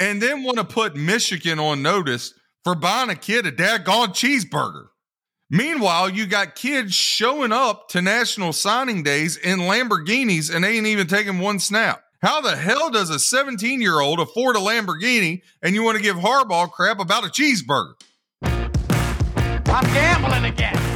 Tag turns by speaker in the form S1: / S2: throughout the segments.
S1: and then want to put Michigan on notice for buying a kid a daggone cheeseburger. Meanwhile, you got kids showing up to national signing days in Lamborghinis and they ain't even taking one snap. How the hell does a 17 year old afford a Lamborghini and you want to give Harbaugh crap about a cheeseburger?
S2: I'm gambling again.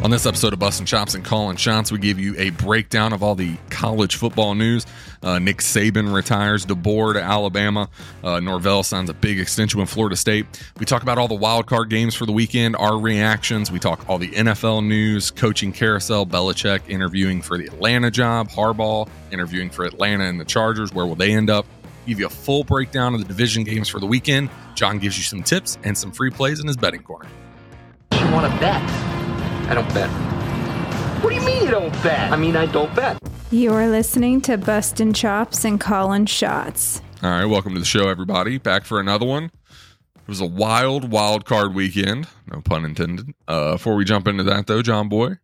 S3: On this episode of Bustin' Chops and Calling Shots, we give you a breakdown of all the college football news. Uh, Nick Saban retires, DeBoer to Alabama. Uh, Norvell signs a big extension with Florida State. We talk about all the wild card games for the weekend, our reactions. We talk all the NFL news, coaching carousel, Belichick interviewing for the Atlanta job, Harbaugh interviewing for Atlanta and the Chargers. Where will they end up? Give you a full breakdown of the division games for the weekend. Jon gives you some tips and some free plays in his betting corner.
S4: You want to bet? I don't bet. What do you mean you don't bet? I mean, I don't bet.
S5: You're listening to Bustin' Chops and Calling Shots.
S3: All right, welcome to the show, everybody. Back for another one. It was a wild, wild card weekend. No pun intended. Uh, before we jump into that, though, Jon Boy,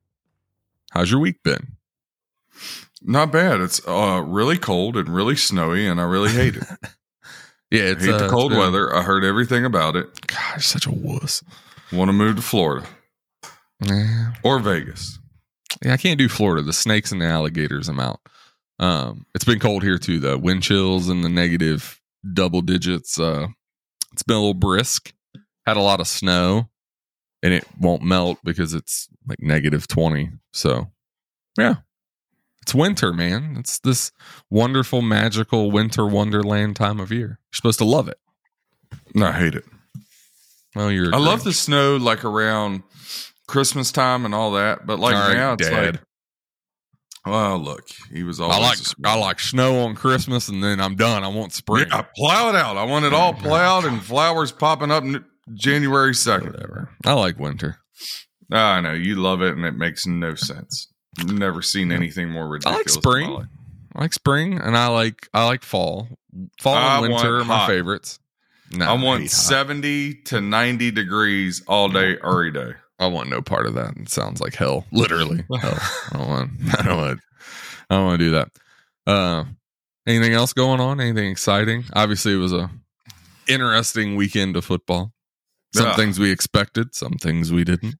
S3: how's your week been?
S1: Not bad. It's uh, really cold and really snowy, and I really hate it.
S3: Yeah,
S1: I
S3: it's
S1: hate the
S3: uh,
S1: cold
S3: been-
S1: weather. I heard everything about it.
S3: Gosh, such a wuss.
S1: Want to move to Florida
S3: Yeah.
S1: or Vegas.
S3: yeah, I can't do Florida. The snakes and the alligators, I'm out. Um, it's been cold here too, though. Wind chills in the negative double digits. Uh, it's been a little brisk. Had a lot of snow, and it won't melt because it's like negative twenty. So, yeah, it's winter, man. It's this wonderful, magical winter wonderland time of year. You're supposed to love it.
S1: No, I hate it.
S3: Well, you're.
S1: I love the snow like around Christmas time and all that, but like
S3: All right,
S1: now it's
S3: Dad.
S1: like, well, look, he was always
S3: I like. I like snow on Christmas, and then I'm done. I want spring.
S1: Yeah, plow it out. I want it all plowed and flowers popping up January second.
S3: Whatever. I like winter.
S1: Ah, I know you love it, and it makes no sense. Never seen anything more ridiculous. I like
S3: spring. I like spring, and I like I like fall. Fall
S1: I
S3: and winter are my favorites. No,
S1: I want seventy to ninety degrees all day, every day.
S3: I want no part of that. It sounds like hell, literally. hell. I don't want. I don't want. I don't want to do that. Uh, anything else going on? Anything exciting? Obviously, it was a interesting weekend of football. Some
S1: Yeah.
S3: things we expected, some things we didn't.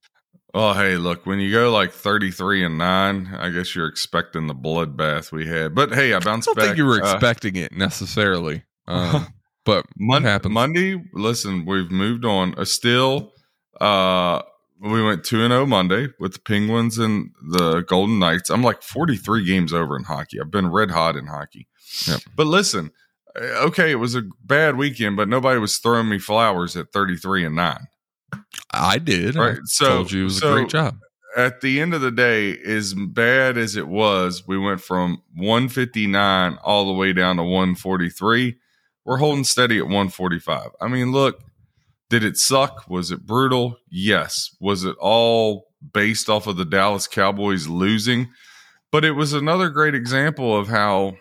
S1: Oh, hey, look, when you go like 33 and 9, I guess you're expecting the bloodbath we had. But hey, I bounced back.
S3: I don't
S1: back.
S3: think you were
S1: uh,
S3: expecting it necessarily. Um, but
S1: Mon-? Monday, listen, we've moved on. Uh, still, uh, we went 2 and 0 Monday with the Penguins and the Golden Knights. I'm like 43 games over in hockey. I've been red hot in hockey.
S3: Yep.
S1: But listen, uh, okay, it was a bad weekend, but nobody was throwing me flowers at 33 and 9.
S3: I did.
S1: Right.
S3: I
S1: So,
S3: told you it was
S1: so
S3: a great job.
S1: at the end of the day, as bad as it was, we went from 159 all the way down to 143. We're holding steady at 145. I mean, look, did it suck? Was it brutal? Yes. Was it all based off of the Dallas Cowboys losing? But it was another great example of how,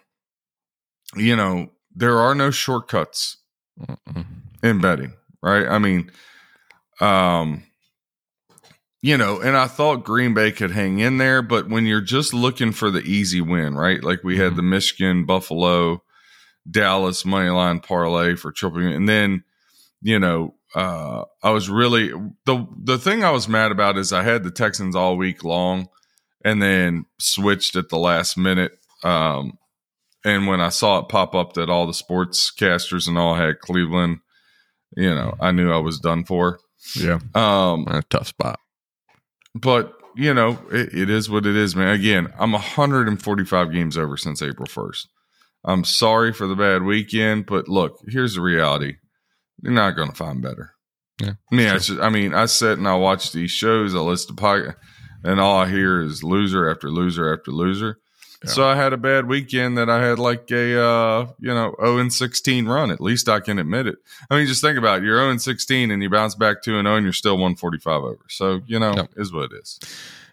S1: you know, there are no shortcuts
S3: Mm-mm.
S1: in betting, right? I mean, um, you know, and I thought Green Bay could hang in there, but when you're just looking for the easy win, right? Like we had
S3: Mhm.
S1: the Michigan, Buffalo, Dallas money line parlay for triple, and then you know, uh, I was really the the thing I was mad about is I had the Texans all week long, and then switched at the last minute. Um, and when I saw it pop up that all the sportscasters and all had Cleveland, you know, I knew I was done for.
S3: Yeah,
S1: Um,
S3: a tough spot.
S1: but you know, it, it is what it is, man. Again, I'm 145 games over since April 1st. I'm sorry for the bad weekend, but look, here's the reality: you're not going to find better.
S3: Yeah,
S1: I mean, I, just, I mean, I sit and I watch these shows, I listen to podcast, and all I hear is loser after loser after loser.
S3: Yeah.
S1: So I had a bad weekend that I had like a uh, you know 0 and 16 run. At least I can admit it. I mean, just think about it. You're 0 and 16 and you bounce back to and 0 and you're still 145 over. So you know is what it is.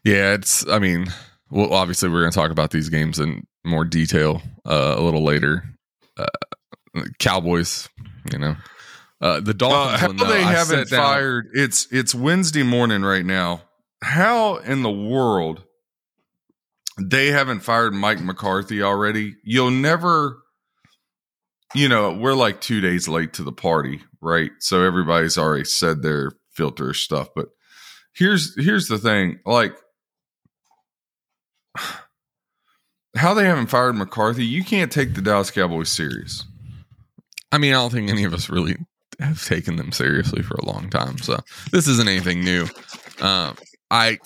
S3: Yeah, it's. I mean, well, obviously we're going to talk about these games in more detail uh, a little later. Uh, Cowboys, you know, uh, the
S1: Uh,
S3: Dolphins.
S1: how
S3: one, though,
S1: they
S3: I
S1: haven't
S3: down-
S1: fired? It's it's Wednesday morning right now. How in the world they haven't fired Mike McCarthy already? You'll never you know, we're like two days late to the party, right? So everybody's already said their filter stuff. But here's here's the thing, like how they haven't fired McCarthy, you can't take the Dallas Cowboys serious.
S3: I mean, I don't think any of us really have taken them seriously for a long time. So this isn't anything new. Um, I,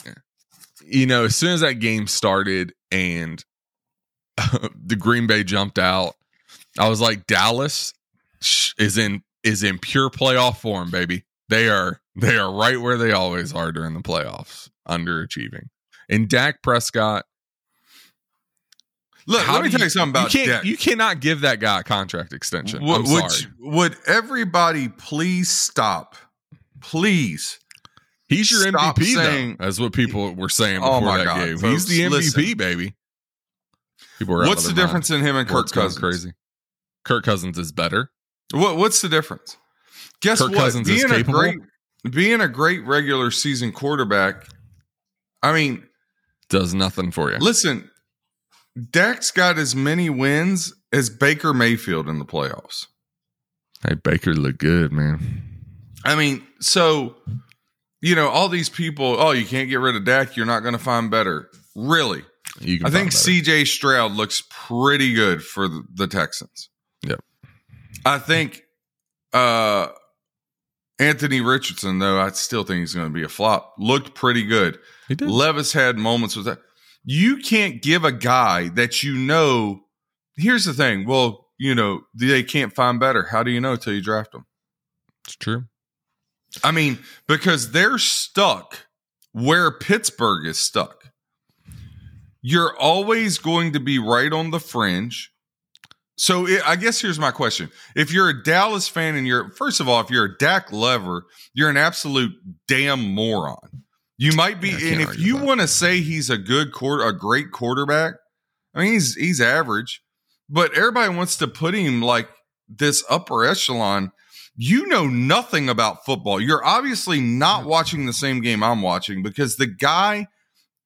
S3: you know, as soon as that game started and the Green Bay jumped out, I was like, Dallas is in is in pure playoff form, baby. They are they are right where they always are during the playoffs, underachieving. And Dak Prescott.
S1: Look,
S3: how
S1: let me tell you something about
S3: you. You cannot give that guy a contract extension.
S1: Would,
S3: I'm
S1: would,
S3: sorry.
S1: would everybody please stop? Please.
S3: He's your
S1: Stop
S3: MVP,
S1: saying-
S3: though. That's what people were saying
S1: Oh
S3: before
S1: my
S3: that
S1: God,
S3: game.
S1: folks,
S3: He's the MVP,
S1: listen.
S3: baby. People
S1: What's the difference
S3: mind.
S1: in him and Kirk
S3: What's
S1: Cousins?
S3: crazy? Kirk Cousins is better.
S1: What What's the difference? Guess
S3: Kirk
S1: what?
S3: Cousins is
S1: being a
S3: capable?
S1: great, being a great regular season quarterback. I mean,
S3: Does nothing for you.
S1: listen, Dak's got as many wins as Baker Mayfield in the playoffs.
S3: Hey, Baker look good, man.
S1: I mean, so you know, all these people. Oh, you can't get rid of Dak. You're not going to find better. Really? I think C.J. Stroud looks pretty good for the, the Texans.
S3: Yep.
S1: I think uh, Anthony Richardson, though, I still think he's going to be a flop. Looked pretty good.
S3: he did.
S1: Levis had moments with that. You can't give a guy that you know. Here's the thing. Well, you know they can't find better. How do you know till you draft them?
S3: It's true.
S1: I mean, because they're stuck where Pittsburgh is stuck. You're always going to be right on the fringe. So it, I guess here's my question: If you're a Dallas fan and you're first of all, if you're a Dak lover, you're an absolute damn moron. You might be,
S3: Yeah,
S1: and if you want to say he's a good quarter, a great quarterback, I mean he's he's average, but everybody wants to put him like this upper echelon. You know nothing about football. You're obviously not watching the same game I'm watching because the guy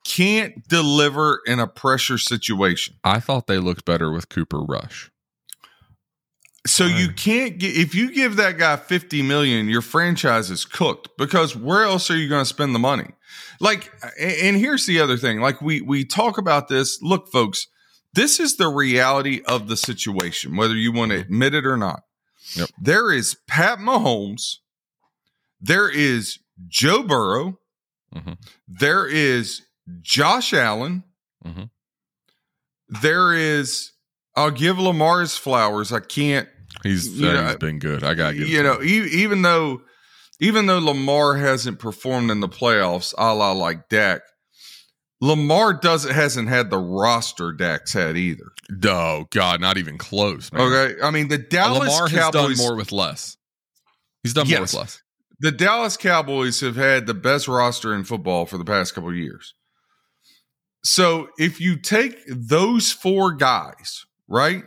S1: can't deliver in a pressure situation.
S3: I thought they looked better with Cooper Rush.
S1: So you can't get if you give that guy 50 million, your franchise is cooked because where else are you going to spend the money? Like and here's the other thing. Like we we talk about this. Look folks, this is the reality of the situation whether you want to admit it or not.
S3: Yep.
S1: There is Pat Mahomes. There is Joe Burrow.
S3: Mhm.
S1: There is Josh Allen.
S3: Mhm.
S1: There is I'll give Lamar his flowers. I can't
S3: He's, uh,
S1: know,
S3: he's been good. I gotta give
S1: you know, e- even though even though Lamar hasn't performed in the playoffs, a la like Dak, Lamar doesn't hasn't had the roster Dak's had either.
S3: No, God, not even close. Man.
S1: Okay, I mean the Dallas
S3: Lamar has
S1: Cowboys.
S3: done more with less. He's done more
S1: Yes.
S3: with less.
S1: the Dallas Cowboys have had the best roster in football for the past couple of years. So if you take those four guys, right?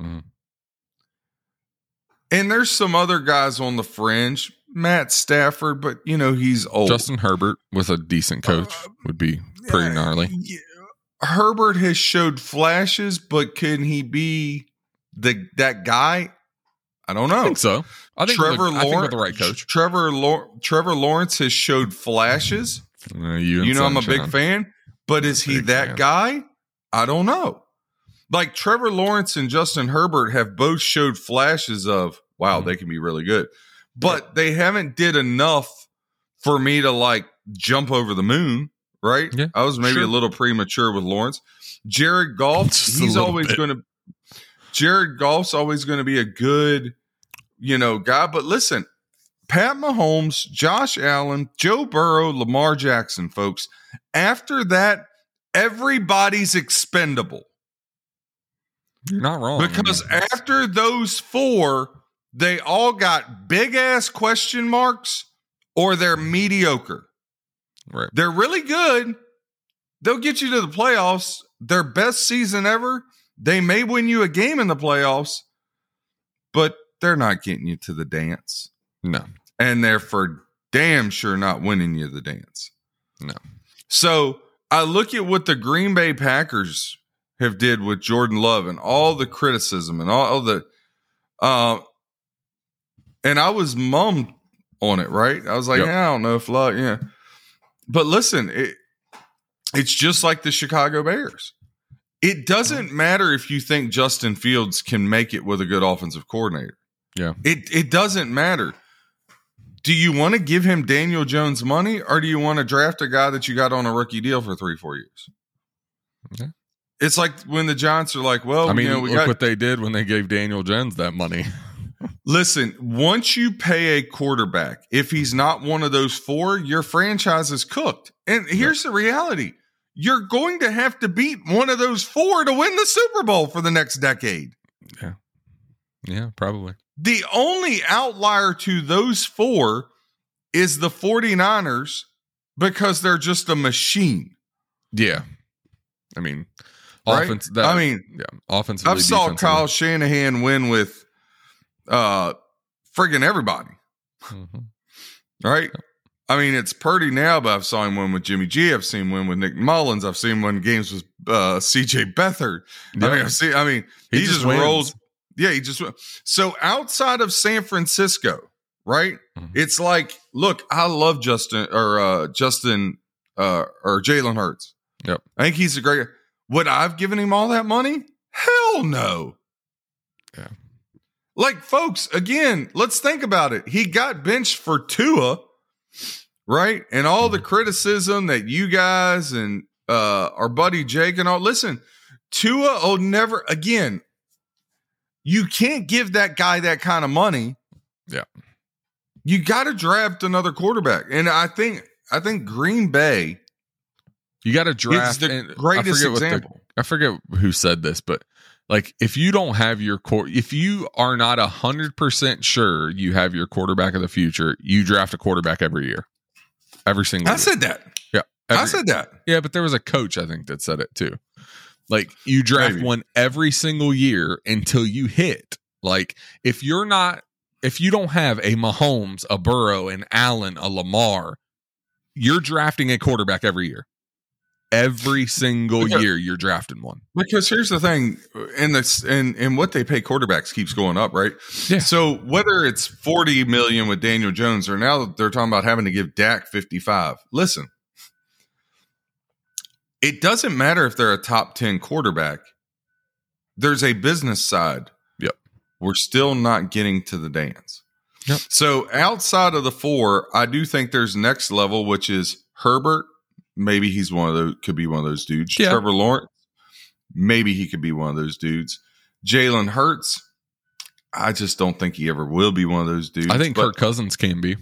S3: Mhm.
S1: And there's some other guys on the fringe, Matt Stafford, but you know he's old.
S3: Justin Herbert with a decent coach
S1: Uh,
S3: would be pretty
S1: Yeah,
S3: gnarly.
S1: yeah. Herbert has showed flashes, but can he be the that guy? I don't
S3: I
S1: know.
S3: think so. I think
S1: Trevor
S3: I think
S1: Lawrence,
S3: with the right coach.
S1: Trevor Trevor Lawrence has showed flashes.
S3: Uh, you,
S1: You know, I'm a big fan, but is he that
S3: fan.
S1: guy? I don't know. Like Trevor Lawrence and Justin Herbert have both showed flashes of wow,
S3: Mhm.
S1: they can be really good, but they haven't did enough for me to like jump over the moon. Right?
S3: Yeah,
S1: I was maybe
S3: sure.
S1: a little premature with Lawrence. Jared Goff,
S3: Just
S1: he's always going to. Jared Goff's always going to be a good, you know, guy. But listen, Pat Mahomes, Josh Allen, Joe Burrow, Lamar Jackson, folks. After that, everybody's expendable
S3: You're not wrong.
S1: because
S3: I mean,
S1: after those four, they all got big ass question marks or they're mediocre.
S3: right.
S1: They're really good. They'll get you to the playoffs. Their best season ever. They may win you a game in the playoffs, but they're not getting you to the dance.
S3: No.
S1: And they're for damn sure not winning you the dance.
S3: No.
S1: So I look at what the Green Bay Packers have did with Jordan Love and all the criticism and all the Uh, and I was mummed on it, right? I was like,
S3: Yep.
S1: yeah, I don't know if luck, yeah. But listen, it, it's just like the Chicago Bears. It doesn't matter if you think Justin Fields can make it with a good offensive coordinator.
S3: Yeah.
S1: It it doesn't matter. Do you want to give him Daniel Jones money or do you want to draft a guy that you got on a rookie deal for three, four years?
S3: Okay.
S1: It's like when the Giants are like, well,
S3: I mean,
S1: you know, we
S3: look
S1: got
S3: what they did when they gave Daniel Jones that money.
S1: Listen, once you pay a quarterback, if he's not one of those four, your franchise is cooked. And here's the reality you're going to have to beat one of those four to win the Super Bowl for the next decade.
S3: Yeah, Yeah, probably.
S1: The only outlier to those four is the 49ers because they're just a machine.
S3: Yeah. I mean,
S1: Right?
S3: offense. That,
S1: I mean,
S3: yeah, offensively.
S1: I've saw. Kyle Shanahan win with uh friggin' everybody.
S3: Mhm.
S1: right? I mean, it's Purdy now, but I've saw him win with Jimmy G. I've seen him win with Nick Mullens. I've seen him win games with uh, C.J. Beathard. I mean, I've seen. I mean,
S3: He
S1: he,
S3: just
S1: just, rolls. Yeah, he just. So outside of San Francisco, right?
S3: Mhm.
S1: It's like, look, I love Justin or uh, Justin uh, or Jalen Hurts.
S3: Yep.
S1: I think he's a great. Would I've given him all that money? Hell no.
S3: Yeah.
S1: Like, folks, again, let's think about it. He got benched for Tua, right? And all the criticism that you guys and uh our buddy Jake and all listen, Tua will never again. You can't give that guy that kind of money.
S3: Yeah.
S1: You got to draft another quarterback. And I think I think Green Bay
S3: You got to draft.
S1: the
S3: and I
S1: greatest
S3: forget what the-
S1: example.
S3: I forget who said this, but like if you don't have your core, if you are not a hundred percent sure you have your quarterback of the future, you draft a quarterback every year, every single.
S1: I
S3: year.
S1: said that.
S3: yeah,
S1: I said that.
S3: yeah, but there was a coach I think that said it too. Like you draft
S1: Maybe.
S3: one every single year until you hit. Like if you're not, if you don't have a Mahomes, a Burrow, an Allen, a Lamar, you're drafting a quarterback every year. Every single
S1: Because-
S3: year, you're drafting one.
S1: Because here's the thing, and this and and what they pay quarterbacks keeps going up, right?
S3: Yeah.
S1: So whether it's 40 million with Daniel Jones or now they're talking about having to give Dak 55. Listen. It doesn't matter if they're a top 10 quarterback. There's a business side.
S3: Yep.
S1: We're still not getting to the dance.
S3: Yep.
S1: So outside of the four, I do think there's next level, which is Herbert. Maybe he's one of those, could be one of those dudes.
S3: Yeah.
S1: Trevor Lawrence. Maybe he could be one of those dudes. Jalen Hurts. I just don't think he ever will be one of those dudes.
S3: I think
S1: But-
S3: Kirk Cousins can be.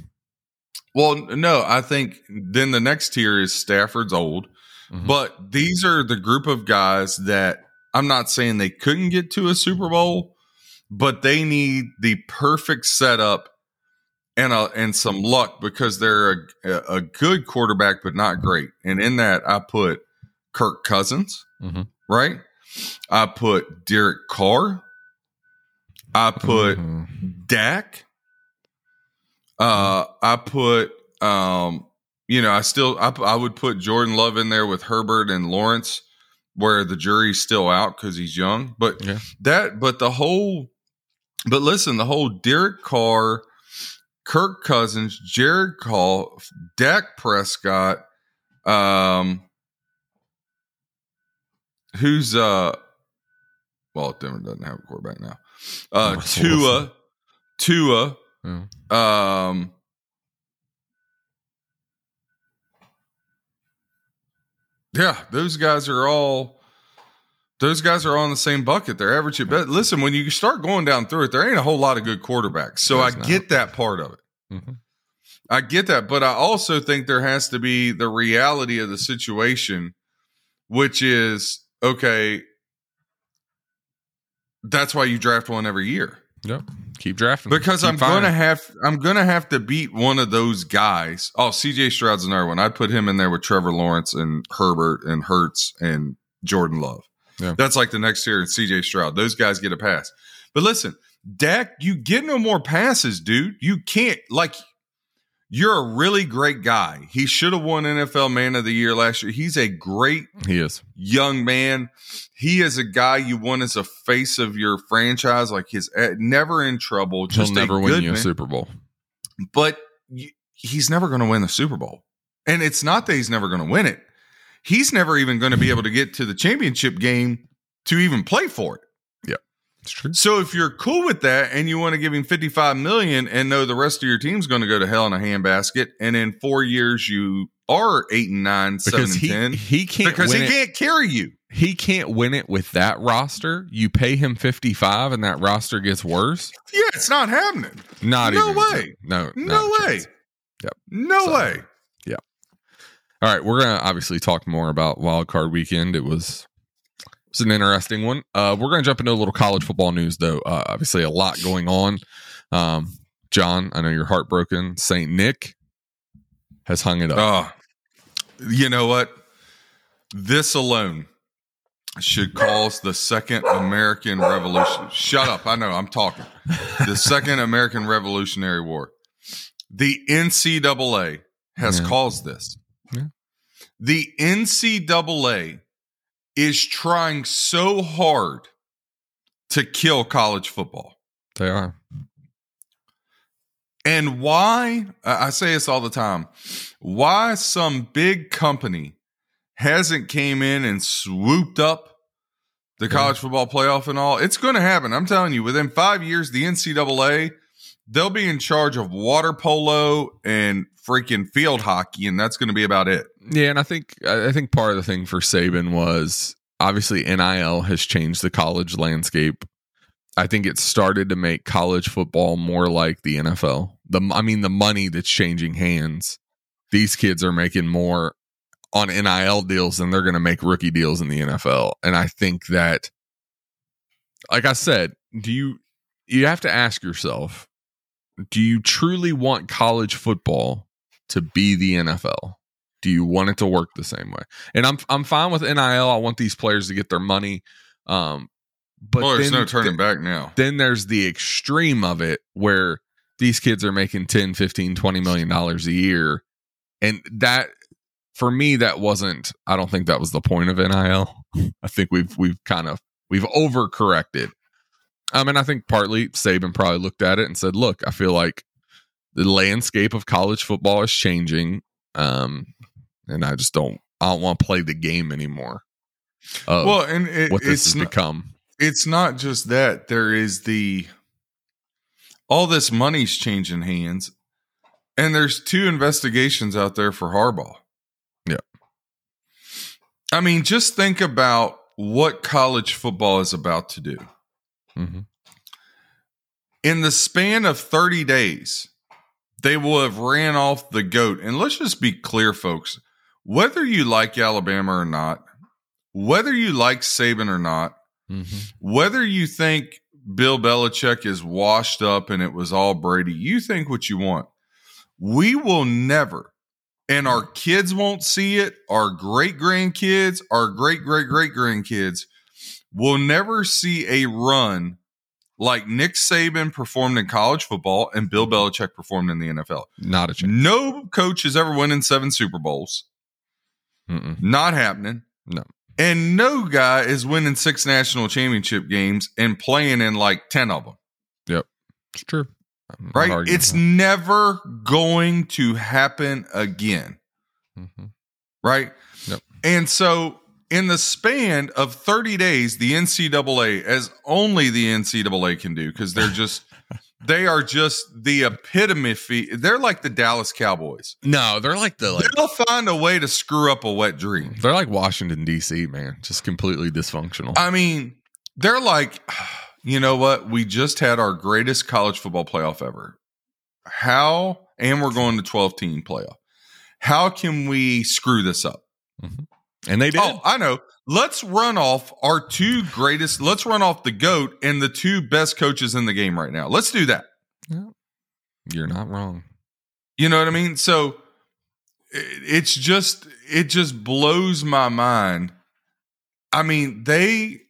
S1: well, no, I think then the next tier is Stafford's old.
S3: Mhm.
S1: But these are the group of guys that I'm not saying they couldn't get to a Super Bowl, but they need the perfect setup and a, and some luck because they're a, a good quarterback, but not great. And in that, I put Kirk Cousins,
S3: Mhm.
S1: right? I put Derek Carr. I put
S3: Mhm.
S1: Dak. Uh, I put, um, you know, I still, I, I would put Jordan Love in there with Herbert and Lawrence, where the jury's still out because he's young. But
S3: Yeah.
S1: that, but the whole, but listen, the whole Derek Carr, Kirk Cousins, Jared Call, Dak Prescott, um, who's uh, well, Denver doesn't have a quarterback now. Uh,
S3: Russell
S1: Tua. Tua, um, yeah, those guys are all. Those guys are all in the same bucket. They're average at best. Listen, when you start going down through it, there ain't a whole lot of good quarterbacks. So I
S3: not.
S1: get that part of it.
S3: Mhm.
S1: I get that, but I also think there has to be the reality of the situation, which is okay. That's why you draft one every year
S3: Yep. Keep drafting
S1: because
S3: Keep
S1: I'm
S3: firing.
S1: gonna have I'm gonna have to beat one of those guys. Oh, CJ Stroud's another one. I'd put him in there with Trevor Lawrence and Herbert and Hurts and Jordan Love.
S3: Yeah.
S1: That's like the next tier in CJ Stroud. Those guys get a pass. But listen, Dak, you get no more passes, dude. You can't like You're a really great guy. He should have won NFL Man of the Year last year. He's a great
S3: He is.
S1: young man. He is a guy you want as a face of your franchise. Like his eh, never in trouble.
S3: He'll
S1: Just a
S3: never win you a
S1: man.
S3: Super Bowl.
S1: but he's never going to win the Super Bowl. And it's not that he's never going to win it. He's never even going to be able to get to the championship game to even play for it.
S3: Yeah, it's true.
S1: So if you're cool with that and you want to give him 55 million and know the rest of your team's going to go to hell in a handbasket and in 4 years you are 8 and 9, 7
S3: Because
S1: and
S3: he
S1: 10
S3: he can't
S1: because he
S3: it.
S1: can't carry you.
S3: he can't win it with that roster. You pay him 55 and that roster gets worse.
S1: Yeah, it's not happening.
S3: Not
S1: No
S3: even
S1: way.
S3: No,
S1: No way.
S3: Yep.
S1: No
S3: So-
S1: way.
S3: All right, we're gonna obviously talk more about Wild Card Weekend. It was it's an interesting one. Uh, we're gonna jump into a little college football news, though. Uh, obviously, a lot going on. Um, Jon, I know you're heartbroken. Saint Nick has hung it up.
S1: Oh, you know what? This alone should cause the second American Revolution. Shut up. I know I'm talking. The second American Revolutionary War. The NCAA has
S3: Yeah.
S1: caused this. The NCAA is trying so hard to kill college football.
S3: they are.
S1: And why? I I say this all the time. Why some big company hasn't came in and swooped up the college football playoff and all? It's going to happen. I'm telling you. Within five years, the NCAA they'll be in charge of water polo and freaking field hockey, and that's going to be about it.
S3: Yeah, and I think I think part of the thing for Saban was obviously NIL has changed the college landscape. I think it started to make college football more like the NFL. The I mean the money that's changing hands. These kids are making more on NIL deals than they're going to make rookie deals in the NFL. And I think that like I said, do you you have to ask yourself, do you truly want college football to be the NFL? Do you want it to work the same way? And I'm I'm fine with NIL. I want these players to get their money. Um, but
S1: well, there's
S3: then,
S1: no turning back now.
S3: then there's the extreme of it where these kids are making 10, 15, 20 million dollars a year. And that for me, that wasn't I don't think that was the point of NIL. I think we've we've kind of we've overcorrected. Um, and I think partly Saban probably looked at it and said, look, I feel like the landscape of college football is changing. Um, and I just don't I don't want to play the game anymore.
S1: Well, and it,
S3: what this
S1: it's
S3: has
S1: not,
S3: become.
S1: it's not just that. There is the all this money's changing hands, and there's two investigations out there for Harbaugh.
S3: Yeah.
S1: I mean, just think about what college football is about to do.
S3: hmm
S1: In the span of 30 days, they will have ran off the goat. And let's just be clear, folks. Whether you like Alabama or not, whether you like Saban or not,
S3: hmm
S1: whether you think Bill Belichick is washed up and it was all Brady, you think what you want. We will never, and our kids won't see it, our great grandkids, our great great great grandkids will never see a run like Nick Saban performed in college football and Bill Belichick performed in the NFL.
S3: Not a chance.
S1: No coach has ever won in seven Super Bowls.
S3: Mm-mm.
S1: Not happening.
S3: No.
S1: And no guy is winning six national championship games and playing in like 10 of them, Yep.
S3: It's true. I'm
S1: right? It's
S3: with
S1: never going to happen again,
S3: that. Mhm.
S1: right?
S3: Yep.
S1: And so, in the span of 30 days, the NCAA, as only the NCAA can do, because they're just, they are just the epitome. They're like the Dallas Cowboys.
S3: No, they're like the like
S1: They'll find a way to screw up a wet dream.
S3: they're like Washington D.C. Man, just completely dysfunctional.
S1: I mean, they're like, you know what? We just had our greatest college football playoff ever. How, and we're going to 12 team playoff. How can we screw this up? Mm-hmm.
S3: And they did.
S1: Oh, I know. Let's run off our two greatest, let's run off the GOAT and the two best coaches in the game right now. Let's do that.
S3: You're not wrong.
S1: You know what I mean? So it- it's just it just blows my mind. I mean, they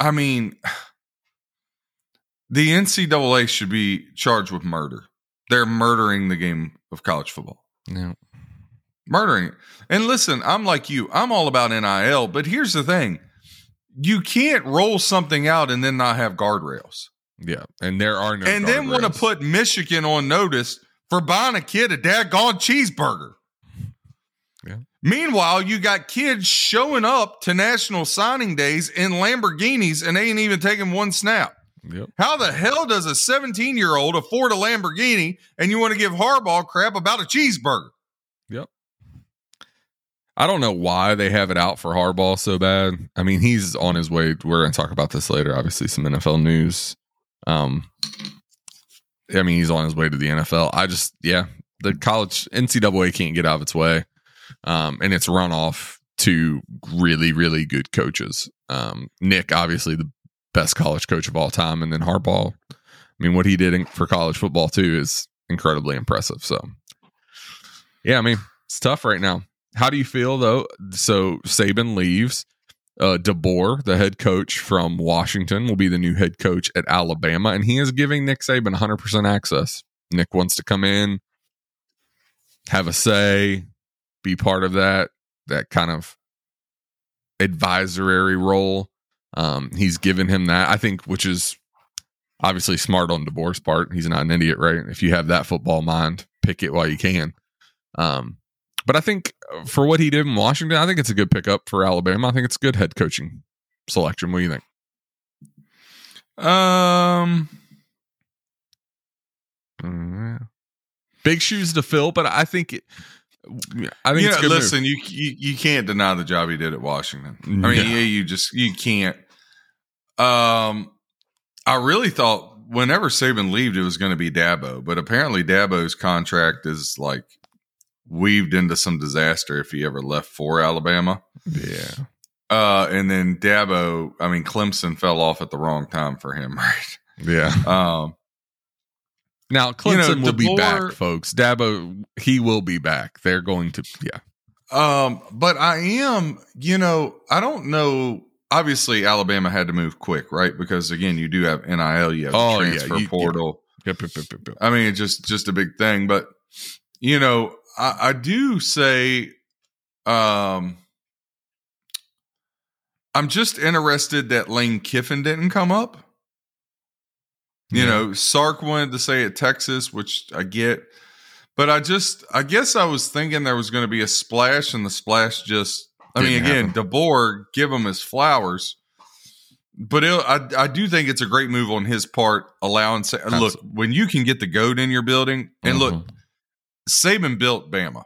S1: I mean the NCAA should be charged with murder. they're murdering the game of college football.
S3: Yeah.
S1: Murdering it. And listen, I'm like you. I'm all about NIL, but here's the thing. You can't roll something out and then not have guardrails.
S3: Yeah. And there are no
S1: and then want to put Michigan on notice for buying a kid a daggone cheeseburger.
S3: Yeah.
S1: Meanwhile, you got kids showing up to national signing days in Lamborghinis and they ain't even taking one snap.
S3: Yep.
S1: How the hell does a 17 year old afford a Lamborghini and you want to give Harbaugh crap about a cheeseburger?
S3: I don't know why they have it out for Harbaugh so bad. I mean, he's on his way. We're going to talk about this later. Obviously, some NFL news. Um, I mean, he's on his way to the NFL. I just, yeah, the college NCAA can't get out of its way, um, and it's run off to really, really good coaches. Um, Nick, obviously, the best college coach of all time, and then Harbaugh. I mean, what he did in, for college football too is incredibly impressive. So, yeah, I mean, it's tough right now. How do you feel though? So Saban leaves. Uh, DeBoer, the head coach from Washington, will be the new head coach at Alabama, and he is giving Nick Saban 100% access. Nick wants to come in, have a say, be part of that that kind of advisory role. Um, he's given him that, I think, which is obviously smart on DeBoer's part. He's not an idiot, right? If you have that football mind, pick it while you can. Um, but I think uh, for what he did in Washington, I think it's a good pickup for Alabama. I think it's a good head coaching selection. What do you think?
S1: Um,
S3: Mm, Big shoes to fill, but I think it, I think
S1: you
S3: it's
S1: know,
S3: good
S1: listen, you, you you can't deny the job he did at Washington. I mean,
S3: No.
S1: yeah, you just you can't. Um, I really thought whenever Saban leaved, it was going to be Dabo, but apparently Dabo's contract is like weaved into some disaster if he ever left for Alabama.
S3: Yeah,
S1: Uh, and then Dabo, I mean, Clemson fell off at the wrong time for him, right?
S3: yeah.
S1: Um,
S3: Now
S1: You
S3: Clemson
S1: know,
S3: will be back, folks. Dabo, he will be back. They're going to, yeah,
S1: Um, but I am, you know, I don't know. Obviously, Alabama had to move quick, right? Because again, you do have NIL, you have
S3: Oh,
S1: the
S3: yeah,
S1: transfer
S3: you-
S1: portal.
S3: Yep, yep, yep, yep.
S1: I mean, it's just just a big thing. But you know, I, I do say, um, I'm just interested that Lane Kiffin didn't come up. You
S3: Yeah.
S1: know, Sark wanted to say at Texas, which I get, but I just, I guess I was thinking there was going to be a splash, and the splash just, I mean,
S3: Didn't
S1: again,
S3: happen.
S1: DeBoer, give him his flowers. But it, I, I do think it's a great move on his part, allowing. Look, when you can get the goat in your building, and look,
S3: Mhm.
S1: Saban built Bama,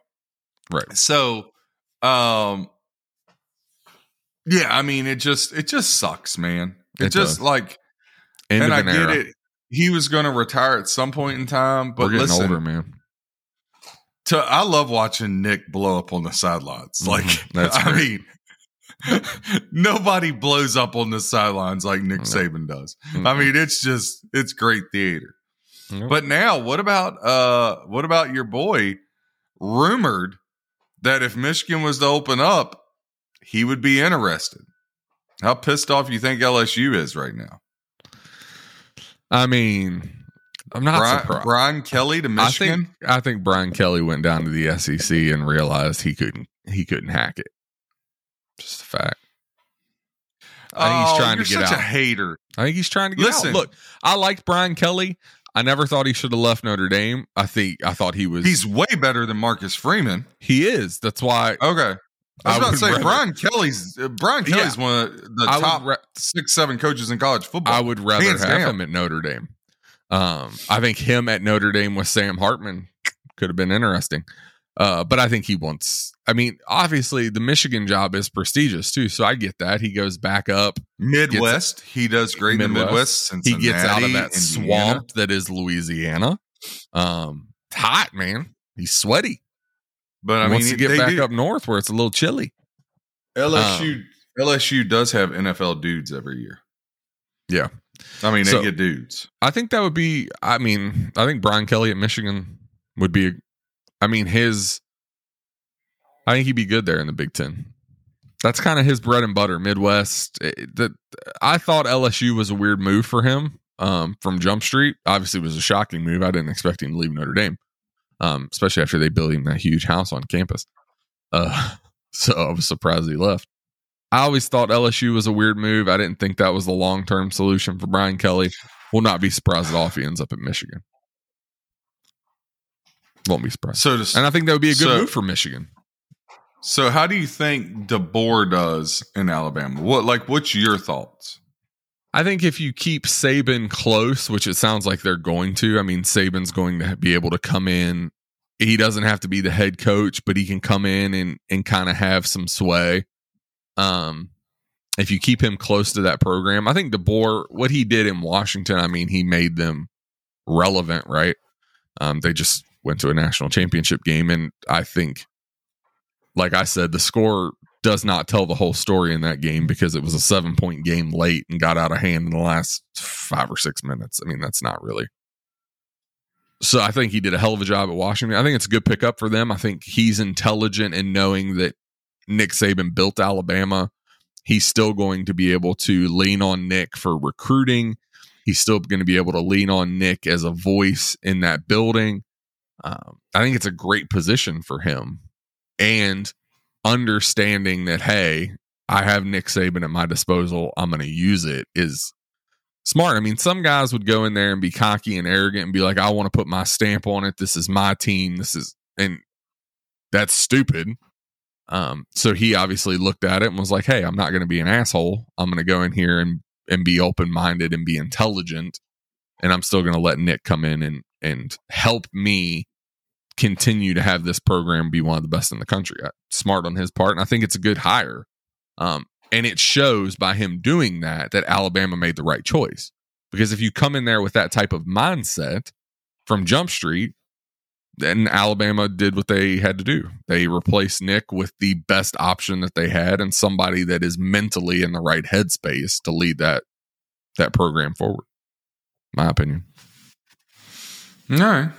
S3: right.
S1: so, um, yeah, I mean, it just it just sucks, man. It,
S3: It
S1: just
S3: does.
S1: like,
S3: End
S1: and I
S3: an
S1: get
S3: era.
S1: it. He was going to retire at some point in time, but
S3: We're getting
S1: listen,
S3: older, man.
S1: to I love watching Nick blow up on the sidelines.
S3: Mhm.
S1: Like,
S3: That's
S1: I
S3: great.
S1: mean, nobody blows up on the sidelines like Nick. Saban does. I
S3: Mhm.
S1: mean, it's just it's great theater. But now, what about uh what about your boy rumored that if Michigan was to open up, he would be interested. How pissed off you think LSU is right now?
S3: I mean, I'm not
S1: Brian,
S3: surprised.
S1: Brian Kelly to
S3: I
S1: Michigan.
S3: think I think Brian Kelly went down to the SEC and realized he couldn't he couldn't hack it. Just a fact. I think he's
S1: Oh,
S3: trying
S1: you're
S3: to get
S1: such
S3: out.
S1: a hater.
S3: I think he's trying to get
S1: Listen.
S3: out. Look, I liked Brian Kelly. I never thought he should have left Notre Dame. I think I thought he was
S1: He's way better than Marcus Freeman.
S3: he is. That's why
S1: Okay. I was
S3: I
S1: about to say
S3: rather-
S1: Brian Kelly's uh, Brian
S3: Yeah.
S1: Kelly's one of the
S3: I
S1: top
S3: ra-
S1: six, seven coaches in college football.
S3: I would rather
S1: Hands
S3: have
S1: down.
S3: him at Notre Dame. Um, I think him at Notre Dame with Sam Hartman could have been interesting. Uh, but I think he wants. I mean, obviously the Michigan job is prestigious too, so I get that. He goes back up.
S1: Midwest. he does great in the
S3: Midwest.
S1: Midwest.
S3: He gets out of that
S1: Indiana.
S3: swamp that is Louisiana. Um, it's hot, man. He's sweaty.
S1: But I
S3: He
S1: mean,
S3: to get back
S1: do-
S3: up north where it's a little chilly.
S1: LSU LSU does have NFL dudes every year.
S3: Yeah.
S1: I mean, they
S3: So-
S1: get dudes.
S3: I think that would be. I mean, I think Brian Kelly at Michigan would be. I mean, his. I think he'd be good there in the Big Ten. That's kind of his bread and butter, Midwest. That I thought LSU was a weird move for him. um, from Jump Street. Obviously, was a shocking move. I didn't expect him to leave Notre Dame, um, especially after they built him that huge house on campus. Uh, so I was surprised he left. I always thought LSU was a weird move. I didn't think that was the long term solution for Brian Kelly. Will not be surprised at all if he ends up at Michigan. Won't be surprised.
S1: So, to,
S3: And I think that would be a good
S1: So-
S3: move for Michigan.
S1: so how do you think DeBoer does in Alabama? What like what's your thoughts?
S3: I think if you keep Saban close, which it sounds like they're going to, I mean, Saban's going to be able to come in. He doesn't have to be the head coach, but he can come in and and kind of have some sway. Um, if you keep him close to that program, I think DeBoer, what he did in Washington, I mean, he made them relevant, right? Um, they just went to a national championship game, and I think, like I said, the score does not tell the whole story in that game because it was a seven point game late and got out of hand in the last five or six minutes. I mean, that's not really. So I think he did a hell of a job at Washington. I think it's a good pickup for them. I think he's intelligent in knowing that Nick Saban built Alabama. He's still going to be able to lean on Nick for recruiting. He's still going to be able to lean on Nick as a voice in that building. Um, I think it's a great position for him. And understanding that, hey, I have Nick Saban at my disposal, I'm going to use it is smart. I mean, some guys would go in there and be cocky and arrogant and be like, I want to put my stamp on it. This is my team. This is, and that's stupid. Um, so he obviously looked at it and was like, Hey, I'm not going to be an asshole. I'm going to go in here and, and be open minded and be intelligent. And I'm still going to let Nick come in and, and help me continue to have this program be one of the best in the country. Uh, Smart on his part. And I think it's a good hire. Um, and it shows by him doing that that Alabama made the right choice. Because if you come in there with that type of mindset from Jump Street, then Alabama did what they had to do. They replaced Nick with the best option that they had and somebody that is mentally in the right headspace to lead that that program forward. My opinion.
S1: All right.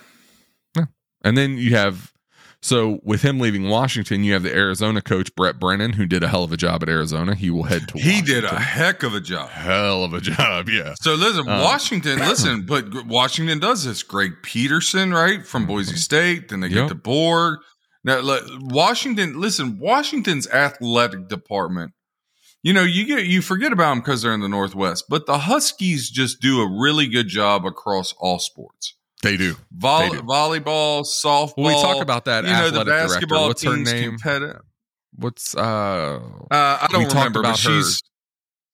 S3: And then you have so with him leaving Washington, you have the Arizona coach Brett Brennan, who did a hell of a job at Arizona. He will head to
S1: He did a heck of a job.
S3: hell of a job, yeah.
S1: So listen,
S3: Um,
S1: Washington, listen, but Washington does this. Greg Peterson, right from Boise State, then they
S3: Yep.
S1: get DeBoer. Now, Washington, listen, Washington's athletic department. You know, you get you forget about them because they're in the Northwest, but the Huskies just do a really good job across all sports.
S3: They do.
S1: Volley,
S3: They do.
S1: volleyball, softball.
S3: Well, we talk about that
S1: You know, the
S3: athletic director.
S1: basketball
S3: What's her name?
S1: competitive.
S3: What's uh
S1: Uh, I don't
S3: We
S1: remember,
S3: about her
S1: she's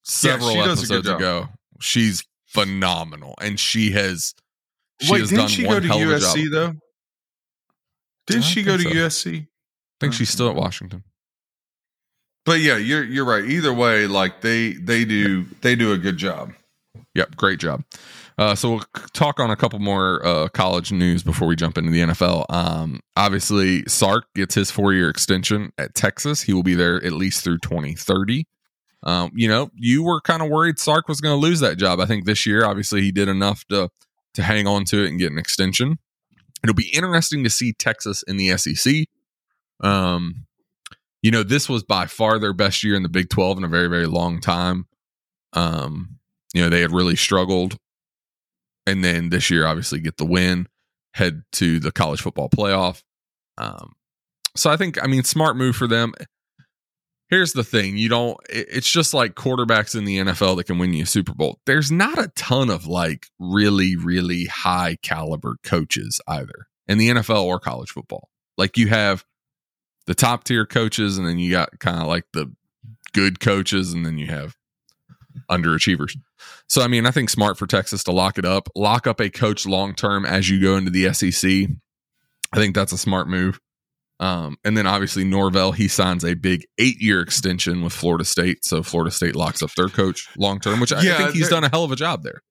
S3: several
S1: she a good
S3: episodes ago. She's phenomenal. And she has she
S1: wait.
S3: has
S1: Didn't
S3: done
S1: she
S3: one
S1: go to
S3: hell of a job.
S1: USC though? Didn't she go to
S3: so.
S1: USC?
S3: I think she's still at Washington.
S1: But yeah, you're you're right. Either way, like they they do they do a good job.
S3: Yep, great job. Uh, so we'll talk on a couple more uh, college news before we jump into the NFL. Um, obviously, Sark gets his four-year extension at Texas. He will be there at least through 2030. Um, you know, you were kind of worried Sark was going to lose that job. I think this year, obviously, he did enough to to hang on to it and get an extension. It'll be interesting to see Texas in the SEC. Um, you know, this was by far their best year in the Big 12 in a very, very long time. Um, you know, they had really struggled. And then this year, obviously, get the win, head to the college football playoff. Um, so I think, I mean, smart move for them. Here's the thing you don't, it's just like quarterbacks in the NFL that can win you a Super Bowl. There's not a ton of like really, really high caliber coaches either in the NFL or college football. Like you have the top tier coaches, and then you got kind of like the good coaches, and then you have underachievers. So, I mean, I think smart for Texas to lock it up, lock up a coach long term as you go into the SEC. I think that's a smart move. Um, and then obviously Norvell, he signs a big eight year extension with Florida State. So Florida State locks up their coach long term, which I
S1: Yeah,
S3: think he's done a hell of a job there.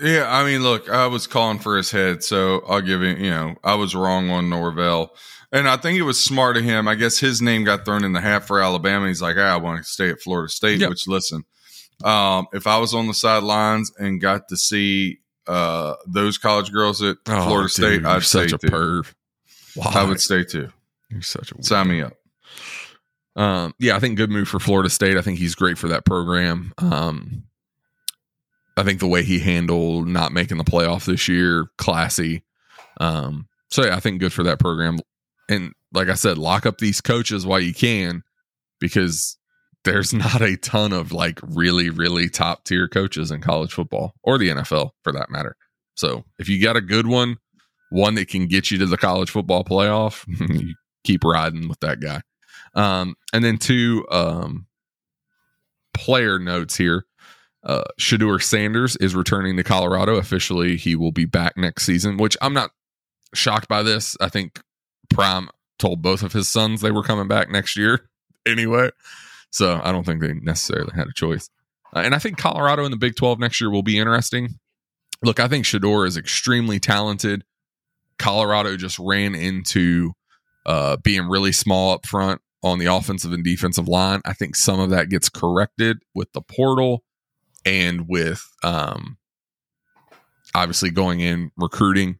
S1: Yeah, I mean, look, I was calling for his head, so I'll give him. You know, I was wrong on Norvell, and I think it was smart of him. I guess his name got thrown in the hat for Alabama. He's like, ah, I want to stay at Florida State.
S3: Yep.
S1: Which, listen, um, if I was on the sidelines and got to see uh, those college girls at
S3: Oh,
S1: Florida
S3: dude,
S1: State, I'd
S3: such
S1: stay
S3: a
S1: too.
S3: perv. Why?
S1: I would stay too.
S3: You're such a
S1: Sign me up.
S3: Um, yeah, I think good move for Florida State. I think he's great for that program. Um, I think the way he handled not making the playoff this year, classy. Um, so yeah, I think good for that program. And like I said, lock up these coaches while you can, because there's not a ton of like really, really top tier coaches in college football or the NFL for that matter. So if you got a good one, one that can get you to the college football playoff, you keep riding with that guy. Um, and then two um, player notes here. Uh, Shedeur Sanders is returning to Colorado. Officially, he will be back next season, which I'm not shocked by this. I think Prime told both of his sons they were coming back next year anyway. So I don't think they necessarily had a choice. Uh, and I think Colorado in the Big 12 next year will be interesting. Look, I think Shedeur is extremely talented. Colorado just ran into uh, being really small up front on the offensive and defensive line. I think some of that gets corrected with the portal and with um, obviously going in recruiting.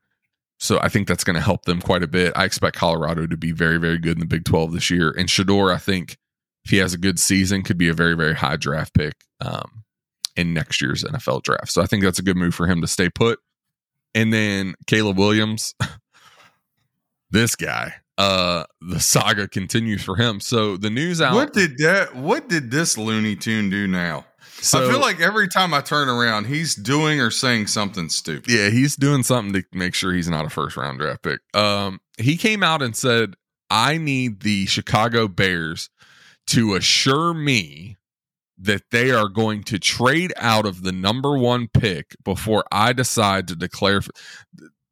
S3: So I think that's going to help them quite a bit. I expect Colorado to be very, very good in the Big 12 this year. And Shedeur, I think if he has a good season, could be a very, very high draft pick um, in next year's NFL draft. So I think that's a good move for him to stay put. And then Caleb Williams, this guy, uh, the saga continues for him. So the news out.
S1: What did that? What did this Looney Tune do now?
S3: so,
S1: I feel like every time I turn around, he's doing or saying something stupid.
S3: yeah, he's doing something to make sure he's not a first round draft pick. Um, he came out and said, "I need the Chicago Bears to assure me that they are going to trade out of the number one pick before I decide to declare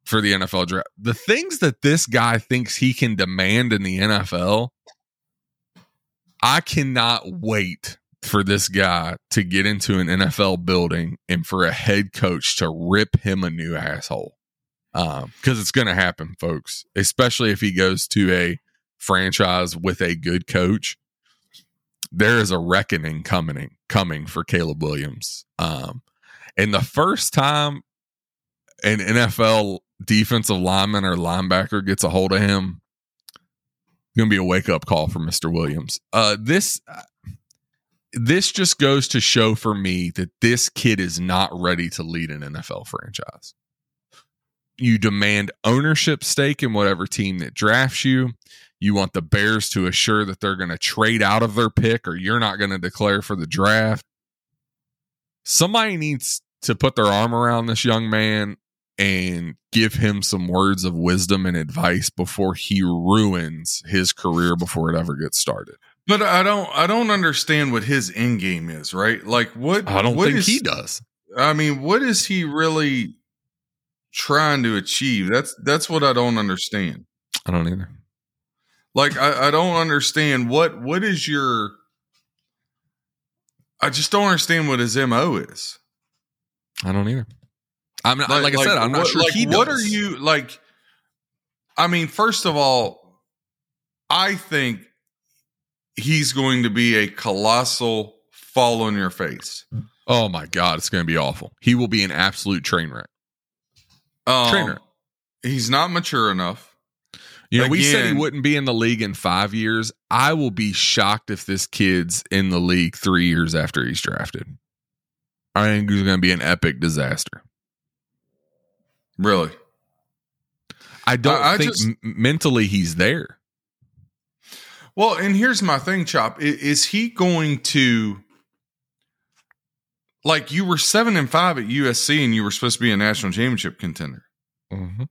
S3: for, the NFL draft." The things that this guy thinks he can demand in the NFL, I cannot wait for this guy to get into an NFL building and for a head coach to rip him a new asshole. Um, because it's going to happen, folks, especially if he goes to a franchise with a good coach. There is a reckoning coming coming for Caleb Williams. Um, and the first time an NFL defensive lineman or linebacker gets a hold of him, going to be a wake up call for Mr. Williams. Uh, this this just goes to show for me that this kid is not ready to lead an NFL franchise. You demand ownership stake in whatever team that drafts you. You want the Bears to assure that they're going to trade out of their pick or you're not going to declare for the draft. Somebody needs to put their arm around this young man and give him some words of wisdom and advice before he ruins his career before it ever gets started.
S1: But I don't I don't understand what his end game is, right? Like what
S3: I don't
S1: what
S3: think
S1: is-
S3: he does.
S1: I mean, what is he really trying to achieve? That's that's what I don't understand.
S3: I don't either.
S1: Like I, I don't understand what what is your I just don't understand what his MO is.
S3: I don't either. I'm not, like, I said, I'm not
S1: what,
S3: sure
S1: like,
S3: he does.
S1: What are you like? I mean, first of all, I think he's going to be a colossal fall on your face.
S3: Oh my god, it's going to be awful. He will be an absolute train wreck.
S1: Um,
S3: Trainer.
S1: He's not mature enough.
S3: You know, we said he wouldn't be in the league in five years. I will be shocked if this kid's in the league three years after he's drafted. I think he's going to be an epic disaster.
S1: Really.
S3: I don't
S1: I- I
S3: think
S1: just-
S3: m- mentally he's there.
S1: Well, and here's my thing, Chop. I- Is he going to like you were seven and five at USC and you were supposed to be a national championship contender, mm-hmm.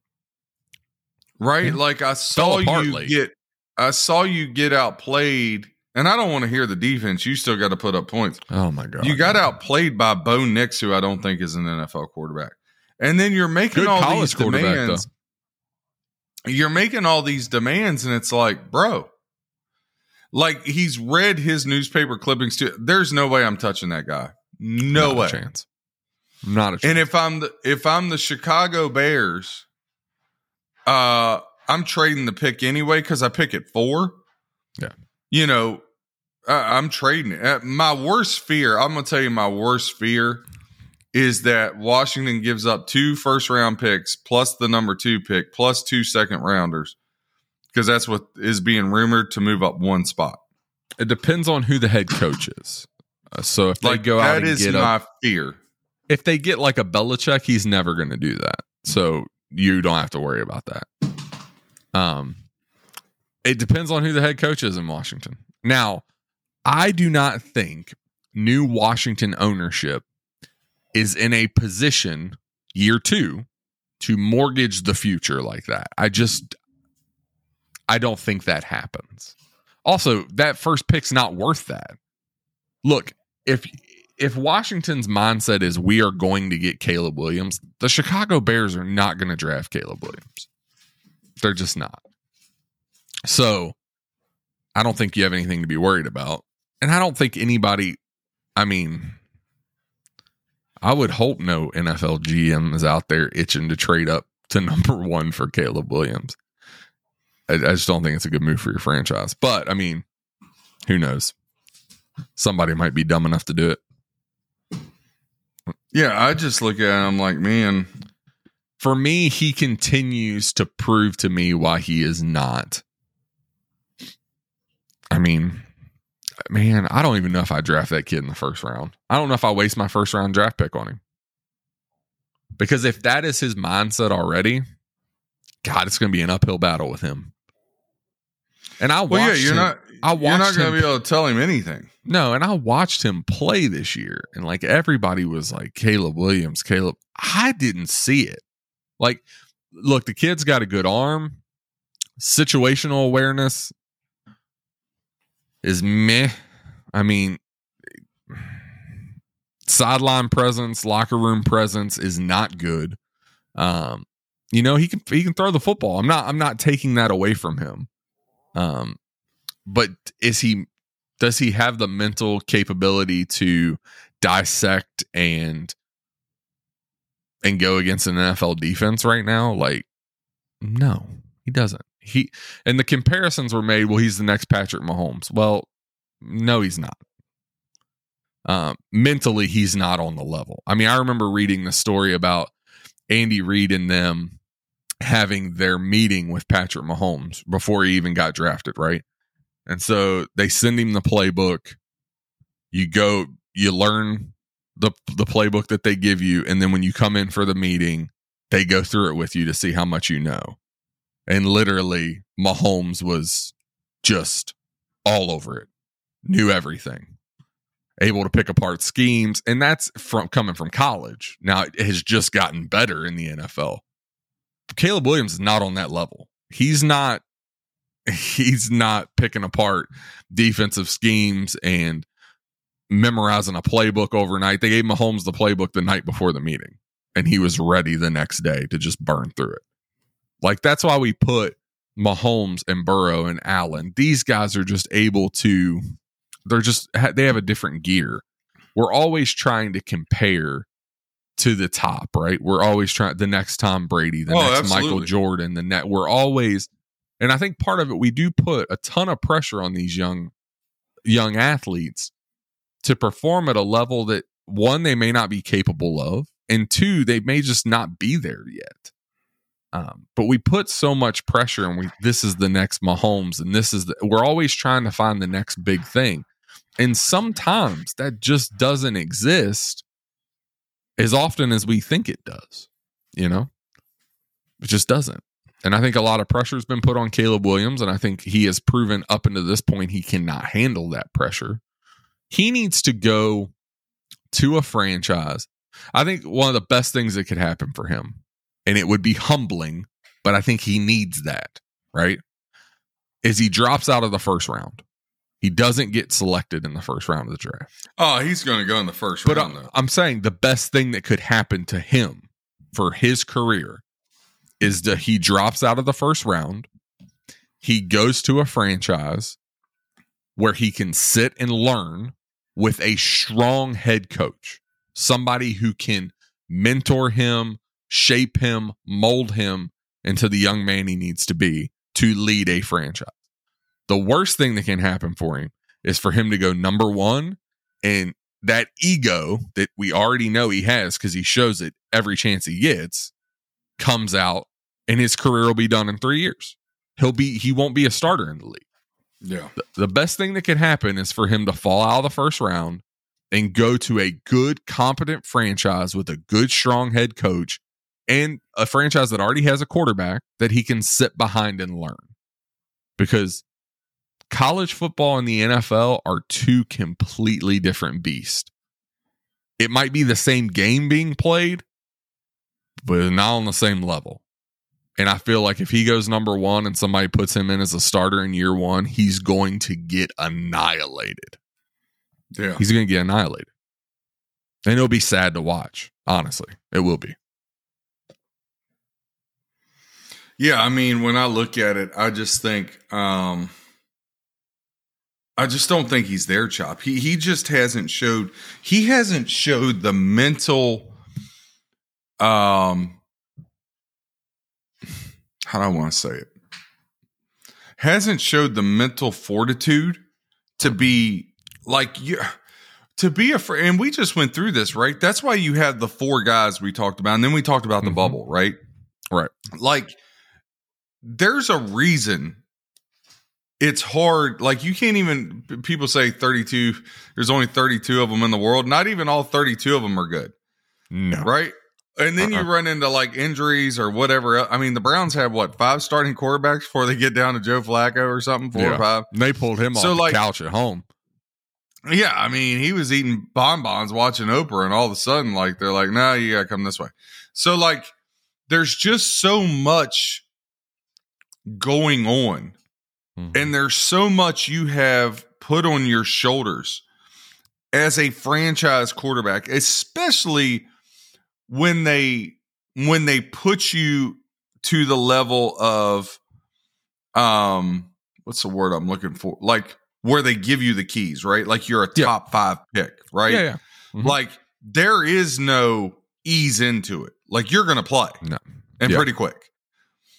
S1: right?
S3: Yeah.
S1: Like I saw you get I saw you get outplayed, and I don't want to hear the defense. You still got to put up points.
S3: Oh my god,
S1: You got outplayed by Bo Nix, who I don't think is an NFL quarterback. And then you're making
S3: good
S1: all these demands.
S3: though.
S1: You're making all these demands, and it's like, bro, like he's read his newspaper clippings too. There's no way I'm touching that guy. No
S3: Not
S1: way.
S3: a chance. Not a chance.
S1: And if I'm the if I'm the Chicago Bears, uh, I'm trading the pick anyway because I pick at four.
S3: Yeah.
S1: you know, I, I'm trading it. Uh, My worst fear, I'm gonna tell you, my worst fear is that Washington gives up two first round picks plus the number two pick plus two second rounders because that's what is being rumored to move up one spot.
S3: it depends on who the head coach is. So if they go out
S1: that
S3: and
S1: is
S3: get
S1: my
S3: up,
S1: fear.
S3: if they get like a Belichick, he's never going to do that. So you don't have to worry about that. Um, it depends on who the head coach is in Washington. Now, I do not think new Washington ownership is in a position year two to mortgage the future like that. I just, I don't think that happens. Also, that first pick's not worth that. Look, if if Washington's mindset is we are going to get Caleb Williams, the Chicago Bears are not going to draft Caleb Williams. They're just not. So, I don't think you have anything to be worried about. And I don't think anybody, I mean, I would hope no NFL GM is out there itching to trade up to number one for Caleb Williams. I, I just don't think it's a good move for your franchise. But I mean, who knows? Somebody might be dumb enough to do it.
S1: Yeah, I just look at it. I'm like, man,
S3: For me, he continues to prove to me why he is not. I mean, man, I don't even know if I draft that kid in the first round. I don't know if I waste my first round draft pick on him. Because if that is his mindset already, God, it's going to be an uphill battle with him. And I watched
S1: well, yeah, you're
S3: him-
S1: not.
S3: I
S1: you're not
S3: watched
S1: going to be able to tell him anything.
S3: no, and I watched him play this year, and like everybody was like, Caleb Williams, Caleb. I didn't see it. Like, look, the kid's got a good arm, situational awareness is meh. I mean, sideline presence, locker room presence is not good. Um, you know, he can he can throw the football. I'm not I'm not taking that away from him. Um, but is he does he have the mental capability to dissect and and go against an NFL defense right now? Like, no, he doesn't. He and the comparisons were made. Well, he's the next Patrick Mahomes. Well, no, he's not. Um, mentally, he's not on the level. I mean, I remember reading the story about Andy Reid and them having their meeting with Patrick Mahomes before he even got drafted, right? And so they send him the playbook. You go, you learn the the playbook that they give you, and then when you come in for the meeting, they go through it with you to see how much you know. And literally, Mahomes was just all over it, knew everything, able to pick apart schemes, and that's from coming from college. Now it has just gotten better in the NFL. Caleb Williams is not on that level. He's not he's not picking apart defensive schemes and memorizing a playbook overnight. They gave Mahomes the playbook the night before the meeting, and he was ready the next day to just burn through it. Like that's why we put Mahomes and Burrow and Allen. These guys are just able to. They're just they have a different gear. We're always trying to compare to the top, right? We're always trying the next Tom Brady, the
S1: Oh,
S3: next Michael. Jordan, the net. We're always, and I think part of it we do put a ton of pressure on these young young athletes to perform at a level that one they may not be capable of, and two they may just not be there yet. Um, but we put so much pressure, and we this is the next Mahomes, and this is the, we're always trying to find the next big thing, and sometimes that just doesn't exist as often as we think it does. You know, it just doesn't. And I think a lot of pressure has been put on Caleb Williams, and I think he has proven up until this point he cannot handle that pressure. He needs to go to a franchise. I think one of the best things that could happen for him, and it would be humbling, but I think he needs that, right? Is he drops out of the first round. He doesn't get selected in the first round of the draft.
S1: Oh, he's going to go in the first
S3: But
S1: round,
S3: I-
S1: though.
S3: I'm saying the best thing that could happen to him for his career is that he drops out of the first round. He goes to a franchise where he can sit and learn with a strong head coach, somebody who can mentor him, shape him, mold him into the young man he needs to be to lead a franchise. The worst thing that can happen for him is for him to go number one and that ego that we already know he has because he shows it every chance he gets comes out and his career will be done in three years. He'll be he won't be a starter in the league.
S1: Yeah.
S3: The, the best thing that could happen is for him to fall out of the first round and go to a good, competent franchise with a good, strong head coach and a franchise that already has a quarterback that he can sit behind and learn. Because college football and the NFL are two completely different beasts. It might be the same game being played, but not on the same level. And I feel like if he goes number one and somebody puts him in as a starter in year one, he's going to get annihilated.
S1: Yeah.
S3: He's going to get annihilated. And it'll be sad to watch. Honestly, it will be.
S1: Yeah, I mean, when I look at it, I just think um I just don't think he's there, Chop. He he just hasn't showed he hasn't showed the mental um how do I want to say it? Hasn't showed the mental fortitude to be like you to be afraid and we just went through this, right? That's why you had the four guys we talked about, and then we talked about the
S3: Mhm.
S1: bubble, right?
S3: Right.
S1: Like there's a reason it's hard like you can't even people say 32 there's only 32 of them in the world not even all 32 of them are good
S3: No.
S1: right and then
S3: Uh-uh.
S1: you run into like injuries or whatever i mean the browns have what five starting quarterbacks before they get down to joe flacco or something four
S3: Yeah.
S1: or five
S3: They pulled him
S1: So,
S3: off
S1: like-
S3: the couch at home.
S1: yeah i mean he was eating bonbons watching oprah and all of a sudden like they're like no you gotta come this way so like there's just so much going on
S3: Mhm.
S1: and there's so much you have put on your shoulders as a franchise quarterback especially when they when they put you to the level of um what's the word i'm looking for like where they give you the keys right like you're a
S3: Yeah.
S1: top 5 pick right
S3: yeah, yeah. Mhm.
S1: like there is no ease into it like you're going to play
S3: No.
S1: and
S3: Yeah.
S1: pretty quick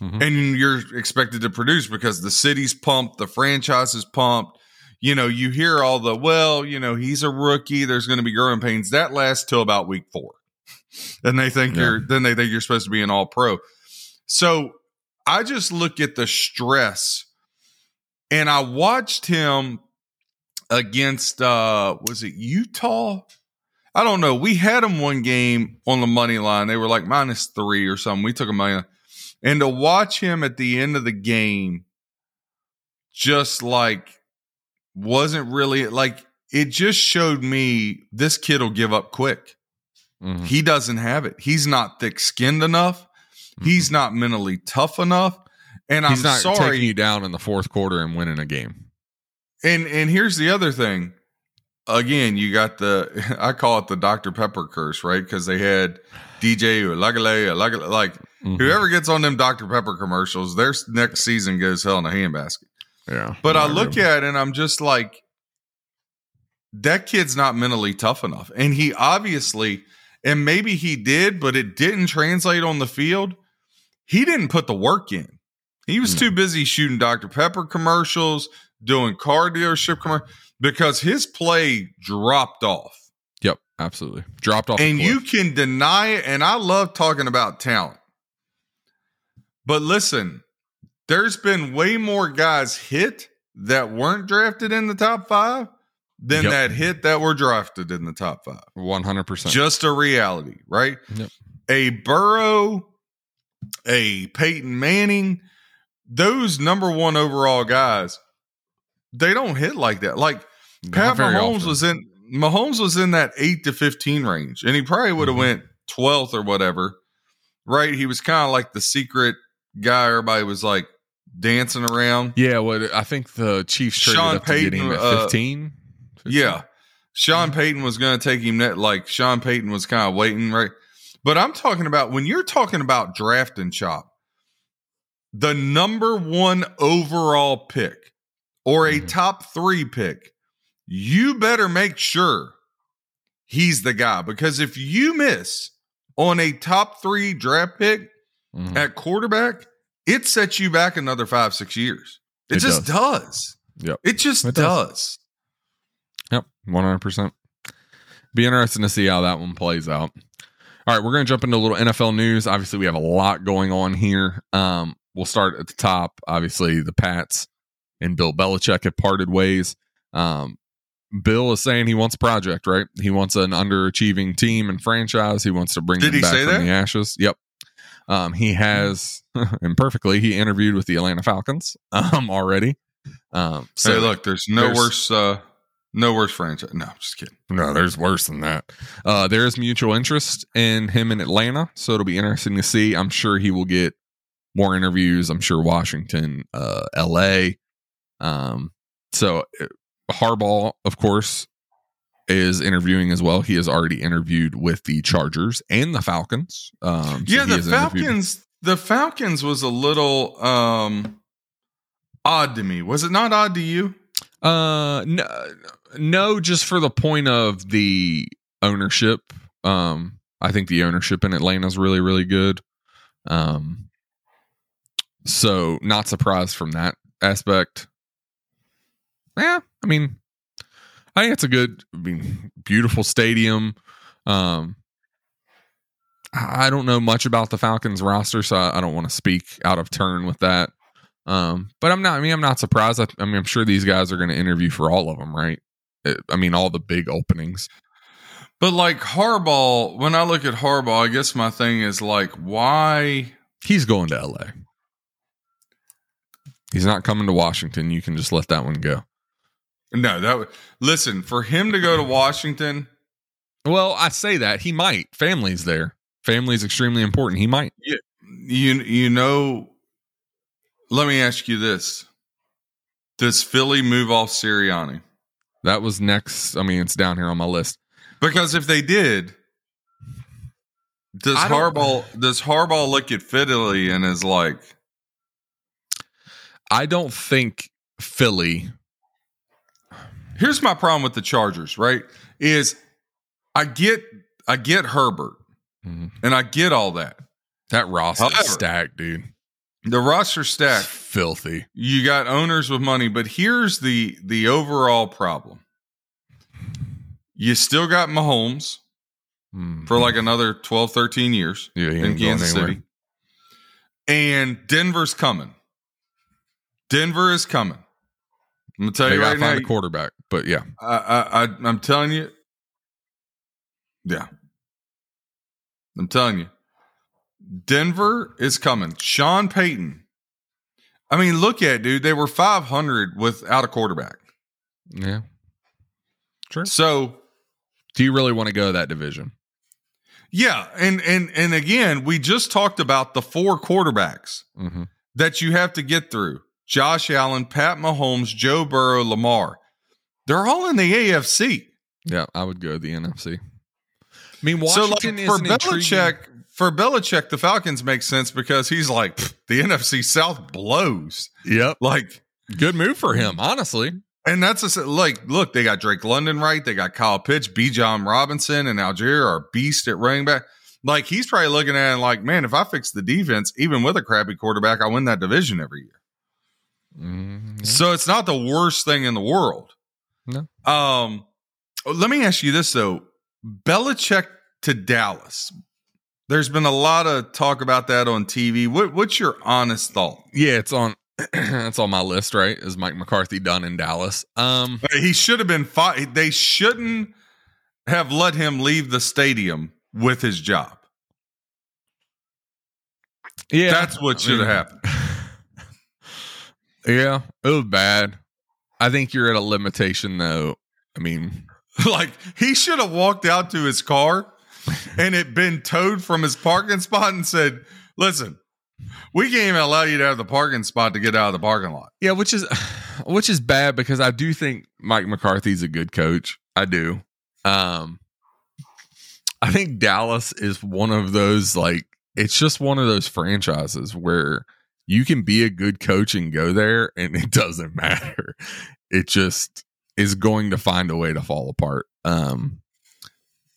S3: Mhm.
S1: and you're expected to produce because the city's pumped, the franchise is pumped. You know, you hear all the well, you know, he's a rookie. There's going to be growing pains. That lasts till about week four, and they think
S3: Yeah.
S1: you're then they think you're supposed to be an all pro. So I just look at the stress, and I watched him against uh was it Utah? I don't know. We had him one game on the money line. They were like minus three or something. We took a line. And to watch him at the end of the game, just like wasn't really like it just showed me this kid will give up quick.
S3: Mhm.
S1: He doesn't have it. He's not thick skinned enough. He's not mentally tough enough. And
S3: He's
S1: I'm
S3: not
S1: sorry.
S3: taking you down in the fourth quarter and winning a game.
S1: And and here's the other thing. Again, you got the I call it the Dr. Pepper curse, right? Because they had DJ Uiagalelei, like
S3: Mhm.
S1: whoever gets on them Dr. Pepper commercials, their next season goes hell in a handbasket.
S3: Yeah.
S1: But I
S3: Yeah,
S1: look at it and I'm just like, that kid's not mentally tough enough. And he obviously, and maybe he did, but it didn't translate on the field. He didn't put the work in. He was
S3: No.
S1: too busy shooting Dr. Pepper commercials, doing car dealership commercials, because his play dropped off.
S3: Yep, absolutely. Dropped off.
S1: And you can deny it. And I love talking about talent. But listen, there's been way more guys hit that weren't drafted in the top five than
S3: Yep.
S1: that hit that were drafted in the top five.
S3: 100%.
S1: Just a reality, right?
S3: Yep.
S1: A Burrow, a Peyton Manning, those number one overall guys, they don't hit like that. Like
S3: Not
S1: Pat Mahomes
S3: often.
S1: was in Mahomes was in that eight to fifteen range, and he probably would have
S3: Mhm.
S1: went twelfth or whatever. Right? He was kind of like the secret guy. Everybody was like dancing around.
S3: Yeah, what I think the Chiefs traded
S1: Sean
S3: up to get him
S1: Payton,
S3: at
S1: uh,
S3: 15.
S1: Yeah, Sean Payton was going to take him. Net like Sean Payton was kind of waiting, right? But I'm talking about when you're talking about drafting chop, the number one overall pick or a
S3: Mhm.
S1: top three pick, you better make sure he's the guy because if you miss on a top three draft pick
S3: Mhm.
S1: at quarterback, it sets you back another five, six years. It,
S3: It
S1: just does.
S3: Yep.
S1: It just
S3: It does.
S1: does.
S3: Yep, one hundred percent. Be interesting to see how that one plays out. All right, we're going to jump into a little NFL news. Obviously, we have a lot going on here. Um, we'll start at the top. Obviously, the Pats and Bill Belichick have parted ways. Um, Bill is saying he wants a project, right? He wants an underachieving team and franchise. He wants to bring
S1: Did
S3: them
S1: he
S3: back
S1: say
S3: from
S1: that?
S3: the ashes. Yep. Um, he has, and perfectly, he interviewed with the Atlanta Falcons um, already. Um, so
S1: hey, look, there's no
S3: there's-
S1: worse, uh, no worse franchise. No, just kidding.
S3: No, there's worse than that. Uh, there is mutual interest in him in Atlanta, so it'll be interesting to see. I'm sure he will get more interviews. I'm sure Washington, uh, L.A. Um, so uh, Harbaugh, of course, is interviewing as well. He has already interviewed with the Chargers and the Falcons. Um, so
S1: yeah, the Falcons. The Falcons was a little um odd to me. Was it not odd to you?
S3: Uh, no, no, just for the point of the ownership. Um, I think the ownership in Atlanta is really, really good. Um, so not surprised from that aspect. Yeah, I mean, I think it's a good, I mean, beautiful stadium. Um, I don't know much about the Falcons roster, so I I don't want to speak out of turn with that. Um, but I'm not. I mean, I'm not surprised. I, I mean, I'm sure these guys are going to interview for all of them, right? It- I mean, all the big openings.
S1: But like Harbaugh, when I look at Harbaugh, I guess my thing is like, why?
S3: He's going to LA. He's not coming to Washington. You can just let that one go.
S1: No, that would listen for him to go to Washington.
S3: Well, I say that he might. Family's there. Family's extremely important. He might.
S1: You you know. Let me ask you this: Does Philly move off Sirianni?
S3: That was next. I mean, it's down here on my list.
S1: Because if they did, does Harbaugh does Harbaugh look at Philly and is like,
S3: I don't think Philly.
S1: here's my problem with the Chargers, right? Is I get I get Herbert
S3: Mhm.
S1: and I get all that.
S3: That roster
S1: However-
S3: stacked, dude.
S1: The roster stack,
S3: filthy.
S1: you got owners with money, but here's the the overall problem. You still got Mahomes
S3: Mhm.
S1: for like another 12, 13 years
S3: yeah,
S1: in Kansas. City. And Denver's coming. Denver is coming. I'm gonna tell
S3: They
S1: you right now.
S3: find a quarterback, but yeah,
S1: I, I, I, I'm telling you. Yeah. I'm telling you. Denver is coming. Sean Payton. I mean, look at it, dude. They were 500 without a quarterback.
S3: yeah. Sure.
S1: So
S3: Do you really want to go to that division?
S1: yeah, and and and again, we just talked about the four quarterbacks
S3: Mm-hmm.
S1: that you have to get through: Josh Allen, Pat Mahomes, Joe Burrow, Lamar. They're all in the AFC.
S3: Yeah, I would go to the NFC. I mean,
S1: so
S3: Washington
S1: like for
S3: is an intriguing-
S1: Belichick, for Belichick, the Falcons make sense because he's like the NFC South blows.
S3: Yep,
S1: Like,
S3: good move for him, honestly.
S1: and that's a, like, look, they got Drake London right, they got Kyle Pitts, Bijan Robinson, and Allgeier are beast at running back. Like he's probably looking at it like, man, if I fix the defense, even with a crappy quarterback, I win that division every year.
S3: Mm, yeah.
S1: So it's not the worst thing in the world.
S3: No.
S1: Um, let me ask you this though: Belichick to Dallas. There's been a lot of talk about that on TV. What, what's your honest thought?
S3: Yeah, it's on. it's on my list. Right? Is Mike McCarthy done in Dallas? Um,
S1: He should have been. Fi- they shouldn't have let him leave the stadium with his job.
S3: yeah,
S1: That's what should have happened.
S3: Yeah, it was bad. I think you're at a limitation, though. I mean,
S1: like he should have walked out to his car and it been towed from his parking spot and said, "Listen, we can't even allow you to have the parking spot to get out of the parking lot."
S3: yeah, which is which is bad because I do think Mike McCarthy's a good coach. I do. Um, I think Dallas is one of those like it's just one of those franchises where you can be a good coach and go there and it doesn't matter. It just is going to find a way to fall apart. Um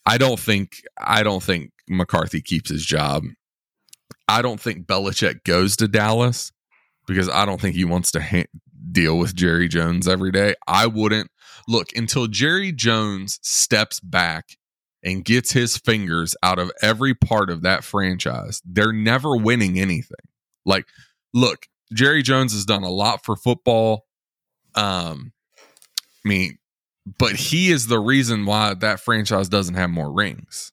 S3: I don't think I don't think McCarthy keeps his job. I don't think Belichick goes to Dallas because I don't think he wants to ha- deal with Jerry Jones every day. I wouldn't look until Jerry Jones steps back and gets his fingers out of every part of that franchise. They're never winning anything. Like, look, Jerry Jones has done a lot for football. Um, I mean, but he is the reason why that franchise doesn't have more rings.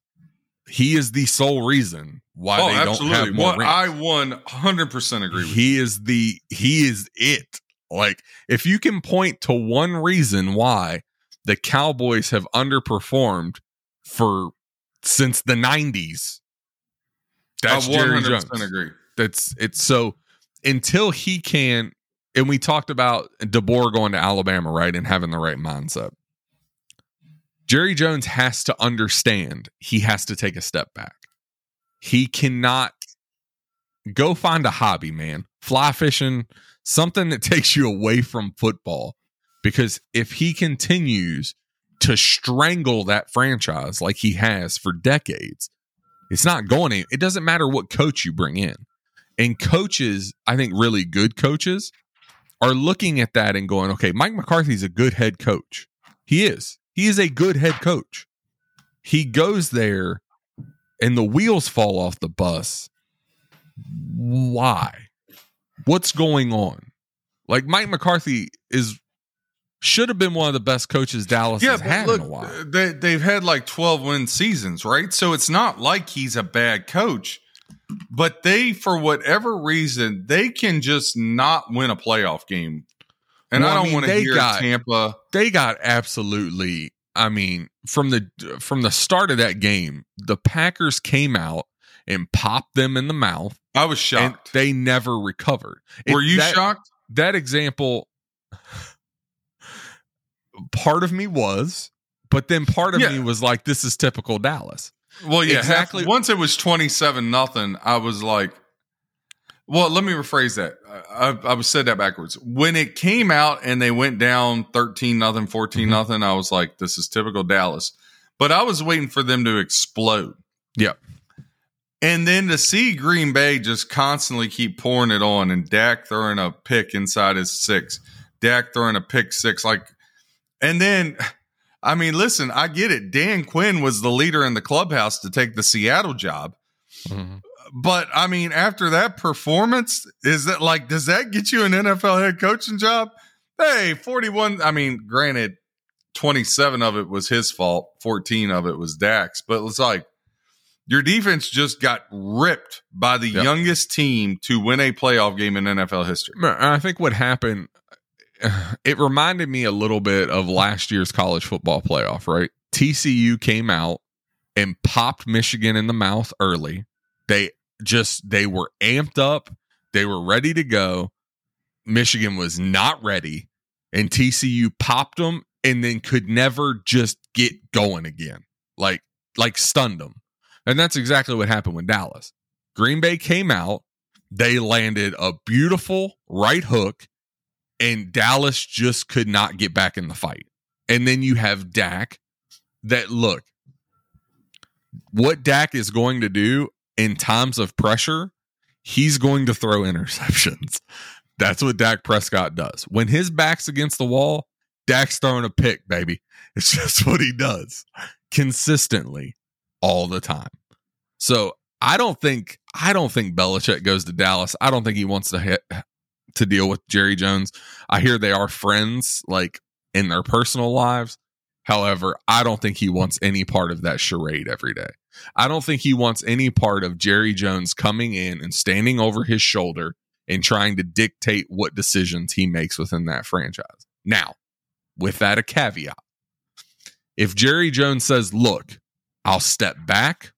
S3: He is the sole reason why
S1: oh,
S3: they don't have more
S1: What
S3: rings.
S1: I one hundred percent agree with.
S3: he is the he is it. Like if you can point to one reason why the Cowboys have underperformed for since the 90s, that's
S1: I
S3: Jerry
S1: 100%
S3: Jones.
S1: agree.
S3: That's it's so until he can and we talked about DeBoer going to Alabama, right, and having the right mindset. Jerry Jones has to understand he has to take a step back. He cannot go find a hobby, man. Fly fishing, something that takes you away from football. Because if he continues to strangle that franchise like he has for decades, it's not going any, it doesn't matter what coach you bring in. And coaches, I think really good coaches are looking at that and going, okay, Mike McCarthy's a good head coach. He is. He is a good head coach. He goes there and the wheels fall off the bus. Why? What's going on? Like Mike McCarthy is should have been one of the best coaches Dallas
S1: Yeah,
S3: has had
S1: look,
S3: in a while.
S1: they they've had like twelve win seasons, right? So it's not like he's a bad coach, but they, for whatever reason, they can just not win a playoff game. And
S3: Well, I
S1: I don't
S3: mean,
S1: want to hear
S3: got-
S1: Tampa.
S3: they got absolutely i mean from the from the start of that game the packers came out and popped them in the mouth
S1: I was
S3: and
S1: shocked.
S3: they never recovered
S1: Were you
S3: that,
S1: shocked?
S3: that example part of me was but then part of
S1: Yeah.
S3: me was like this is typical dallas
S1: Well, yeah,
S3: Exactly.
S1: exactly. once it was twenty-seven nothing, I was like, "Well, let me rephrase that. I, I, I was said that backwards. When it came out and they went down thirteen nothing, 14
S3: Mhm.
S1: nothing, I was like, this is typical Dallas." But I was waiting for them to explode.
S3: Yep.
S1: And then to see Green Bay just constantly keep pouring it on, and Dak throwing a pick inside his six, Dak throwing a pick six, like, and then. I mean, listen, I get it. Dan Quinn was the leader in the clubhouse to take the Seattle job. But I mean, after that performance, is that like, does that get you an NFL head coaching job? Hey, 41. I mean, granted, 27 of it was his fault, 14 of it was Dak's, but it's like your defense just got ripped by the
S3: Yep.
S1: youngest team to win a playoff game in NFL history.
S3: I think what happened, it reminded me a little bit of last year's college football playoff, right? TCU came out and popped Michigan in the mouth early. They just, they were amped up. They were ready to go. Michigan was not ready, and TCU popped them and then could never just get going again. Like, like stunned them. And that's exactly what happened with Dallas. Green Bay came out, they landed a beautiful right hook, and Dallas just could not get back in the fight. And then you have Dak that look, what Dak is going to do in times of pressure, he's going to throw interceptions. That's what Dak Prescott does. When his back's against the wall, Dak's throwing a pick, baby. It's just what he does consistently all the time. So I don't think I don't think Belichick goes to Dallas. I don't think he wants to hit, to deal with Jerry Jones. I hear they are friends, like in their personal lives. However, I don't think he wants any part of that charade every day. I don't think he wants any part of Jerry Jones coming in and standing over his shoulder and trying to dictate what decisions he makes within that franchise. Now, with that a caveat. If Jerry Jones says, "Look, I'll step back.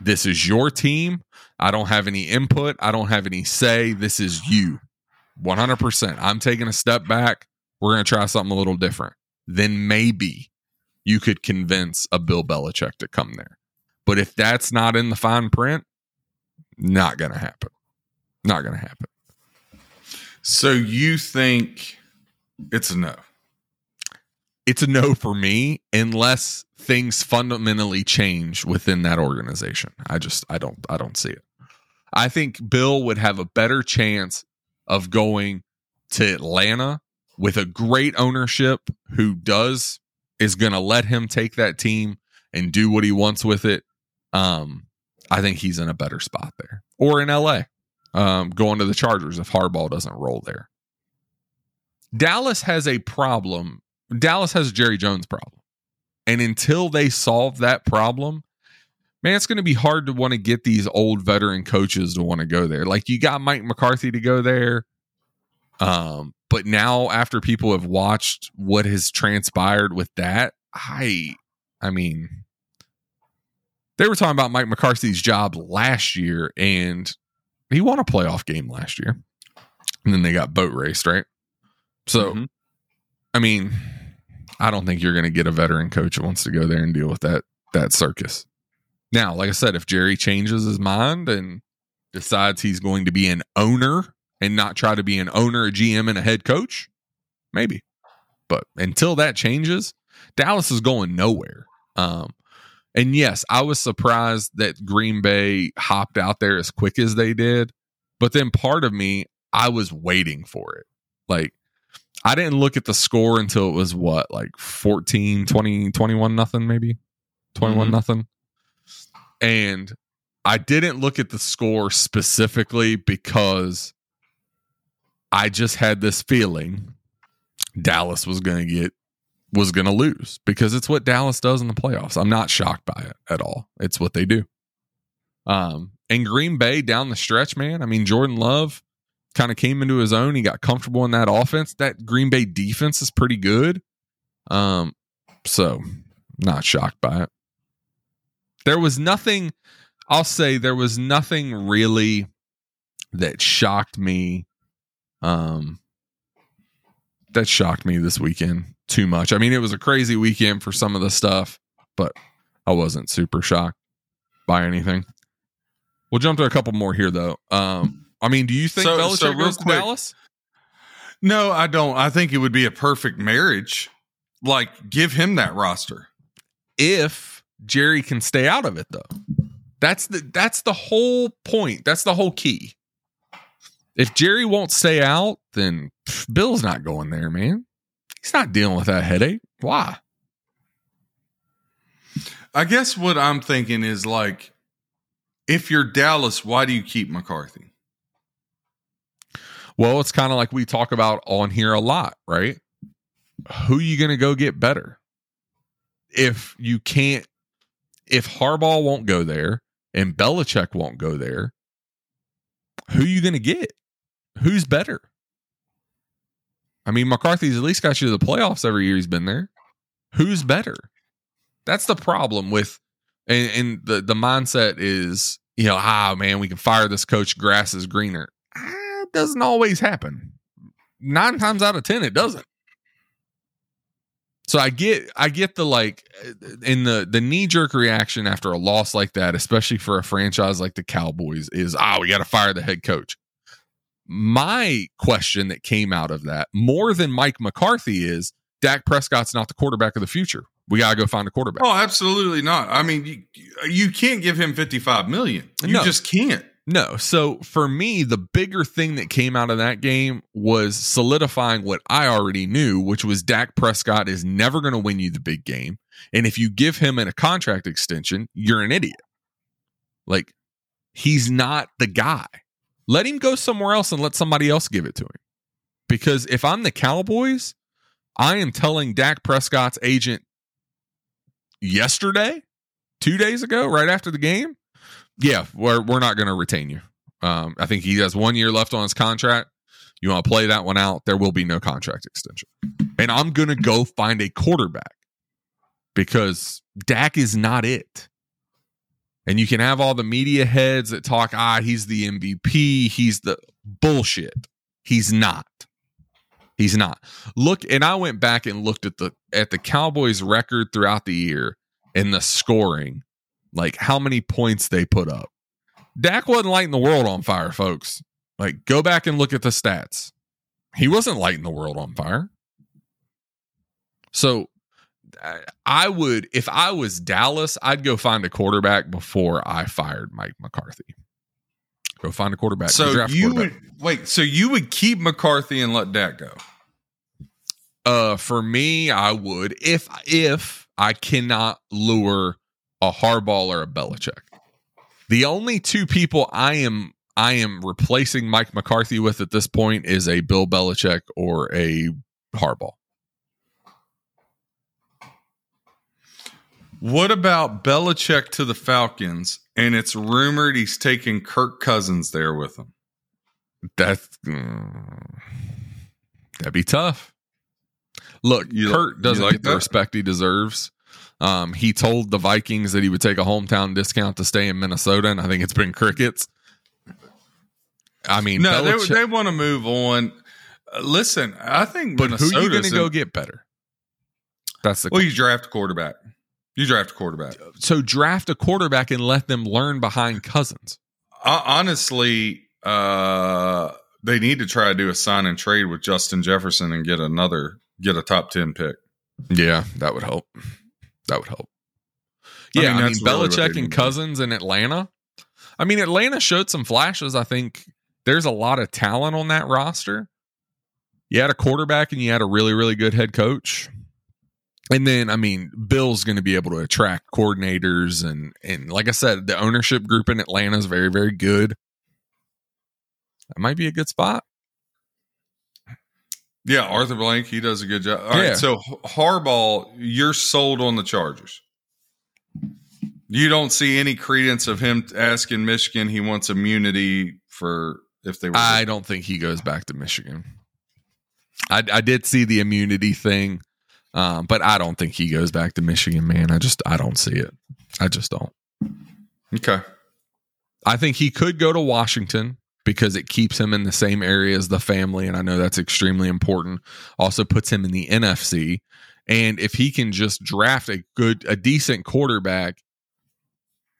S3: This is your team. I don't have any input. I don't have any say. This is you. 100%. I'm taking a step back. We're going to try something a little different. Then maybe you could convince a Bill Belichick to come there. But if that's not in the fine print, not going to happen. Not going to happen.
S1: So you think it's a no?
S3: It's a no for me unless things fundamentally change within that organization. I just I don't I don't see it. I think Bill would have a better chance of going to Atlanta with a great ownership who does is going to let him take that team and do what he wants with it. Um, I think he's in a better spot there, or in LA, um, going to the Chargers if Harbaugh doesn't roll there. Dallas has a problem Dallas has Jerry Jones problem. And until they solve that problem, man, it's going to be hard to want to get these old veteran coaches to want to go there. Like you got Mike McCarthy to go there. Um, but now after people have watched what has transpired with that, I I mean they were talking about Mike McCarthy's job last year and he won a playoff game last year. And then they got boat raced, right? So
S1: Mhm.
S3: I mean, I don't think you're going to get a veteran coach that wants to go there and deal with that that circus. Now, like I said, if Jerry changes his mind and decides he's going to be an owner and not try to be an owner, a GM, and a head coach, maybe. But until that changes, Dallas is going nowhere. Um, and yes, I was surprised that Green Bay hopped out there as quick as they did. But then part of me, I was waiting for it. Like, I didn't look at the score until it was what, like 14, 20, 21 nothing, maybe 21
S1: Mhm.
S3: nothing. And I didn't look at the score specifically because I just had this feeling Dallas was going to get was going to lose because it's what Dallas does in the playoffs. I'm not shocked by it at all. It's what they do. Um, and Green Bay down the stretch, man. I mean, Jordan Love kind of came into his own. He got comfortable in that offense. That Green Bay defense is pretty good. Um, so not shocked by it. There was nothing. I'll say there was nothing really that shocked me. Um, that shocked me this weekend too much. I mean, it was a crazy weekend for some of the stuff, but I wasn't super shocked by anything. We'll jump to a couple more here, though. Um, I mean, do you think
S1: So-
S3: Belichick
S1: so
S3: goes to
S1: quick-
S3: Dallas?
S1: No, I don't. I think it would be a perfect marriage. Like, give him that roster.
S3: if Jerry can stay out of it though. That's the that's the whole point. That's the whole key. If Jerry won't stay out, then pff, Bill's not going there, man. He's not dealing with that headache. Why?
S1: I guess what I'm thinking is like, if you're Dallas, why do you keep McCarthy?
S3: Well, it's kind of like we talk about on here a lot, right? Who you going to go get better? If you can't, if Harbaugh won't go there and Belichick won't go there, who you going to get? Who's better? I mean, McCarthy's at least got you to the playoffs every year he's been there. Who's better? That's the problem with, and, and the the mindset is, you know, ah man, we can fire this coach. Grass is greener. Ah, it doesn't always happen. Nine times out of ten, it doesn't. So I get, I get the like, in the the knee jerk reaction after a loss like that, especially for a franchise like the Cowboys, is ah, we got to fire the head coach. My question that came out of that, more than Mike McCarthy, is Dak Prescott's not the quarterback of the future. We got to go find a quarterback.
S1: Oh, absolutely not. I mean, you, you can't give him 55 million. You
S3: No.
S1: just can't.
S3: No. So for me, the bigger thing that came out of that game was solidifying what I already knew, which was Dak Prescott is never going to win you the big game. And if you give him in a contract extension, you're an idiot. Like, he's not the guy. Let him go somewhere else and let somebody else give it to him. Because if I'm the Cowboys, I am telling Dak Prescott's agent yesterday, two days ago, right after the game, yeah, we're we're not going to retain you. Um, I think he has one year left on his contract. You want to play that one out? There will be no contract extension, and I'm going to go find a quarterback because Dak is not it. And you can have all the media heads that talk, ah, he's the MVP. He's the bullshit. He's not. He's not. Look, and I went back and looked at the at the Cowboys record throughout the year and the scoring, like how many points they put up. Dak wasn't lighting the world on fire, folks. Like, go back and look at the stats. He wasn't lighting the world on fire. So, I- would, if I was Dallas, I'd go find a quarterback before I fired Mike McCarthy. Go find a quarterback.
S1: So you
S3: quarterback.
S1: would wait. So you would keep McCarthy and let Dak go.
S3: Uh, for me, I would if if I cannot lure a Harbaugh or a Belichick. The only two people I am I am replacing Mike McCarthy with at this point is a Bill Belichick or a Harbaugh.
S1: What about Belichick to the Falcons? And it's rumored he's taking Kirk Cousins there with him.
S3: That's mm, that'd be tough. Look,
S1: You-
S3: Kirk
S1: you
S3: doesn't
S1: like
S3: get the respect he deserves. Um, he told the Vikings that he would take a hometown discount to stay in Minnesota, and I think it's been crickets. I mean,
S1: No, they,
S3: Belichick-
S1: they want to move on. Uh, listen, I think
S3: but who are you going to go get better? That's the
S1: Well, you draft a quarterback. You draft a quarterback.
S3: so draft a quarterback and let them learn behind Cousins.
S1: Uh, honestly, uh, they need to try to do a sign and trade with Justin Jefferson and get another get a top ten pick.
S3: Yeah, that would help. That would help.
S1: I
S3: Yeah,
S1: mean,
S3: I mean,
S1: really
S3: Belichick and
S1: need to do.
S3: Cousins in Atlanta. I mean, Atlanta showed some flashes. I think there's a lot of talent on that roster. You had a quarterback and you had a really, really good head coach. And then, I mean, Bill's going to be able to attract coordinators and and like I said, the ownership group in Atlanta is very, very good. That might be a good spot.
S1: Yeah, Arthur Blank, he does a good job. All right,
S3: Yeah.
S1: so Harbaugh, you're sold on the Chargers. You don't see any credence of him asking Michigan he wants immunity for if they were.
S3: I don't think he goes back to Michigan. I, I did see the immunity thing, um, but I don't think he goes back to Michigan, man. I just I don't see it. I just don't.
S1: okay.
S3: I think he could go to Washington because it keeps him in the same area as the family, and I know that's extremely important. Also puts him in the NFC, and if he can just draft a good, a decent quarterback,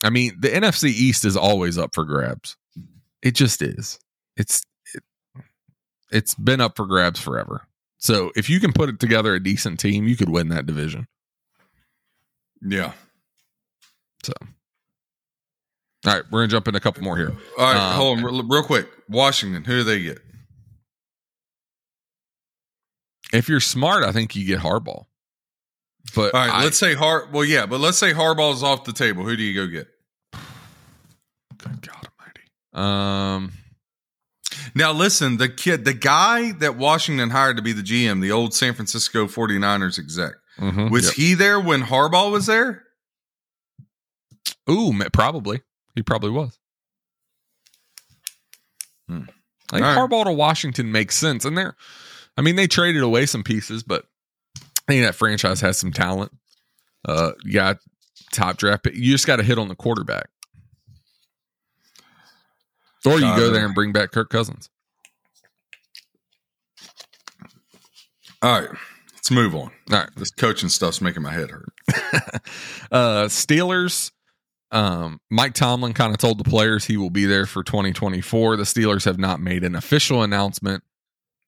S3: I mean, the NFC East is always up for grabs. It just is. It's it, it's been up for grabs forever. So if you can put it together a decent team, you could win that division.
S1: Yeah.
S3: So. All right, we're gonna jump in a couple more here.
S1: All right,
S3: Um,
S1: hold on real, real quick. Washington, who do they get?
S3: If you're smart, I think you get Harbaugh. But
S1: All right,
S3: I-
S1: let's say Har. Well, yeah, but let's say Harbaugh's off the table. Who do you go get?
S3: good God Almighty. Um,
S1: Now, listen, the kid, the guy that Washington hired to be the GM, the old San Francisco 49ers exec,
S3: mhm,
S1: was
S3: yep.
S1: he there when Harbaugh was there?
S3: Ooh, probably he probably was.
S1: Hmm.
S3: I think
S1: All right.
S3: Harbaugh to Washington makes sense, and they're, I mean, they traded away some pieces, but I think that franchise has some talent. Uh, you got top draft pick. You just got to hit on the quarterback, or you go there and bring back Kirk Cousins.
S1: All right, let's move on.
S3: All right,
S1: This coaching stuff's making my head hurt.
S3: uh Steelers um Mike Tomlin kind of told the players he will be there for 2024. The Steelers have not made an official announcement.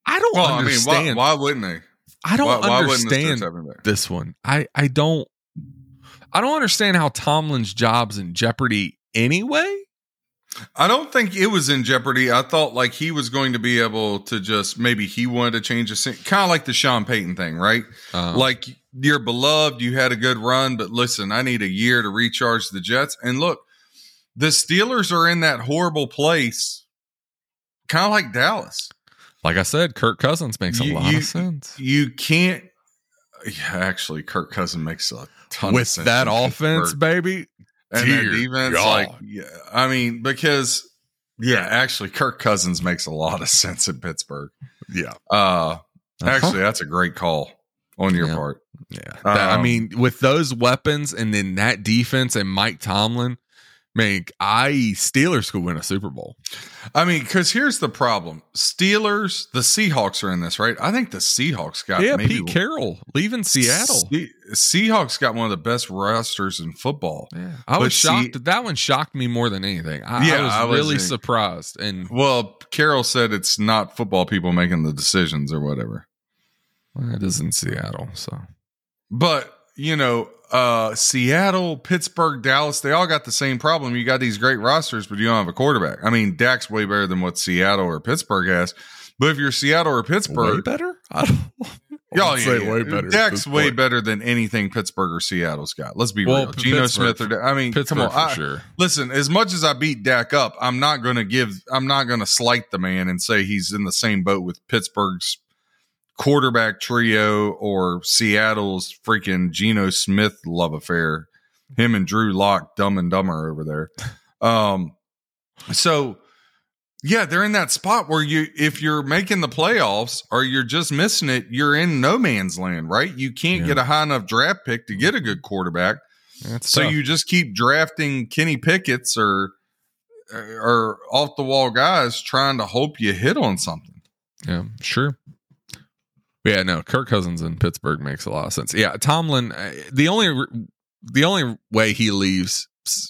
S3: I don't
S1: Well, I mean,
S3: understand.
S1: why, why wouldn't they?
S3: I don't
S1: why, why
S3: understand
S1: Steelers have him there?
S3: this one. I I don't I don't understand how Tomlin's job's in jeopardy anyway.
S1: I don't think it was in jeopardy. I thought like he was going to be able to just maybe he wanted to change the scene, kind of like the Sean Payton thing, right?
S3: Um,
S1: like you're beloved, you had a good run, but listen, I need a year to recharge the Jets. And look, the Steelers are in that horrible place, kind of like Dallas.
S3: like I said, Kirk Cousins makes a lot
S1: you-
S3: of sense.
S1: You can't. Yeah, actually, Kirk Cousins makes a ton of
S3: With that offense,
S1: Pittsburgh.
S3: baby,
S1: and
S3: dear
S1: defense.
S3: God.
S1: Like, yeah, I mean, because yeah, actually, Kirk Cousins makes a lot of sense in Pittsburgh.
S3: yeah.
S1: Uh,
S3: Uh-huh.
S1: actually, that's a great call on your
S3: Yeah.
S1: part.
S3: Yeah. That- I
S1: Um,
S3: mean, with those weapons and then that defense and Mike Tomlin, man, I Steelers could win a Super Bowl.
S1: I mean, because here's the problem: Steelers, the Seahawks are in this, right? I think the Seahawks got
S3: yeah,
S1: maybe
S3: Pete Carroll leaving Seattle.
S1: Se- Seahawks got one of the best rosters in football.
S3: Yeah, I was
S1: But see-
S3: shocked. that one shocked me more than anything. I,
S1: Yeah,
S3: I was
S1: I was
S3: really surprised. And
S1: Well, Carroll said it's not football people making the decisions or whatever.
S3: well, it is in Seattle, so
S1: But you know, uh, Seattle, Pittsburgh, Dallas, they all got the same problem. You got these great rosters, but you don't have a quarterback. I mean, Dak's way better than what Seattle or Pittsburgh has. But if you're Seattle or
S3: way
S1: Pittsburgh,
S3: better. I don't. I
S1: Oh, yeah,
S3: say
S1: yeah.
S3: way better. at
S1: Dak's way better than anything Pittsburgh or Seattle's got. Let's be
S3: Well,
S1: real.
S3: P-
S1: Geno
S3: Pittsburgh-
S1: Smith or I mean,
S3: Pittsburgh
S1: come on.
S3: for
S1: I-
S3: sure.
S1: Listen, as much as I beat Dak up, I'm not going to give. I'm not going to slight the man and say he's in the same boat with Pittsburgh's quarterback trio or Seattle's freaking Geno Smith love affair. him and Drew Lock, Dumb and Dumber over there. Um, so yeah, they're in that spot where you, if you're making the playoffs or you're just missing it, you're in no man's land, right? You can't
S3: Yeah.
S1: get a high enough draft pick to get a good quarterback.
S3: That's
S1: So
S3: tough.
S1: you just keep drafting Kenny Pickett's or or off the wall guys trying to hope you hit on something.
S3: Yeah, sure. Yeah, no, Kirk Cousins in Pittsburgh makes a lot of sense. Yeah, Tomlin. uh, The only the only way he leaves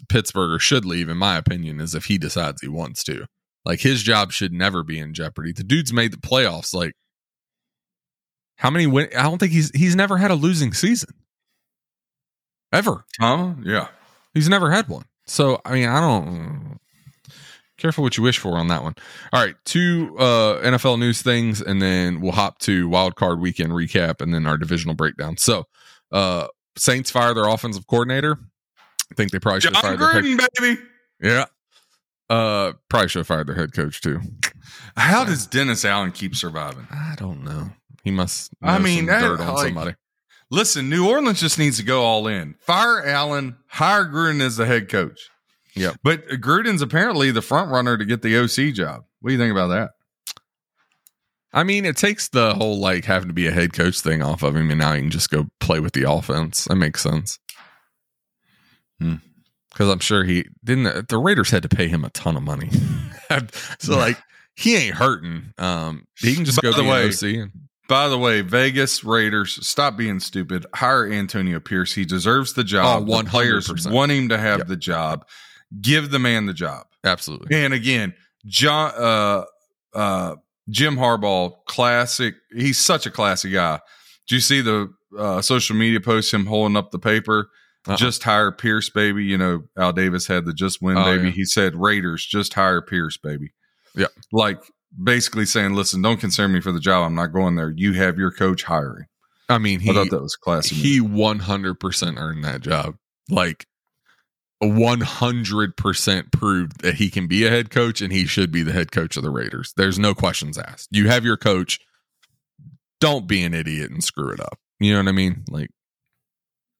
S3: Pittsburgh or should leave, in my opinion, is if he decides he wants to. Like his job should never be in jeopardy. The dude's made the playoffs. Like how many win? I don't think he's he's never had a losing season ever.
S1: Tom, yeah.
S3: He's never had one. So I mean, I don't. Careful what you wish for on that one. All right, two uh, NFL news things, and then we'll hop to wild card weekend recap, and then our divisional breakdown. So, uh, Saints fire their offensive coordinator. I think they probably should
S1: Jon
S3: have fired their head.
S1: Gruden, baby.
S3: Yeah, uh, probably should have fired their head coach too.
S1: How does Dennis Allen keep surviving?
S3: I don't know. He must.
S1: I mean,
S3: some
S1: that-
S3: dirt on
S1: like-
S3: somebody.
S1: Listen, New Orleans just needs to go all in. Fire Allen, hire Gruden as the head coach.
S3: Yep.
S1: But Gruden's apparently the front runner to get the OC job. What do you think about that?
S3: I mean, it takes the whole like having to be a head coach thing off of him, and now he can just go play with the offense. That makes sense.
S1: Hmm.
S3: Because I'm sure he didn't. The Raiders had to pay him a ton of money, so like he ain't hurting. Um, he can just
S1: By
S3: go
S1: the way,
S3: OC.
S1: By the way, Vegas Raiders, stop being stupid. Hire Antonio Pierce. He deserves the job.
S3: Oh,
S1: The players
S3: 100%.
S1: want him to have
S3: Yep.
S1: the job. Give the man the job.
S3: absolutely.
S1: And again, Jon uh uh Jim Harbaugh, classic. He's such a classy guy. Do you see the uh, social media posts him holding up the paper?
S3: Uh-uh.
S1: Just hire Pierce, baby. You know, Al Davis had the just win,
S3: Oh,
S1: baby.
S3: yeah.
S1: He said, Raiders, just hire Pierce, baby.
S3: Yeah.
S1: Like basically saying, listen, don't consider me for the job. I'm not going there. You have your coach hiring.
S3: I mean, he
S1: I thought that was classic.
S3: he 100% earned that job. Like 100% proved that he can be a head coach and he should be the head coach of the Raiders. There's no questions asked. You have your coach. Don't be an idiot and screw it up. You know what I mean? Like,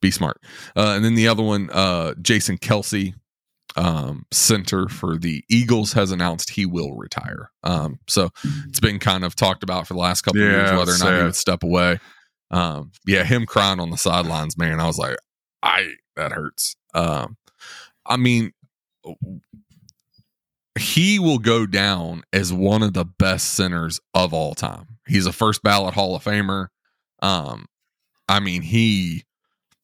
S3: be smart. Uh, and then the other one, uh, Jason Kelce, um, center for the Eagles, has announced he will retire. Um, so it's been kind of talked about for the last couple of years whether or not he would step away. Um, yeah, him crying on the sidelines, man. I was like, I that hurts. Um, I mean, he will go down as one of the best centers of all time. He's a first ballot Hall of Famer. Um, I mean, he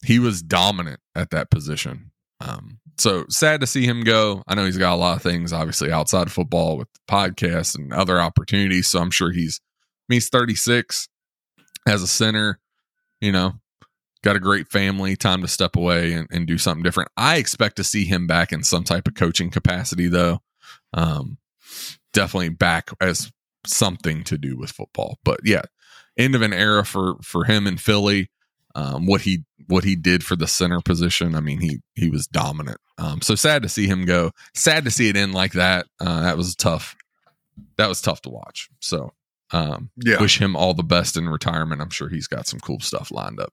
S3: he was dominant at that position. Um, so sad to see him go. I know he's got a lot of things, obviously, outside of football with podcasts and other opportunities. So I'm sure he's he's 36 as a center, you know, got a great family, time to step away and, and do something different. I expect to see him back in some type of coaching capacity, though. Um, definitely back as something to do with football. But yeah, end of an era for for him in Philly. Um, what he what he did for the center position. I mean, he he was dominant. Um, so sad to see him go. Sad to see it end like that. Uh, that was tough. That was tough to watch. So um,
S1: Yeah.
S3: wish him all the best in retirement. I'm sure he's got some cool stuff lined up.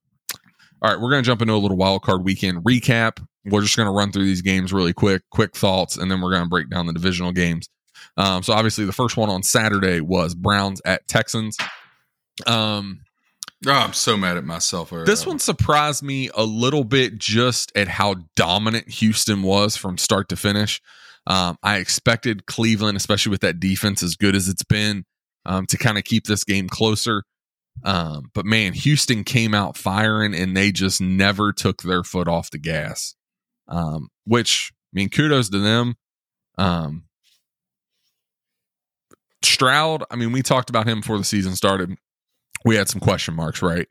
S3: All right, we're going to jump into a little wild card weekend recap. We're just going to run through these games really quick, quick thoughts, and then we're going to break down the divisional games. Um, so obviously, the first one on Saturday was Browns at Texans. Um,
S1: Oh, I'm so mad at myself. over
S3: this
S1: that
S3: one surprised me a little bit just at how dominant Houston was from start to finish. Um, I expected Cleveland, especially with that defense as good as it's been, um, to kind of keep this game closer. Um, but man, Houston came out firing and they just never took their foot off the gas. Um, which I mean, kudos to them. Um, Stroud, I mean, we talked about him before the season started. We had some question marks, right?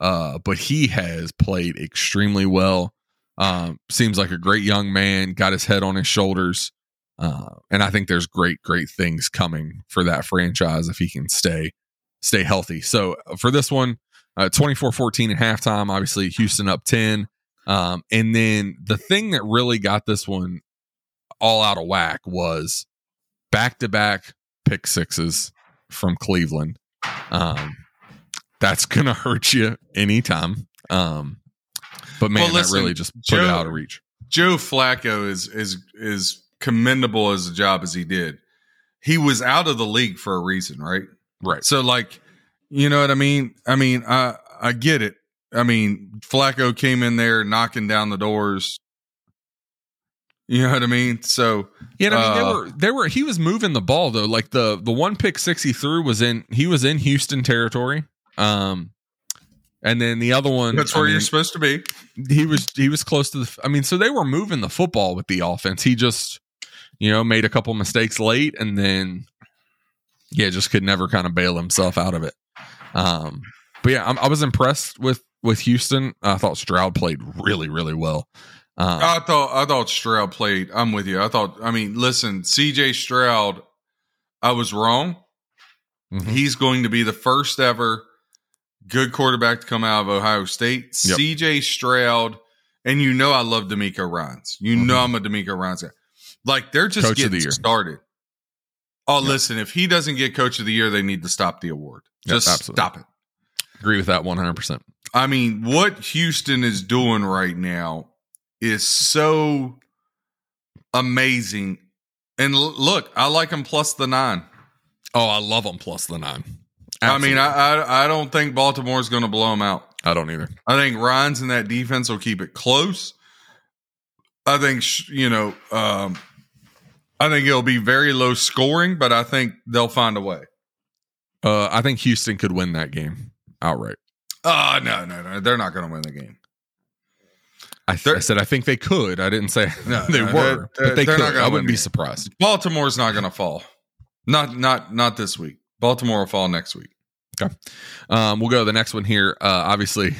S3: Uh, but he has played extremely well. Um, seems like a great young man, got his head on his shoulders. Uh, and I think there's great, great things coming for that franchise if he can stay stay healthy. So uh, for this one, uh, 24-14 at halftime, obviously Houston up 10. Um, and then the thing that really got this one all out of whack was back-to-back pick sixes from Cleveland. Um, that's gonna hurt you anytime. Um, But man,
S1: Well, listen,
S3: that really just put it
S1: Joe-
S3: out of reach.
S1: Joe Flacco is is is commendable as a job as he did. He was out of the league for a reason, right?
S3: Right.
S1: So like, you know what I mean? I mean, I I get it. I mean, Flacco came in there knocking down the doors. You know what I mean? So
S3: Yeah, I mean
S1: Uh,
S3: they were they were he was moving the ball though. Like the the one pick six he threw was in he was in Houston territory. Um and then the other one
S1: that's
S3: I
S1: where
S3: mean,
S1: you're supposed to be.
S3: he was he was close to the I mean, so they were moving the football with the offense. He just, you know, made a couple mistakes late and then yeah, just could never kind of bail himself out of it. Um but yeah, I'm, I was impressed with with Houston. I thought Stroud played really really well. Um,
S1: I thought I thought Stroud played. I'm with you. I thought. I mean, listen, C.J. Stroud. I was wrong.
S3: mhm.
S1: He's going to be the first ever good quarterback to come out of Ohio State.
S3: Yep.
S1: C.J. Stroud, and you know I love DeMeco Ryans. You know I'm a DeMeco Ryans guy. Like they're just
S3: Mm-hmm. Coach of the
S1: getting started. Oh, listen, if he doesn't get Coach of the Year, they need to stop the award. Just
S3: absolutely.
S1: stop it.
S3: agree with that 100%.
S1: I mean, what Houston is doing right now is so amazing. And l- look, I like him plus the nine.
S3: Oh, I love him plus the 9.
S1: I mean, I, I I don't think Baltimore's going to blow him out.
S3: I don't either.
S1: I think Ryans in that defense will keep it close. I think sh- you know, um, I think it'll be very low scoring, but I think they'll find a way.
S3: Uh, I think Houston could win that game outright.
S1: Oh no, no, no! They're not going to win the game.
S3: I, th- I said I think they could. I didn't say
S1: No,
S3: they
S1: no,
S3: were,
S1: they're-
S3: but they
S1: they're
S3: could. I wouldn't be surprised.
S1: Baltimore's not going to fall. Not not not this week. Baltimore will fall next week.
S3: Um, we'll go to the next one here. Uh, obviously,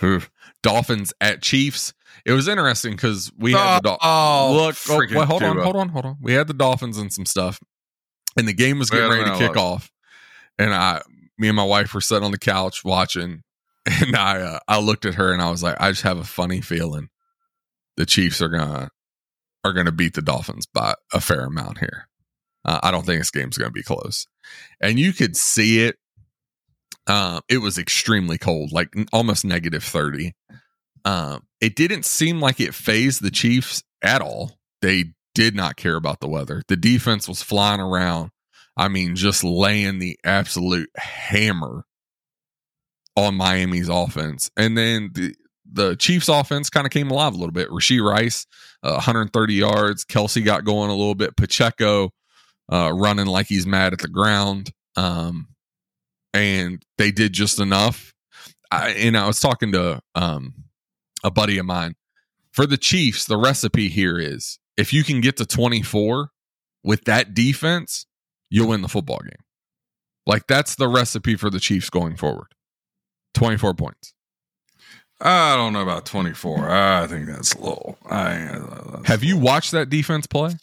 S3: Dolphins at Chiefs. It was interesting because we had the Dol-
S1: oh,
S3: look. Oh, wait, hold on, hold on, hold on. We had the Dolphins and some stuff, and the game was getting
S1: Yeah,
S3: ready to kick off. And I, me and my wife were sitting on the couch watching, and I, uh, I looked at her and I was like, I just have a funny feeling the Chiefs are gonna are gonna beat the Dolphins by a fair amount here. Uh, I don't think this game's gonna be close, and you could see it. Uh, it was extremely cold, like almost negative thirty. Um, it didn't seem like it fazed the Chiefs at all. They did not care about the weather. The defense was flying around. I mean, just laying the absolute hammer on Miami's offense. And then the, the Chiefs offense kind of came alive a little bit. Rashee Rice, uh, 130 yards. Kelce got going a little bit. Pacheco uh, running like he's mad at the ground. Um, and they did just enough. I, and I was talking to um, a buddy of mine. For the Chiefs, the recipe here is if you can get to 24 with that defense, you'll win the football game. Like that's the recipe for the Chiefs going forward. 24 points.
S1: I don't know about 24. I think that's low. I,
S3: Have you watched that defense play?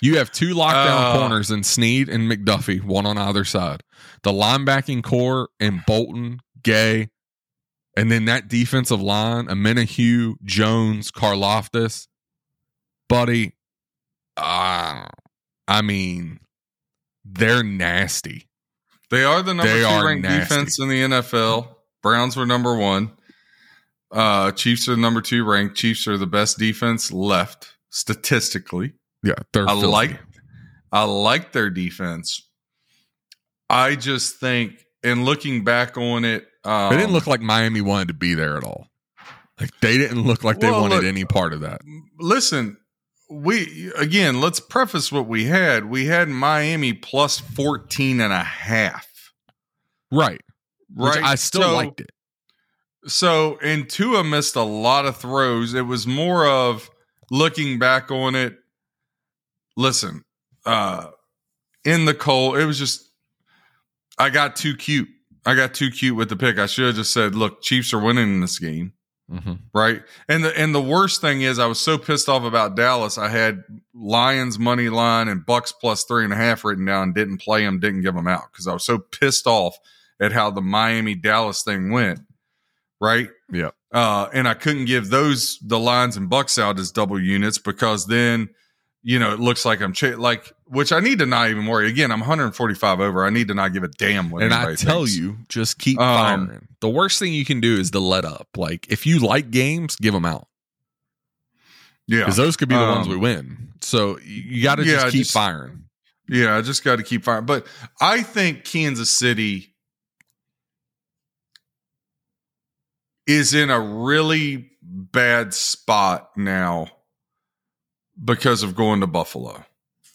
S3: You have two lockdown
S1: Uh,
S3: corners in Sneed and McDuffie, one on either side. The linebacking core and Bolton, Gay, and then that defensive line, Omenihu, Jones, Karlaftis. Buddy, uh, I mean, they're nasty.
S1: They are the number
S3: They
S1: two ranked
S3: nasty.
S1: defense in the NFL. Browns were number one. Uh, Chiefs are number two ranked. Chiefs are the best defense left statistically.
S3: Yeah, they're
S1: I like I like their defense. I just think, and looking back on it, um,
S3: They didn't look like Miami wanted to be there at all. Like they didn't look like they
S1: Well,
S3: wanted
S1: look-
S3: any part of that.
S1: listen we again let's preface what we had we had miami plus 14 and a half
S3: Right. Which
S1: right
S3: I still
S1: So-
S3: liked it.
S1: so and tua missed a lot of throws it was more of looking back on it listen uh in the cold it was just i got too cute i got too cute with the pick i should have just said look chiefs are winning in this game
S3: Mhm.
S1: right? And the and the worst thing is, I was so pissed off about Dallas. I had Lions money line and Bucs plus three and a half written down. Didn't play them. Didn't give them out because I was so pissed off at how the Miami Dallas thing went. Right?
S3: Yeah.
S1: Uh, and I couldn't give those the lines and Bucs out as double units because then you know, it looks like I'm like, which I need to not even worry. Again, I'm 145 over. I need to not give a damn what.
S3: and I tell
S1: thinks.
S3: you, just keep
S1: Um,
S3: firing. The worst thing you can do is to let up. Like if you like games, give them out
S1: yeah,
S3: because those could be the ones
S1: Um,
S3: we win. So you, you got to
S1: yeah,
S3: just keep
S1: just-
S3: firing.
S1: yeah. I just got to keep firing. But I think Kansas City is in a really bad spot now because of going to Buffalo.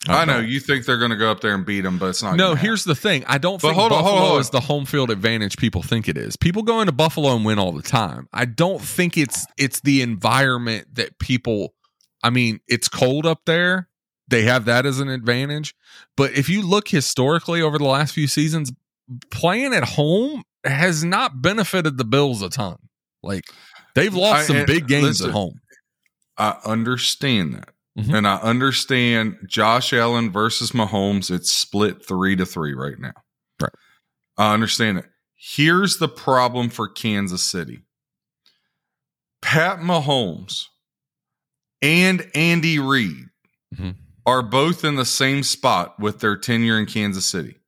S1: I know you think they're going to go up there and beat them, but it's not.
S3: No, here's the thing. I don't
S1: But
S3: think
S1: hold on,
S3: Buffalo
S1: hold on.
S3: is the home field advantage people think it is. People go into Buffalo and win all the time. I don't think it's it's the environment that people I mean, it's cold up there. They have that as an advantage. But if you look historically over the last few seasons, playing at home has not benefited the Bills a ton. Like they've lost
S1: I-
S3: some big games
S1: listen,
S3: at home.
S1: I understand that.
S3: Mhm.
S1: And I understand Josh Allen versus Mahomes, it's split three to three right now.
S3: Right.
S1: I understand it. Here's the problem for Kansas City Pat Mahomes and Andy Reid
S3: Mhm.
S1: are both in the same spot with their tenure in Kansas City.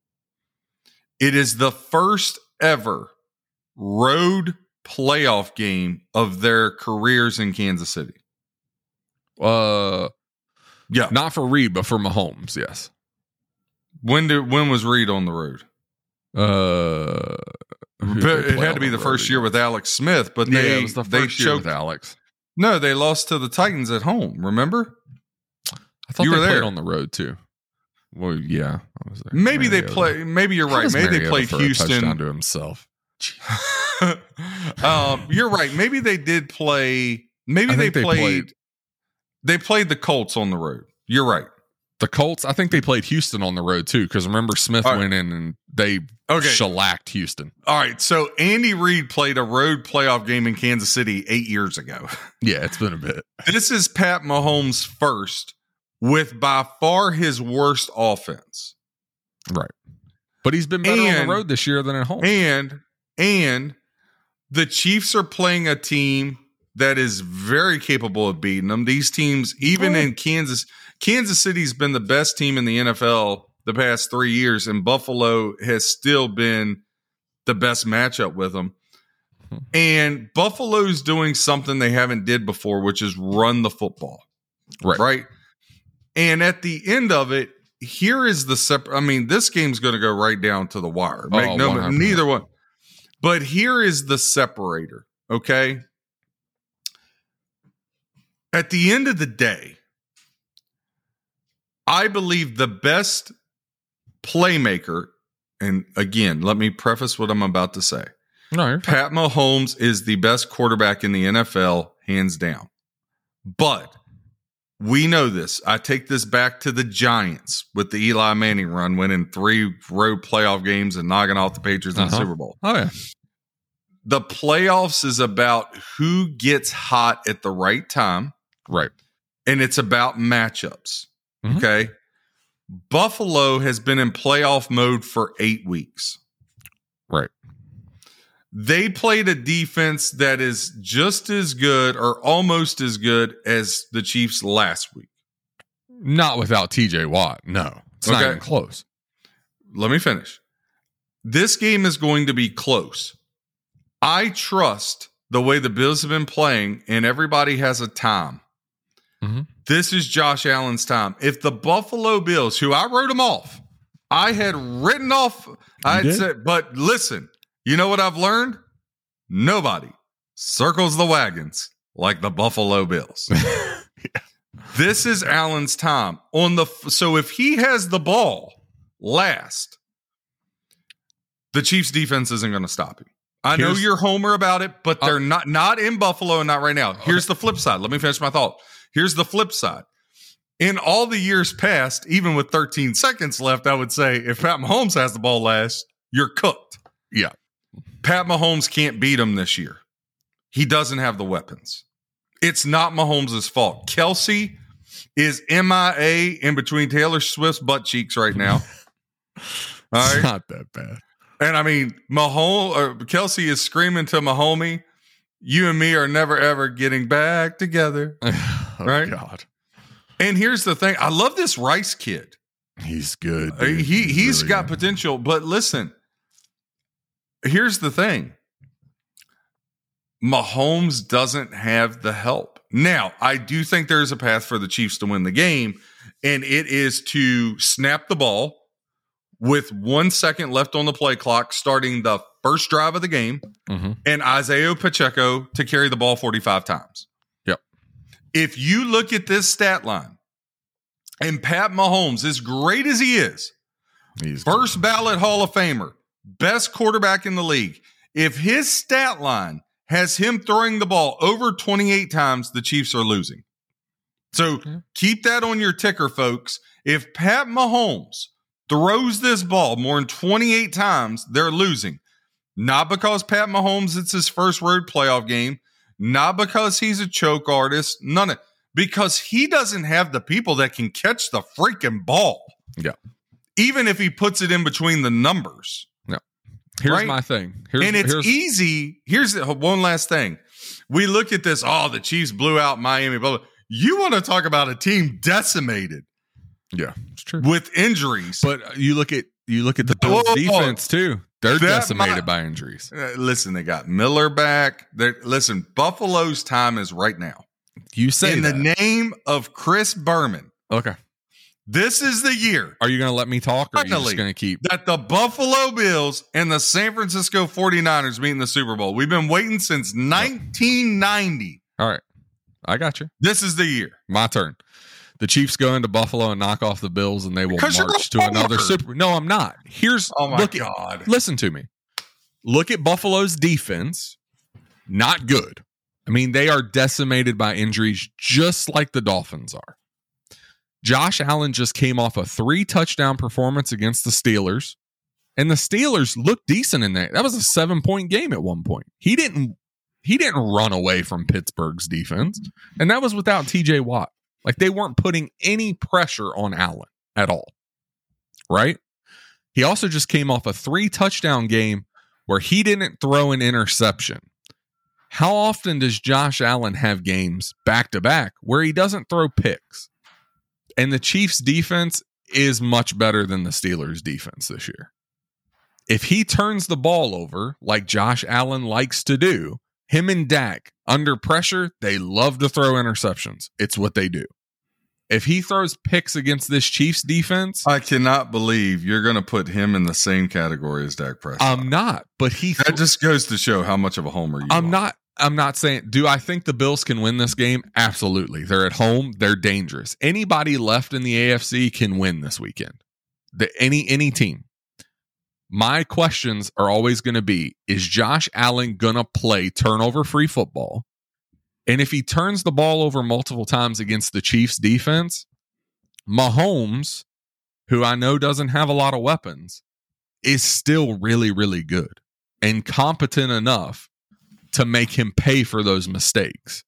S1: It is the first ever road playoff game of their careers in Kansas City.
S3: Uh
S1: Yeah.
S3: not for Reid, but for Mahomes, yes.
S1: When did when was Reid on the road?
S3: Uh who did
S1: But
S3: they
S1: it had to be the
S3: road
S1: first year with Alex Smith, but
S3: yeah,
S1: they
S3: the
S1: they choked.
S3: with Alex.
S1: No, they lost to the Titans at home. Remember?
S3: I thought
S1: You
S3: they
S1: were
S3: played
S1: there.
S3: on the road too. Well, yeah, I was there.
S1: Maybe they play. Maybe you're right. Maybe they played
S3: throw a touchdown
S1: Houston.
S3: to himself.
S1: um, you're right. Maybe they did play. Maybe they
S3: they
S1: played,
S3: played-
S1: They played the Colts on the road. You're right.
S3: The Colts, I think they played Houston on the road too, because remember Smith
S1: right.
S3: went in and they
S1: Okay.
S3: shellacked Houston.
S1: All right. So Andy Reid played a road playoff game in Kansas City eight years ago.
S3: Yeah, it's been a bit.
S1: this is Pat Mahomes' first with by far his worst offense.
S3: Right. But he's been better on the road this year than at home.
S1: And and the Chiefs are playing a team that is very capable of beating them. These teams, even in Kansas, Kansas City's been the best team in the NFL the past three years, and Buffalo has still been the best matchup with them. And Buffalo's doing something they haven't did before, which is run the football.
S3: right.
S1: Right. And at the end of it, here is the separate. I mean, this game's going to go right down to the wire. Make
S3: Oh,
S1: no,
S3: 100%.
S1: neither one. But here is the separator. Okay. At the end of the day, I believe the best playmaker, and again, let me preface what I'm about to say.
S3: No.
S1: Pat Mahomes is the best quarterback in the NFL, hands down. But we know this. I take this back to the Giants with the Eli Manning run, winning three road playoff games and knocking off the Patriots in the
S3: Uh-huh.
S1: Super Bowl.
S3: Oh yeah.
S1: The playoffs is about who gets hot at the right time,
S3: Right.
S1: and it's about matchups.
S3: Mhm.
S1: Okay. Buffalo has been in playoff mode for eight weeks.
S3: Right.
S1: they played a defense that is just as good or almost as good as the Chiefs last week.
S3: Not without TJ Watt. No. It's not
S1: Okay.
S3: even close.
S1: Let me finish. This game is going to be close. I trust the way the Bills have been playing, and everybody has a time.
S3: Mhm.
S1: This is Josh Allen's time. If the Buffalo Bills, who I wrote them off, I had written off, I said, but listen, you know what I've learned? Nobody circles the wagons like the Buffalo Bills. This is Allen's time on the so if he has the ball last, the Chiefs defense isn't going to stop him. I know you're homer about it, but
S3: Uh,
S1: they're not not in Buffalo and not right now. Here's the flip side. Let me finish my thought. Here's the flip side. In all the years past, even with 13 seconds left, I would say if Pat Mahomes has the ball last, you're cooked.
S3: Yeah.
S1: Pat Mahomes can't beat him this year. He doesn't have the weapons. It's not Mahomes' fault. Kelce is MIA in between Taylor Swift's butt cheeks right now. All
S3: It's
S1: right.
S3: not that bad.
S1: And I mean, Mahomes or uh, Kelce is screaming to Mahomie, you and me are never ever getting back together.
S3: oh,
S1: Right?
S3: God.
S1: And here's the thing: I love this Rice kid.
S3: He's good.
S1: Uh,
S3: dude.
S1: He he's
S3: really
S1: got
S3: good.
S1: potential, but listen. Here's the thing. Mahomes doesn't have the help. Now, I do think there's a path for the Chiefs to win the game, and it is to snap the ball with one second left on the play clock, starting the first drive of the game,
S3: Mhm.
S1: and Isaiah Pacheco to carry the ball 45 times.
S3: Yep.
S1: If you look at this stat line, and Pat Mahomes, as great as he is,
S3: He's
S1: first ballot Hall of Famer, best quarterback in the league. If his stat line has him throwing the ball over 28 times, the Chiefs are losing. So
S3: Yeah.
S1: keep that on your ticker, folks. If Pat Mahomes throws this ball more than 28 times, they're losing. Not because Pat Mahomes, it's his first road playoff game, not because he's a choke artist, none of because he doesn't have the people that can catch the freaking ball.
S3: Yeah.
S1: Even if he puts it in between the numbers. Yeah.
S3: Here's
S1: right?
S3: my thing. Here's,
S1: and it's
S3: here's,
S1: easy. Here's the- one last thing. We look at this, oh, the Chiefs blew out Miami, blah, blah. You want to talk about a team decimated
S3: yeah, it's true.
S1: with injuries.
S3: But you look at you look at the Bills defense too. They're
S1: That
S3: decimated
S1: might-
S3: by injuries.
S1: Uh, listen, they got Miller back. They're, listen, Buffalo's time is right now.
S3: You say
S1: in
S3: that.
S1: the name of Chris Berman,
S3: okay.
S1: this is the year
S3: Are you going to let me talk, or are you just going to keep?
S1: that the Buffalo Bills and the San Francisco 49ers meet in the Super Bowl. We've been waiting since 1990.
S3: All right, I got you.
S1: This is the year.
S3: My turn. The Chiefs go into Buffalo and knock off the Bills, and they will
S1: Because
S3: march to another. Super. No, I'm not. Here's
S1: Oh my
S3: look at-
S1: God.
S3: listen to me. Look at Buffalo's defense. Not good. I mean, they are decimated by injuries just like the Dolphins are. Josh Allen just came off a three touchdown performance against the Steelers, and the Steelers looked decent in that. That was a seven point game at one point. He didn't he didn't run away from Pittsburgh's defense, and that was without TJ Watt. Like they weren't putting any pressure on Allen at all. Right? He also just came off a three touchdown game where he didn't throw an interception. How often does Josh Allen have games back to back where he doesn't throw picks? And the Chiefs defense is much better than the Steelers defense this year. If he turns the ball over like Josh Allen likes to do, him and Dak under pressure, they love to throw interceptions. It's what they do. If he throws picks against this Chiefs defense,
S1: I cannot believe you're going to put him in the same category as Dak Prescott.
S3: I'm not, but he
S1: that just goes to show how much of a homer you
S3: I'm
S1: are.
S3: not. I'm not saying. Do I think the Bills can win this game? Absolutely. They're at home. They're dangerous. Anybody left in the AFC can win this weekend. The, any any team. My questions are always going to be: Is Josh Allen gonna play turnover free football? And if he turns the ball over multiple times against the Chiefs defense, Mahomes, who I know doesn't have a lot of weapons, is still really really good and competent enough to make him pay for those mistakes.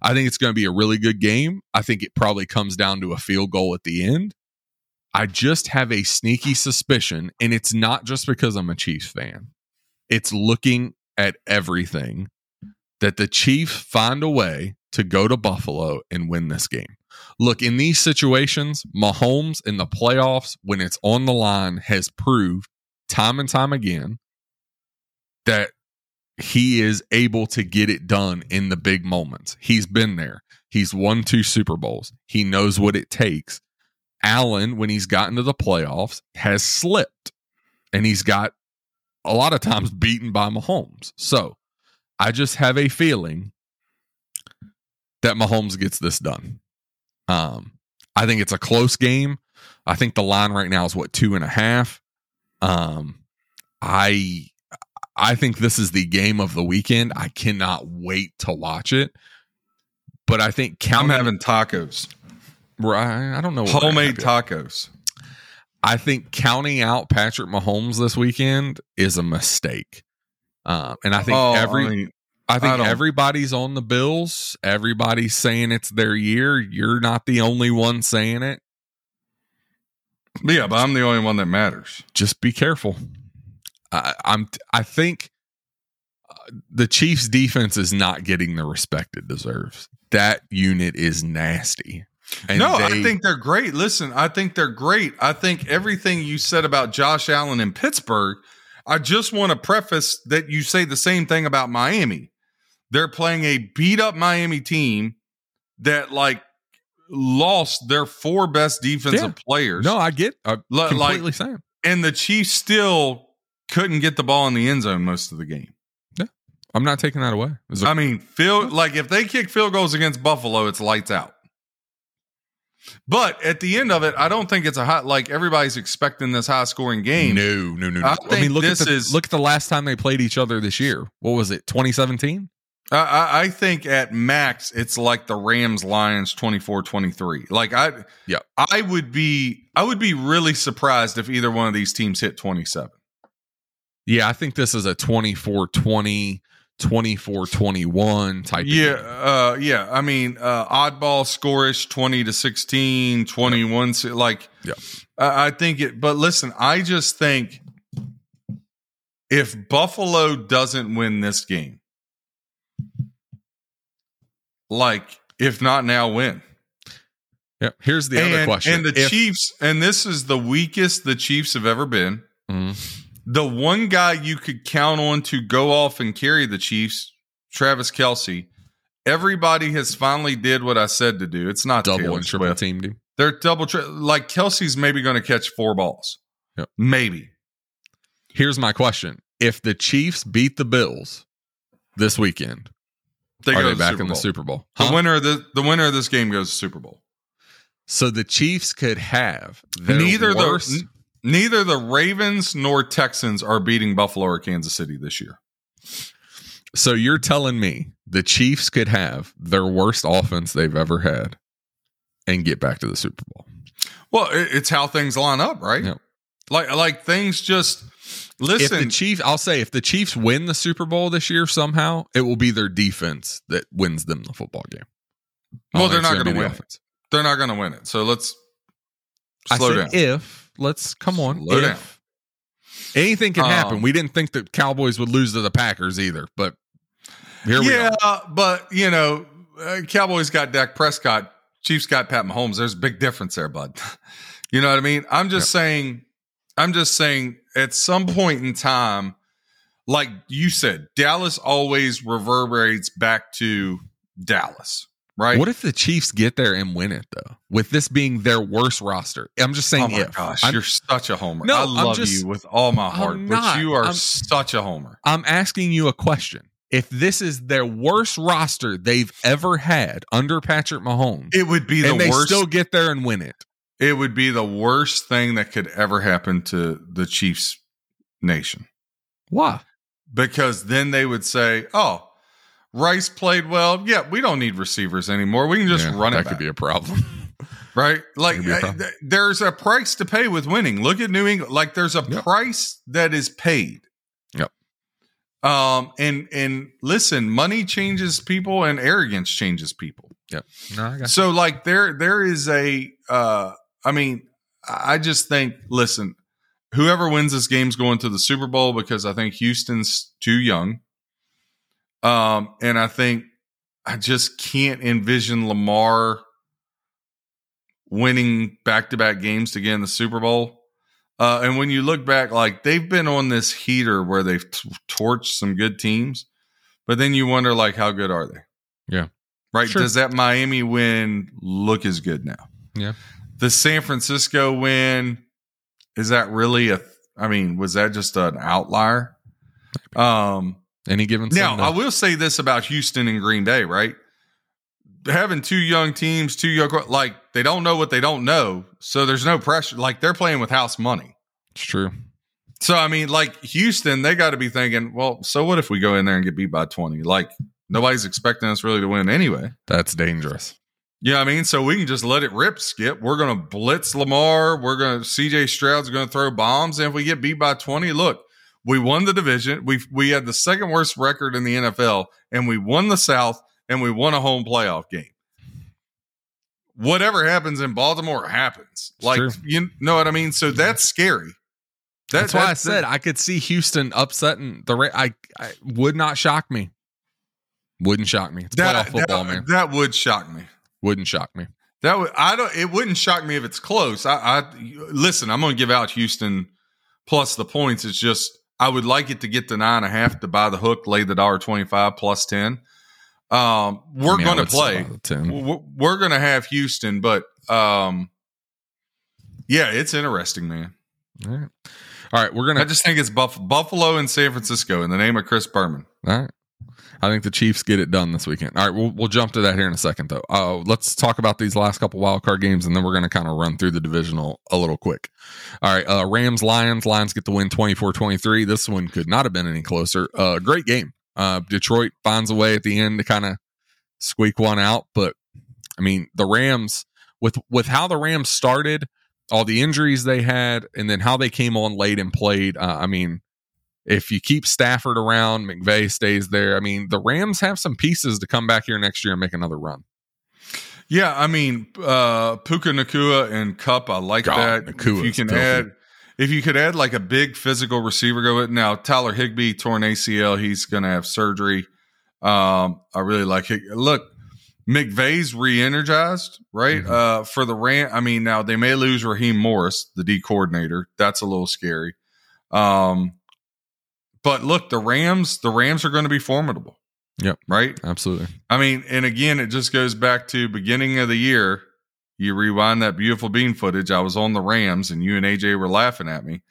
S3: I think it's going to be a really good game. I think it probably comes down to a field goal at the end. I just have a sneaky suspicion, and it's not just because I'm a Chiefs fan. It's looking at everything that the Chiefs find a way to go to Buffalo and win this game. Look, in these situations, Mahomes in the playoffs, when it's on the line, has proved time and time again that he is able to get it done in the big moments. He's been there. He's won two Super Bowls. He knows what it takes. Allen, when he's gotten to the playoffs, has slipped and he's got a lot of times beaten by Mahomes. So I just have a feeling that Mahomes gets this done. Um, I think it's a close game. I think the line right now is what two and a half. Um, I I think this is the game of the weekend. I cannot wait to watch it. But I think
S1: I'm having tacos,
S3: I, I don't know what
S1: homemade tacos.
S3: I think counting out Patrick Mahomes this weekend is a mistake. Um, and I think
S1: oh,
S3: every
S1: I mean,
S3: I think
S1: I
S3: everybody's on the Bills. Everybody's saying it's their year. You're not the only one saying it.
S1: yeah, but I'm the only one that matters.
S3: Just be careful. I, I'm. I think uh, the Chiefs' defense is not getting the respect it deserves. That unit is nasty. And
S1: no,
S3: they-
S1: I think they're great. Listen, I think they're great. I think everything you said about Josh Allen in Pittsburgh, I just want to preface that you say the same thing about Miami. They're playing a beat up Miami team that like lost their four best defensive players.
S3: no, I get. I
S1: Li-
S3: completely
S1: like-
S3: saying.
S1: and the Chiefs still couldn't get the ball in the end zone most of the game.
S3: I'm not taking that away. A-
S1: I mean, field like if they kick field goals against Buffalo, it's lights out. But at the end of it, I don't think it's a hot like everybody's expecting this high scoring game.
S3: no, no, no. no.
S1: I
S3: I, mean, look at
S1: this
S3: the
S1: is-
S3: look at the last time they played each other this year. What was it? 2017.
S1: I, I, I think at max it's like the Rams Lions 24-23. Like I
S3: Yeah.
S1: I would be I would be really surprised if either one of these teams hit 27.
S3: Yeah, I think this is a 24-20, 24-21 type. of
S1: Yeah, uh yeah, I mean uh oddball scorish 20 to 16, 21 si- like
S3: Yeah.
S1: I I think it but listen, I just think if Buffalo doesn't win this game like if not now when
S3: yeah. Here's the other question.
S1: and the
S3: If-
S1: Chiefs, and this is the weakest the Chiefs have ever been.
S3: Mhm.
S1: The one guy you could count on to go off and carry the Chiefs, Travis Kelce. Everybody has finally did what I said to do. It's not
S3: double
S1: Taylor
S3: and triple
S1: Swift.
S3: team dude.
S1: They're double tri- like Kelce's maybe going to catch four balls.
S3: Yep.
S1: Maybe.
S3: Here's my question: If the Chiefs beat the Bills this weekend,
S1: They
S3: are
S1: go
S3: they back in the Super Bowl?
S1: The winner of the the winner of this game goes to Super Bowl.
S3: So the Chiefs could have their
S1: neither
S3: worst,
S1: the neither the Ravens nor Texans are beating Buffalo or Kansas City this year.
S3: So you're telling me the Chiefs could have their worst offense they've ever had and get back to the Super Bowl?
S1: Well, it's how things line up, right?
S3: Yep.
S1: Like like things just
S3: if
S1: listen.
S3: the Chiefs, I'll say, if the Chiefs win the Super Bowl this year somehow, it will be their defense that wins them the football game.
S1: Well,
S3: oh,
S1: they're not gonna
S3: be the
S1: win it. they're not going to win it. So let's slow down.
S3: if. Let's come on.
S1: Slow down.
S3: Anything can happen.
S1: Um,
S3: we didn't think the Cowboys would lose to the Packers either, but here we go.
S1: yeah,
S3: are.
S1: but you know, uh, Cowboys got Dak Prescott, Chiefs got Pat Mahomes. There's a big difference there, bud. you know what I mean? I'm just saying. I'm just saying. At some point in time, like you said, Dallas always reverberates back to Dallas, right?
S3: What if the Chiefs get there and win it though? With this being their worst roster, I'm just saying
S1: Oh my
S3: if.
S1: gosh,
S3: I'm,
S1: you're such a homer.
S3: No,
S1: I
S3: I'm
S1: love
S3: just-
S1: you with all my heart,
S3: I'm
S1: but
S3: not.
S1: you are
S3: I'm-
S1: such a homer.
S3: I'm asking you a question. If this is their worst roster they've ever had under Patrick Mahomes,
S1: It would be the
S3: and they
S1: worst.
S3: still get there and win it,
S1: it would be the worst thing that could ever happen to the Chiefs nation
S3: why?
S1: because then they would say, "Oh, Rice played well. Yeah, we don't need receivers anymore. We can just
S3: Yeah,
S1: run it
S3: That
S1: back."
S3: could be a problem.
S1: right? Like
S3: a problem.
S1: th- there's a price to pay with winning. Look at New England. Like there's a
S3: Yep.
S1: price that is paid.
S3: Yep.
S1: Um and and listen, money changes people and arrogance changes people.
S3: yep. No, I got
S1: So like there there is a uh I mean I just think listen, whoever wins this game's going to the Super Bowl because I think Houston's too young. Um and I think I just can't envision Lamar winning back-to-back games to get in the Super Bowl. Uh, and when you look back, like they've been on this heater where they've t- torched some good teams, but then you wonder, like, how good are they?
S3: Yeah.
S1: Right.
S3: Sure.
S1: Does that Miami win look as good now?
S3: Yeah.
S1: The San Francisco win, is that really a, I mean, was that just an outlier? Um,
S3: any given
S1: now,
S3: Sunday.
S1: I will say this about Houston and Green Bay, right? Having two young teams, two young, like they don't know what they don't know. So there's no pressure. Like they're playing with house money.
S3: it's true.
S1: So, I mean, like Houston, they got to be thinking, well, so what if we go in there and get beat by 20? Like nobody's expecting us really to win anyway.
S3: That's dangerous.
S1: Yeah, I mean, so we can just let it rip, Skip. We're going to blitz Lamar. We're going to, CJ Stroud's going to throw bombs. And if we get beat by 20, look, we won the division. We we had the second worst record in the NFL, and we won the South, and we won a home playoff game. Whatever happens in Baltimore happens. like,
S3: true.
S1: you know what I mean? So that's scary. That-
S3: That's why I
S1: that-
S3: said I could see Houston upsetting the. Ra- I, I would not shock me. Wouldn't shock me. It's playoff
S1: that,
S3: football,
S1: that,
S3: man.
S1: that would shock me.
S3: Wouldn't shock me.
S1: That would I don't. It wouldn't shock me if it's close. I, I listen. I'm going to give out Houston plus the points. It's just I would like it to get to nine and a half to buy the hook, lay the dollar twenty five plus ten. Um, we're
S3: I mean,
S1: going to play.
S3: 10.
S1: We're, we're going to have Houston, but um, yeah, it's interesting, man.
S3: All right. All right, we're gonna.
S1: I just think it's Buff- Buffalo and San Francisco in the name of Chris Berman.
S3: All right. I think the Chiefs get it done this weekend. All right, we'll, we'll jump to that here in a second, though. Uh, let's talk about these last couple wild card games, and then we're going to kind of run through the divisional a little quick. All right, uh, Rams, Lions. Lions get the win 24 23. This one could not have been any closer. Uh, great game. Uh, Detroit finds a way at the end to kind of squeak one out, but I mean, the Rams, with, with how the Rams started, all the injuries they had, and then how they came on late and played, uh, I mean, if you keep Stafford around, McVay stays there. I mean, the Rams have some pieces to come back here next year and make another run.
S1: Yeah, I mean, uh, Puka Nacua and Kupp, I like
S3: God,
S1: that.
S3: Nakua
S1: if you can
S3: filthy.
S1: add, if you could add like a big physical receiver, go with now. Tyler Higbee torn ACL, he's going to have surgery. Um, I really like it. Look, McVay's re-energized, right?
S3: Mhm.
S1: Uh, for the Ram, I mean, now they may lose Raheem Morris, the D coordinator. That's a little scary. Um, but look, the Rams, the Rams are going to be formidable.
S3: Yep.
S1: Right.
S3: Absolutely.
S1: I mean, and again, it just goes back to beginning of the year. You rewind that beautiful bean footage. I was on the Rams, and you and AJ were laughing at me.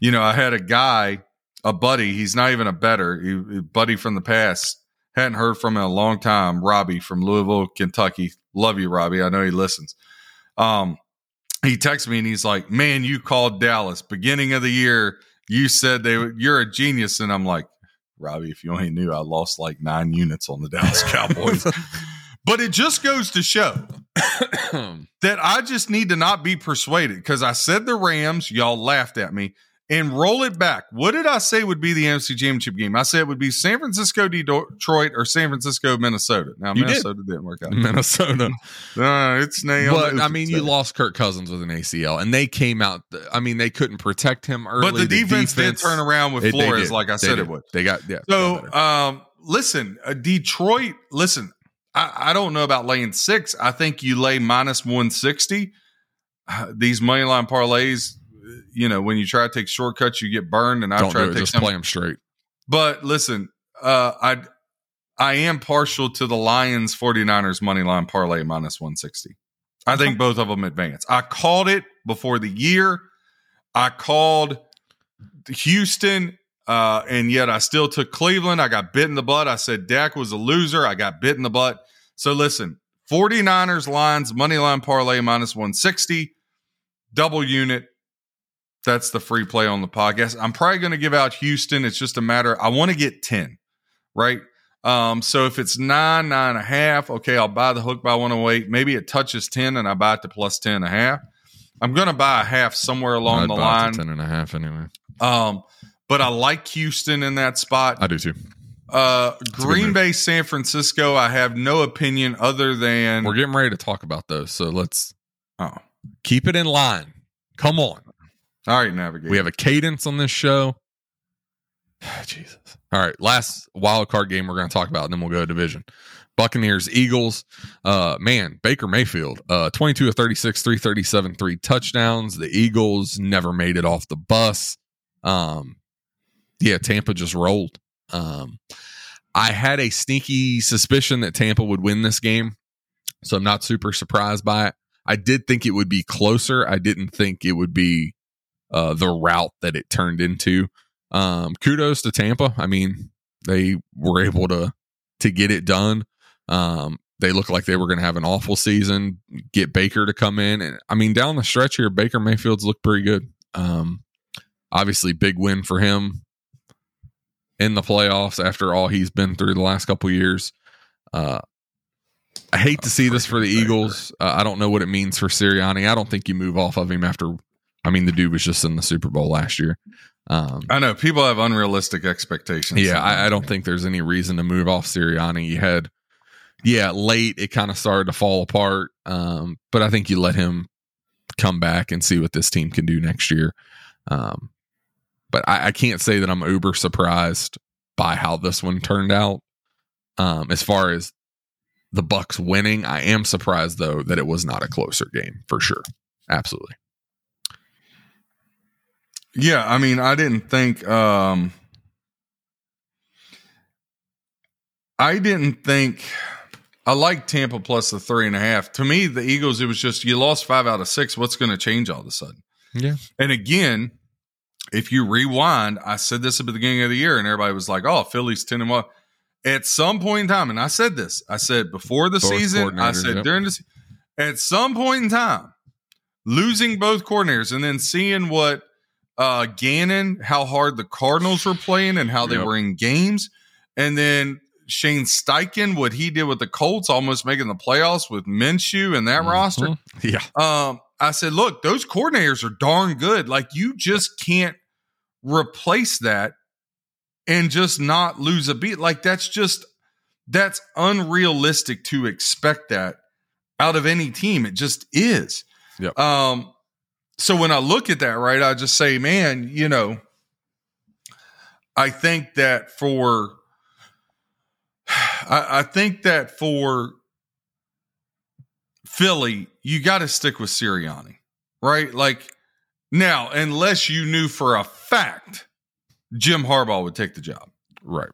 S1: You know, I had a guy, a buddy. He's not even a better he, a buddy from the past. Hadn't heard from him in a long time. Robbie from Louisville, Kentucky. Love you, Robbie. I know he listens. Um, he texts me and he's like, "Man, you called Dallas beginning of the year. You said they you're a genius." And I'm like, Robbie, if you only knew, I lost like nine units on the Dallas Cowboys. but it just goes to show that I just need to not be persuaded because I said the Rams, y'all laughed at me, and roll it back. What did I say would be the NFC Championship game? I said it would be San Francisco, Detroit, or San Francisco, Minnesota. Now,
S3: You.
S1: Minnesota did. not work out.
S3: Minnesota.
S1: Uh, it's nailed.
S3: But I mean, you lost Kirk Cousins with an ACL, and they came out. I mean, they couldn't protect him early.
S1: But the, defense, did turn around with
S3: It-
S1: Flores, like I
S3: They
S1: said
S3: did.
S1: it would.
S3: They got yeah.
S1: So, um, listen, uh, Detroit. Listen, I, I don't know about laying six. I think you lay minus one sixty. Uh, these money line parlays, you know, when you try to take shortcuts, you get burned. And I
S3: don't
S1: try to
S3: it.
S1: take
S3: Just play them straight.
S1: But listen, uh, I I am partial to the Lions 49ers money line parlay minus 160. I think both of them advance. I called it before the year. I called Houston, uh, and yet I still took Cleveland. I got bit in the butt. I said Dak was a loser. I got bit in the butt. So listen, 49ers lines, money line parlay minus 160, double unit. That's the free play on the podcast. I'm probably going to give out Houston. It's just a matter. I want to get 10, right? Um, so if it's nine, nine and a half, okay, I'll buy the hook by 108. Maybe it touches 10 and I buy it to plus 10 and a half. I'm going to buy a half somewhere along
S3: I'd
S1: the line.
S3: to ten and a half anyway.
S1: Um, but I like Houston in that spot.
S3: I do too.
S1: Uh, Green. Bay, San Francisco. I have no opinion other than
S3: We're getting ready to talk about those, so let's
S1: oh,
S3: keep it in line. Come on.
S1: All right, navigate.
S3: We have a cadence on this show. Jesus. All right. Last wild card game we're going to talk about, and then we'll go to division. Buccaneers, Eagles. Uh, man, Baker Mayfield, uh, 22 of 36, 337, three touchdowns. The Eagles never made it off the bus. Um, yeah, Tampa just rolled. Um, I had a sneaky suspicion that Tampa would win this game, so I'm not super surprised by it. I did think it would be closer. I didn't think it would be uh, the route that it turned into. Um, kudos to Tampa. I mean, they were able to to get it done. Um, they look like they were going to have an awful season. Get Baker to come in, and I mean, down the stretch here, Baker Mayfield's looked pretty good. Um, obviously, big win for him in the playoffs after all he's been through the last couple years. Uh, I hate to see this for the. Eagles. Uh, I don't know what it means for Sirianni. I don't think you move off of him after. I mean, the dude was just in the Super Bowl last year. Um,
S1: I know people have unrealistic expectations.
S3: yeah, I, I don't think there's any reason to move off Sirianni. You had, yeah, late it kind of started to fall apart, um, but I think you let him come back and see what this team can do next year. Um, but I, I can't say that I'm uber surprised by how this one turned out. Um, as far as the Bucs winning. I am surprised though that it was not a closer game for sure. Absolutely.
S1: Yeah, I mean, I didn't think um I didn't think I like Tampa plus the three and a half. To me, the Eagles, it was just you lost five out of six. What's going to change all of a sudden?
S3: Yeah.
S1: And again, if you rewind, I said this at the beginning of the year, and everybody was like, "Oh, Philly's ten and one." At some point in time, and I said this, I said before the
S3: Both
S1: season, I said
S3: yep.
S1: during this, at some point in time, losing both coordinators and then seeing what uh Gannon, how hard the Cardinals were playing and how they
S3: Yep.
S1: were in games, and then Shane Steichen, what he did with the Colts, almost making the playoffs with Minshew and that roster.
S3: Mhm. Yeah.
S1: Um, I said, look, those coordinators are darn good. Like you just can't replace that and just not lose a beat. Like that's just that's unrealistic to expect that out of any team. It just is.
S3: Yep.
S1: Um, so when I look at that, right, I just say, man, you know, I think that for I, I think that for Philly, you got to stick with Sirianni, right? Like now, unless you knew for a fact Jim Harbaugh would take the job,
S3: Right.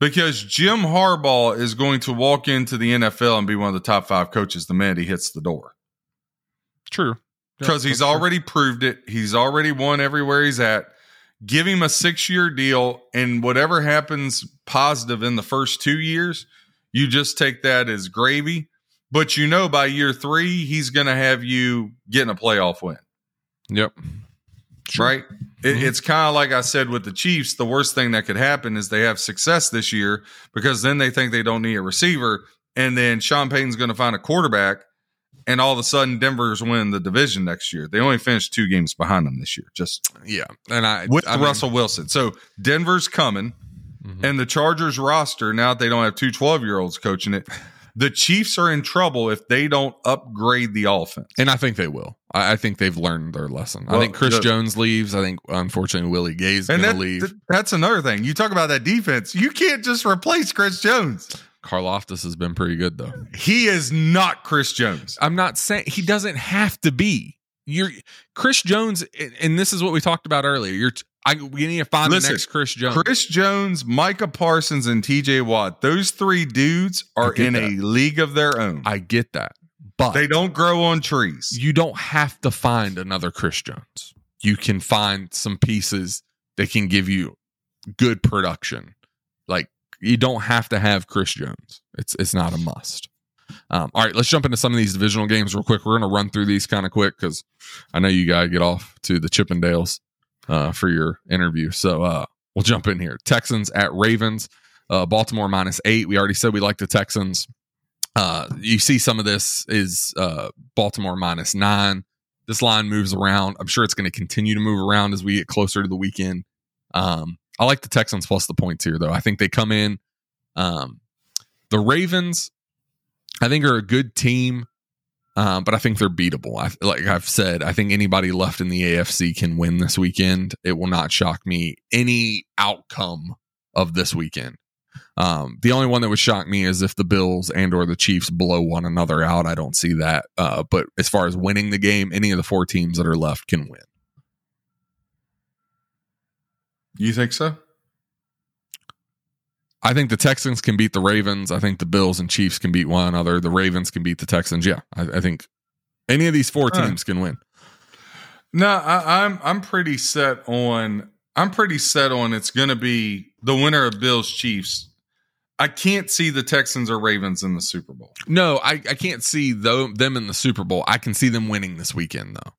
S1: because Jim Harbaugh is going to walk into the NFL and be one of the top five coaches the minute he hits the door
S3: True.
S1: Because he's already proved it. He's already won everywhere he's at. Give him a six year deal, and whatever happens positive in the first two years, you just take that as gravy. But you know, by year three, he's going to have you getting a playoff win,
S3: Yep.
S1: right? It,
S3: Mhm.
S1: it's kind of like I said with the Chiefs. The worst thing that could happen is they have success this year because then they think they don't need a receiver, and then Sean Payton's going to find a quarterback, and all of a sudden Denver's win the division next year. They only finished two games behind them this year, just
S3: Yeah. And I
S1: with
S3: I mean-
S1: Russell Wilson. So Denver's coming,
S3: Mhm.
S1: and the Chargers roster now that they don't have two 12 year olds coaching it. The Chiefs are in trouble if they don't upgrade the offense.
S3: And I think they will. I, I think they've learned their lesson. I think Chris
S1: the-
S3: Jones leaves. I think unfortunately Willie Gay's going to
S1: that,
S3: leave.
S1: th- that's another thing. You talk about that defense. You can't just replace Chris Jones.
S3: Karlaftis has been pretty good though.
S1: He is not Chris Jones.
S3: I'm not saying he doesn't have to be. You're Chris Jones, and- this is what we talked about earlier. You're I we need to find
S1: Listen,
S3: the next Chris Jones.
S1: Chris Jones, Micah Parsons, and TJ Watt, those three dudes are in a league of their own.
S3: I get that, but
S1: they don't grow on trees.
S3: you don't have to find another Chris Jones. You can find some pieces that can give you good production. Like you don't have to have Chris Jones. It's it's not a must. Um, all right, let's jump into some of these divisional games real quick. We're going to run through these kind of quick because I know you got to get off to the Chippendales uh, for your interview. So uh, we'll jump in here. Texans at Ravens. Uh, Baltimore minus eight. We already said we like the Texans. Uh, you see some of this is uh, Baltimore minus nine. This line moves around. I'm sure it's going to continue to move around as we get closer to the weekend. Um, I like the Texans plus the points here, though. I think they come in. Um, the Ravens, I think, are a good team, um, but I think they're beatable. I, like I've said, I think anybody left in the AFC can win this weekend. It will not shock me any outcome of this weekend. Um, the only one that would shock me is if the Bills and or the Chiefs blow one another out. I don't see that. Uh, but as far as winning the game, any of the four teams that are left can win.
S1: You think so?
S3: I think the Texans can beat the Ravens. I think the Bills and Chiefs can beat one another. The Ravens can beat the Texans. Yeah, I, I think any of these four teams can win.
S1: No, I, I'm I'm pretty set on I'm pretty set on it's going to be the winner of Bills Chiefs. I can't see the Texans or Ravens in the Super Bowl.
S3: No, I, I can't see though them in the Super Bowl. I can see them winning this weekend though.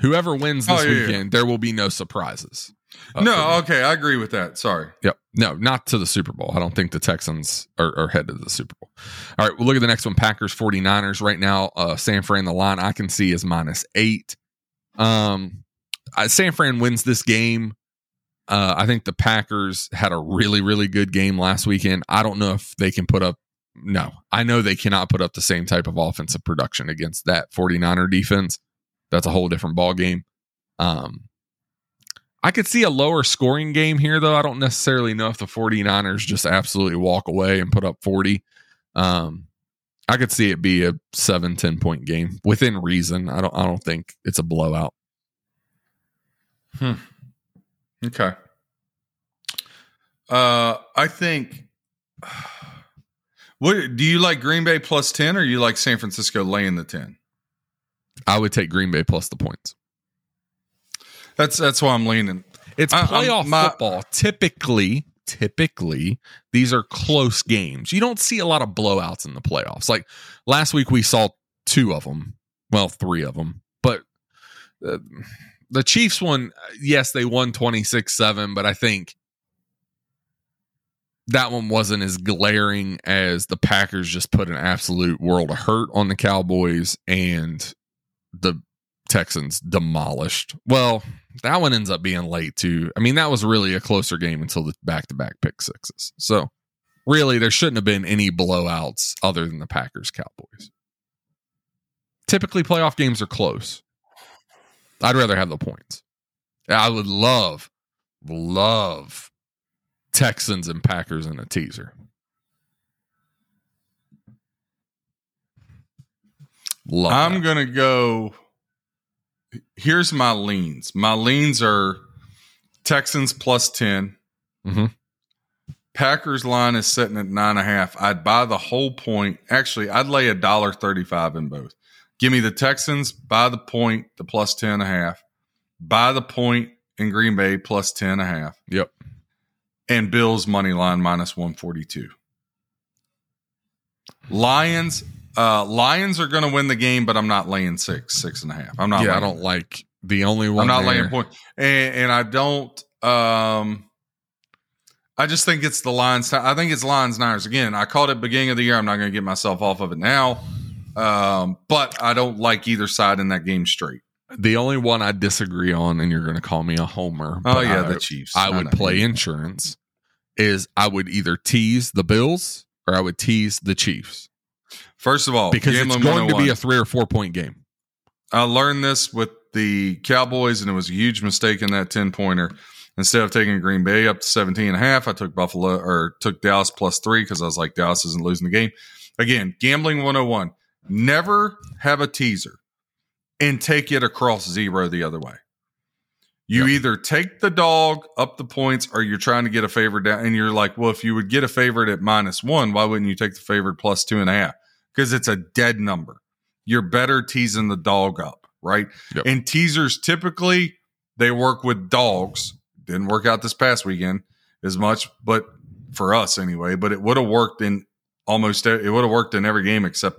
S3: Whoever wins oh, this
S1: Oh, yeah, yeah.
S3: weekend, there will be no surprises. Uh,
S1: no, okay, I agree with that. Sorry.
S3: Yep. No, not to the Super Bowl. I don't think the Texans are, are headed to the Super Bowl. All right, we'll look at the next one. Packers 49ers. Right now, uh, San Fran, the line I can see is minus eight. Um, I, San Fran wins this game. Uh, I think the Packers had a really, really good game last weekend. I don't know if they can put up, no, I know they cannot put up the same type of offensive production against that 49er defense. That's a whole different ball game. Um, I could see a lower scoring game here, though. I don't necessarily know if the 49ers just absolutely walk away and put up 40. Um, I could see it be a seven, 10 point game within reason. I don't, I don't think it's a blowout. Hmm.
S1: Okay. Uh, I think. What do you like Green Bay plus ten, or you like San Francisco laying the ten?
S3: I would take Green Bay plus the points.
S1: That's that's why I'm leaning.
S3: It's
S1: I-
S3: playoff
S1: my-
S3: football. Typically, typically, these are close games. You don't see a lot of blowouts in the playoffs. Like last week, we saw two of them. Well, three of them. But uh, the Chiefs one, yes, they won 26 7, but I think that one wasn't as glaring as the Packers just put an absolute world of hurt on the Cowboys and the Texans demolished. Well, that one ends up being late too. I mean, that was really a closer game until the back to back pick sixes. So, really, there shouldn't have been any blowouts other than the Packers Cowboys. Typically, playoff games are close. I'd rather have the points. I would love, love Texans and Packers in a teaser. Love
S1: I'm
S3: that.
S1: gonna go. Here's my leans. My leans are Texans plus 10
S3: Mhm.
S1: Packers line is sitting at nine and a half. I'd buy the whole point. Actually, I'd lay a dollar thirty-five in both. Give me the Texans, buy the point, the plus ten and a half. Buy the point in Green Bay plus ten and a half.
S3: Yep.
S1: And Bills money line minus one forty-two. Lions, uh, Lions are going to win the game, but I'm not laying six, six and a half. I'm not.
S3: yeah, I don't like the only one.
S1: I'm not
S3: there-
S1: laying point, and, and I don't. Um, I just think it's the Lions. I think it's Lions Niners again. I called it beginning of the year. I'm not going to get myself off of it now. Um, but I don't like either side in that game straight.
S3: The only one I disagree on, and you're going to call me a homer.
S1: Oh
S3: but
S1: yeah,
S3: I,
S1: the Chiefs.
S3: I would
S1: know.
S3: play insurance. Is I would either tease the Bills or I would tease the Chiefs
S1: First of all,
S3: because it's going to be a three or four point game.
S1: I learned this with the Cowboys, and it was a huge mistake in that 10 pointer. Instead of taking Green Bay up to 17 and a half, I took Buffalo or took Dallas plus three because I was like, Dallas isn't losing the game. Again, gambling 101. Never have a teaser and take it across zero the other way. You either take the dog up the points or you're trying to get a favorite down. And you're like, well, if you would get a favorite at minus one, why wouldn't you take the favorite plus two and a half? Because it's a dead number. You're better teasing the dog up, right?
S3: Yep.
S1: And teasers typically they work with dogs. Didn't work out this past weekend as much, but for us anyway. But it would have worked in almost it would have worked in every game except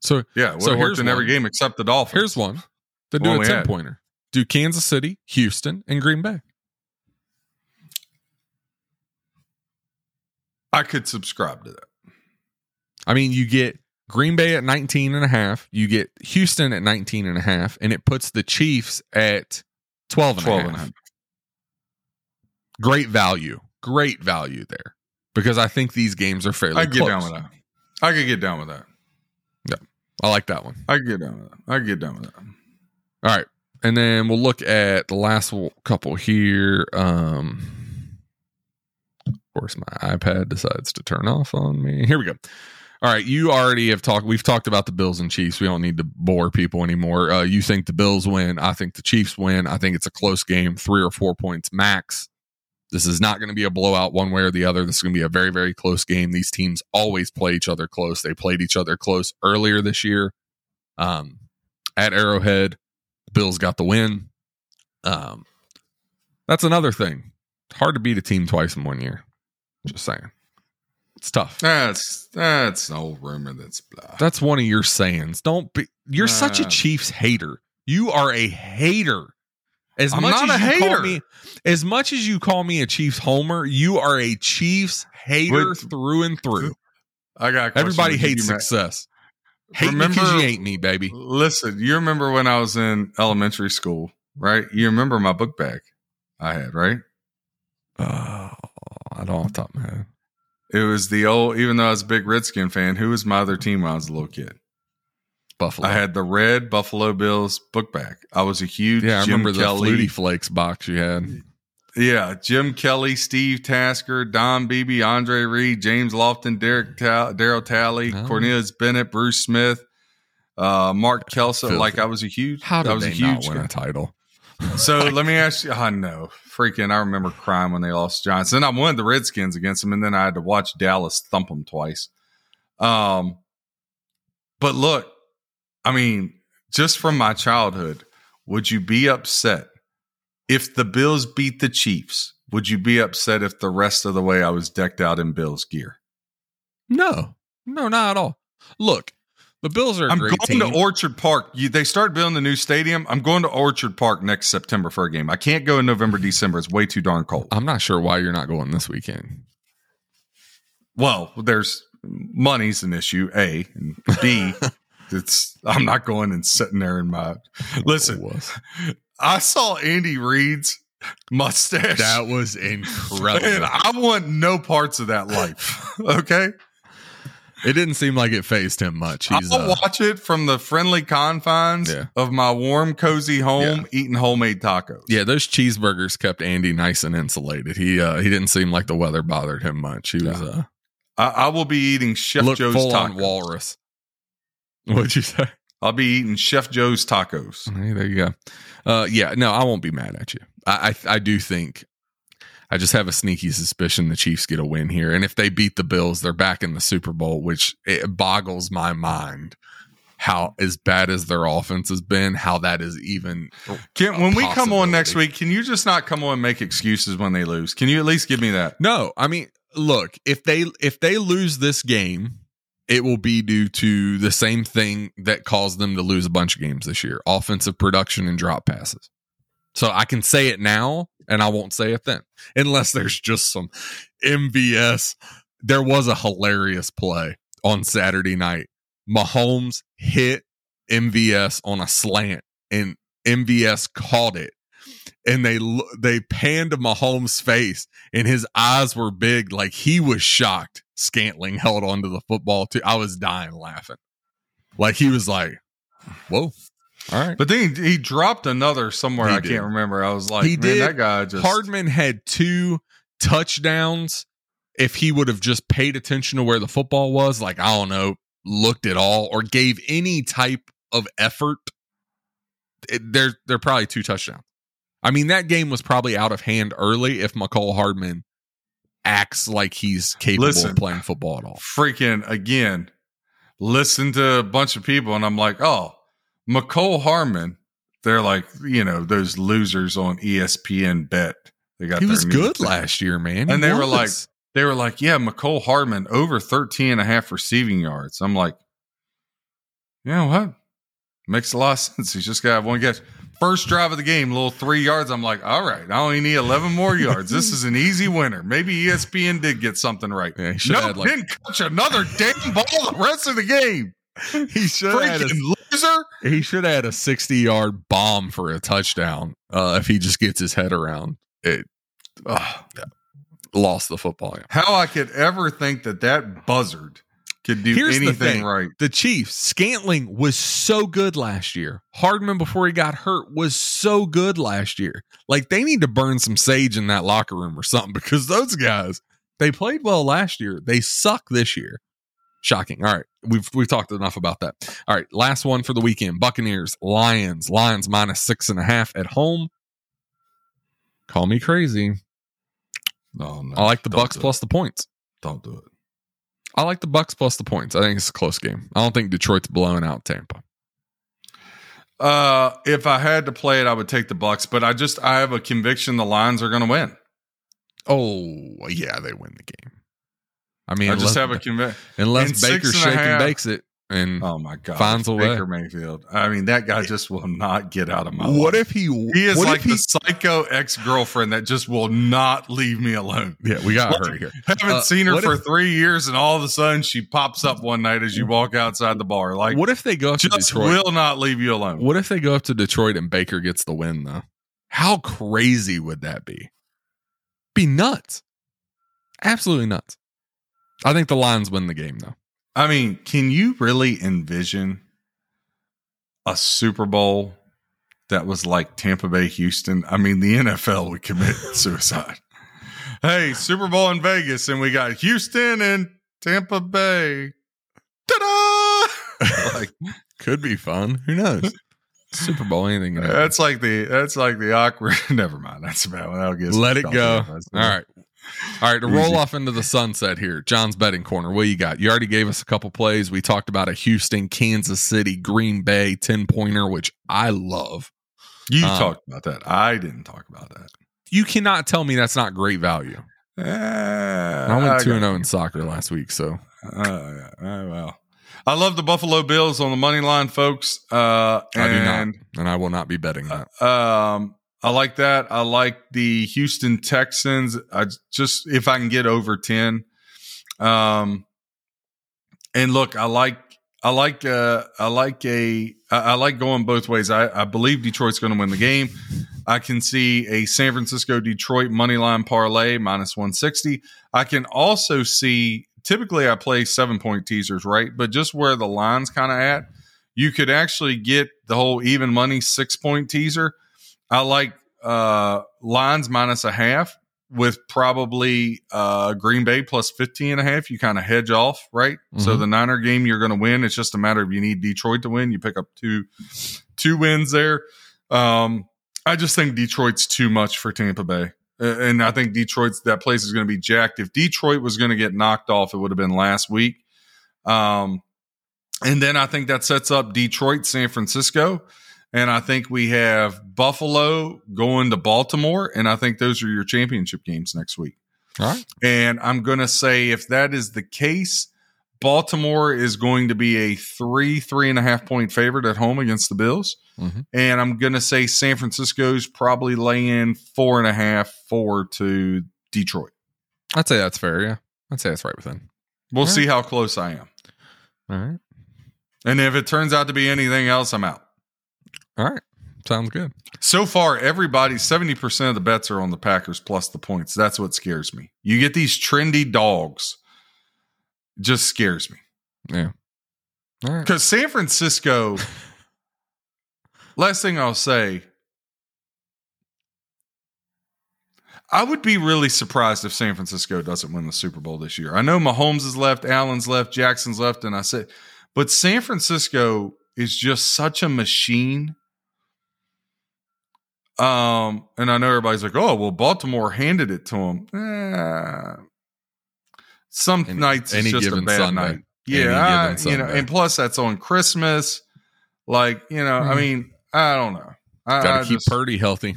S3: So
S1: yeah, it would
S3: So
S1: have worked in every game except the Dolphins.
S3: here's one to do
S1: One
S3: a 10
S1: had.
S3: pointer. Do Kansas City, Houston, and Green Bay.
S1: I could subscribe to that.
S3: I mean, you get Green Bay at 19 and a half, you get Houston at 19 and a half, and it puts the Chiefs at 12 and,
S1: 12
S3: a half.
S1: and a half.
S3: Great value. Great value there. Because I think these games are fairly
S1: I could get
S3: close.
S1: down with that. I could get down with that. Yeah.
S3: I like that one.
S1: I could get down with that. I could get down with that.
S3: All right. And then we'll look at the last couple here. Um, of course, my iPad decides to turn off on me. Here we go. All right. You already have talked. We've talked about the Bills and Chiefs. We don't need to bore people anymore. Uh, you think the Bills win. I think the Chiefs win. I think it's a close game, three or four points max. This is not going to be a blowout one way or the other. This is going to be a very, very close game. These teams always play each other close. They played each other close earlier this year um, at Arrowhead. The Bills got the win. Um, that's another thing. It's hard to beat a team twice in one year. Just saying. It's tough.
S1: That's that's an old rumor that's blah.
S3: That's one of your sayings. Don't be you're such a Chiefs hater. You are a hater. As
S1: I'm
S3: much
S1: not
S3: as
S1: a
S3: you call me as much as you call me a Chiefs homer, you are a Chiefs hater
S1: Wait.
S3: through and through.
S1: I got.
S3: Everybody hates success. Hate
S1: Remember-
S3: me because you hate me, baby.
S1: Listen, you remember when I was in elementary school, right? You remember my book bag I had, right?
S3: Oh, I don't off top of my head.
S1: It was the old, even though I was a big Redskin fan, who was my other team when I was a little kid?
S3: Buffalo.
S1: I had the red Buffalo Bills book bag. I was a huge
S3: yeah, I
S1: Jim
S3: remember the
S1: Kelly.
S3: Flutie Flakes box you had.
S1: Yeah, Jim Kelly, Steve Tasker, Don Beebe, Andre Reed, James Lofton, Derek Ta- Daryl Talley,
S3: Oh.
S1: Cornelius Bennett, Bruce Smith, uh, Mark Kelso.
S3: Filthy.
S1: Like I was a huge,
S3: How
S1: I
S3: did
S1: was
S3: they
S1: a
S3: not
S1: huge
S3: win a title?
S1: So let me ask you. I know, freaking. I remember crying when they lost Johnson. I wanted the Redskins against them, and then I had to watch Dallas thump them twice. Um, but look, I mean, just from my childhood, would you be upset if the Bills beat the Chiefs? Would you be upset if the rest of the way I was decked out in Bills gear?
S3: No, no, not at all. Look, the Bills are
S1: I'm going
S3: team.
S1: to Orchard Park. You, they start building the new stadium. I'm going to Orchard Park next September for a game. I can't go in November, December. It's way too darn cold.
S3: I'm not sure why you're not going this weekend.
S1: Well, there's money's an issue. A and B. it's I'm not going and sitting there in my. Listen, oh,
S3: was.
S1: I saw Andy Reid's mustache.
S3: that was incredible.
S1: I want no parts of that life. Okay,
S3: it didn't seem like it fazed him much. He's
S1: I'll
S3: uh,
S1: watch it from the friendly confines
S3: Yeah.
S1: of my warm, cozy home,
S3: Yeah.
S1: eating homemade tacos.
S3: yeah, those cheeseburgers kept Andy nice and insulated. He uh he didn't seem like the weather bothered him much. He was uh
S1: I, I will be eating Chef Joe's
S3: full
S1: tacos.
S3: on walrus. What'd you say?
S1: I'll be eating Chef Joe's tacos.
S3: Hey, there you go. Uh, yeah, no, I won't be mad at you. I, I I do think I just have a sneaky suspicion the Chiefs get a win here, and if they beat the Bills, they're back in the Super Bowl, which it boggles my mind how as bad as their offense has been, how that is even.
S1: Can when we come on next week, can you just not come on and make excuses when they lose? Can you at least give me that?
S3: No, I mean, look if they if they lose this game. It will be due to the same thing that caused them to lose a bunch of games this year offensive production and drop passes. So I can say it now and I won't say it then, unless there's just some MVS. There was a hilarious play on Saturday night. Mahomes hit MVS on a slant and MVS caught it. And they they panned Mahomes' face and his eyes were big, like he was shocked. Scantling held onto the football too. I was dying laughing. Like he was like, Whoa. All right.
S1: But then he, he dropped another somewhere.
S3: He
S1: I
S3: did.
S1: can't remember. I was like,
S3: He
S1: man,
S3: did.
S1: that guy just
S3: Hardman had two touchdowns. If he would have just paid attention to where the football was, like, I don't know, looked at all or gave any type of effort, it, they're, they're probably two touchdowns. I mean, that game was probably out of hand early if Mecole Hardman acts like he's capable
S1: Listen.
S3: of playing football at all.
S1: freaking again. Listen to a bunch of people, and I'm like, oh, Mecole Harmon. They're like, you know, those losers on ESPN bet. They got
S3: He was good
S1: thing.
S3: last year, man. He
S1: And they were like, they were like, yeah, Mecole Harmon over 13 and a half receiving yards. I'm like, you know what? Makes a lot of sense. He's just got to have one catch. First drive of the game, little three yards. I'm like, all right, I only need 11 more yards. This is an easy winner. Maybe ESPN did get something right.
S3: Yeah, he should
S1: no,
S3: have like-
S1: didn't catch another damn ball the rest of the game.
S3: He should have had a
S1: loser.
S3: He should have had a 60 yard bomb for a touchdown uh, if he just gets his head around it.
S1: Ugh.
S3: Lost the football. yeah.
S1: how I could ever think that that buzzard could do
S3: Here's
S1: anything
S3: thing.
S1: right.
S3: The Chiefs, Scantling was so good last year. Hardman, before he got hurt, was so good last year. Like they need to burn some sage in that locker room or something because those guys, they played well last year. They suck this year. Shocking. All right. We've we've talked enough about that. All right. Last one for the weekend. Buccaneers, Lions, Lions minus six and a half at home. Call me crazy.
S1: No, no,
S3: I like the
S1: Bucs
S3: plus the points.
S1: Don't do it.
S3: I like the Bucs plus the points. I think it's a close game. I don't think Detroit's blowing out Tampa.
S1: Uh, if I had to play it, I would take the Bucs, but I just I have a conviction the Lions are going to win.
S3: Oh, yeah, they win the game. I mean,
S1: I just
S3: unless,
S1: have a conviction.
S3: unless Baker shake and bakes it. And
S1: Oh my god,
S3: Finds a way.
S1: Baker Mayfield. I mean, that guy just will not get out of my.
S3: what
S1: life.
S3: if he?
S1: he is like
S3: he,
S1: the psycho ex girlfriend that just will not leave me alone?
S3: Yeah, we got her here.
S1: Haven't
S3: Uh,
S1: seen her for
S3: if-
S1: three years, and all of a sudden she pops up one night as you walk outside the bar. Like,
S3: What if they go up to
S1: just
S3: Detroit?
S1: will not leave you alone.
S3: What if they go up to Detroit and Baker gets the win though? How crazy would that be? Be nuts. Absolutely nuts. I think the Lions win the game though.
S1: I mean, can you really envision a Super Bowl that was like Tampa Bay, Houston, I mean, the NFL would commit suicide. Hey, Super Bowl in Vegas, and we got Houston and Tampa Bay. Ta-da! like
S3: Could be fun. Who knows? Super Bowl, anything.
S1: that's like the that's like the awkward. Never mind. That's about one. I'll get
S3: Let it go. All right. All right, to roll off into the sunset here, Jon's betting corner. What you got? You already gave us a couple plays. We talked about a Houston, Kansas City, Green Bay 10 pointer, which I love.
S1: You
S3: Um,
S1: talked about that. I didn't talk about that.
S3: You cannot tell me that's not great value.
S1: Uh,
S3: I went 2 0 in soccer last week, so
S1: Uh, yeah. Uh, well, I love the Buffalo Bills on the money line, folks. Uh,
S3: I do
S1: and
S3: not. And I will not be betting that.
S1: um, I like that. I like the Houston Texans. I just if I can get over ten. Um, and look, I like I like uh I like a I, I like going both ways. I, I believe Detroit's going to win the game. I can see a San Francisco Detroit money line parlay minus 160. I can also see typically I play seven point teasers, right? But just where the line's kind of at, you could actually get the whole even money six point teaser. I like uh lines minus a half with probably uh Green Bay plus 15 and a half. You kind of hedge off, right? So
S3: Mhm.
S1: the Niner game you're going to win. It's just a matter of you need Detroit to win. You pick up two two wins there. Um I just think Detroit's too much for Tampa Bay. And I think Detroit's that place is going to be jacked. If Detroit was going to get knocked off, it would have been last week. Um, and then I think that sets up Detroit, San Francisco. And I think we have Buffalo going to Baltimore. And I think those are your championship games next week.
S3: All right.
S1: And I'm going to say if that is the case, Baltimore is going to be a three, three and a half point favorite at home against the Bills.
S3: Mhm.
S1: And I'm going to say San Francisco's probably laying four and a half, four to Detroit.
S3: I'd say that's fair. Yeah. I'd say that's right within.
S1: We'll
S3: All
S1: see how close I am.
S3: All right.
S1: And if it turns out to be anything else, I'm out.
S3: All right. Sounds good.
S1: So far, everybody, 70% of the bets are on the Packers plus the points. That's what scares me. You get these trendy dogs, just scares me.
S3: Yeah. All right.
S1: Because San Francisco, last thing I'll say, I would be really surprised if San Francisco doesn't win the Super Bowl this year. I know Mahomes is left, Allen's left, Jackson's left, and I said, but San Francisco is just such a machine. Um, and I know everybody's like, "Oh, well, Baltimore handed it to them." Eh, some
S3: Any-
S1: nights it's just a bad
S3: Sunday.
S1: night. Yeah, I- you know, and plus that's on Christmas. Like, you know, I
S3: Mhm.
S1: mean, I don't know. I,
S3: Got
S1: I
S3: keep
S1: just-
S3: Purdy healthy.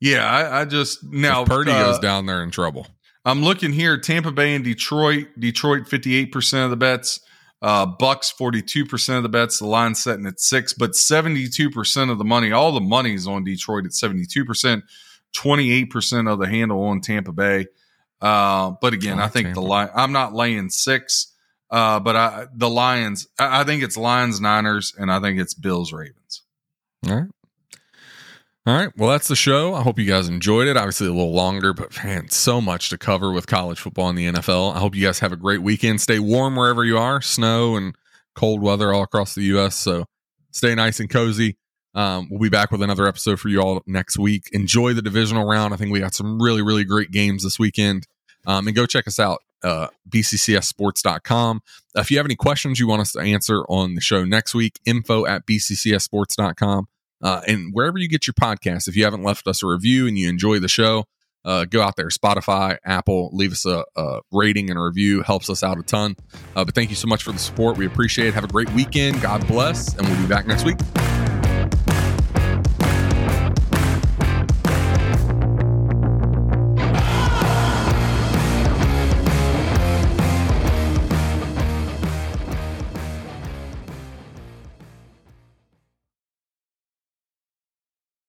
S1: Yeah, I, I just now
S3: if Purdy
S1: uh,
S3: goes down there in trouble.
S1: I'm looking here: Tampa Bay and Detroit. Detroit 58 percent of the bets. Uh, Bucs 42 percent of the bets. The line setting at six, but 72 percent of the money. All the money is on Detroit at 72 percent. 28 percent of the handle on Tampa Bay. Uh, but again,
S3: I
S1: I, think
S3: Tampa.
S1: the line. I'm not laying six. Uh, but I the Lions. I, I think it's Lions Niners, and I think it's Bills Ravens.
S3: All right. All right. Well, that's the show. I hope you guys enjoyed it. Obviously, a little longer, but man, so much to cover with college football and the NFL. I hope you guys have a great weekend. Stay warm wherever you are, snow and cold weather all across the U.S. So stay nice and cozy. Um, we'll be back with another episode for you all next week. Enjoy the divisional round. I think we got some really, really great games this weekend. Um, and go check us out, uh, bccsports.com. If you have any questions you want us to answer on the show next week, info at bccsports.com. Uh, and wherever you get your podcast, if you haven't left us a review and you enjoy the show, uh, go out there, Spotify, Apple, leave us a, a rating and a review. Helps us out a ton. Uh, but thank you so much for the support. We appreciate it. Have a great weekend. God bless. And we'll be back next week.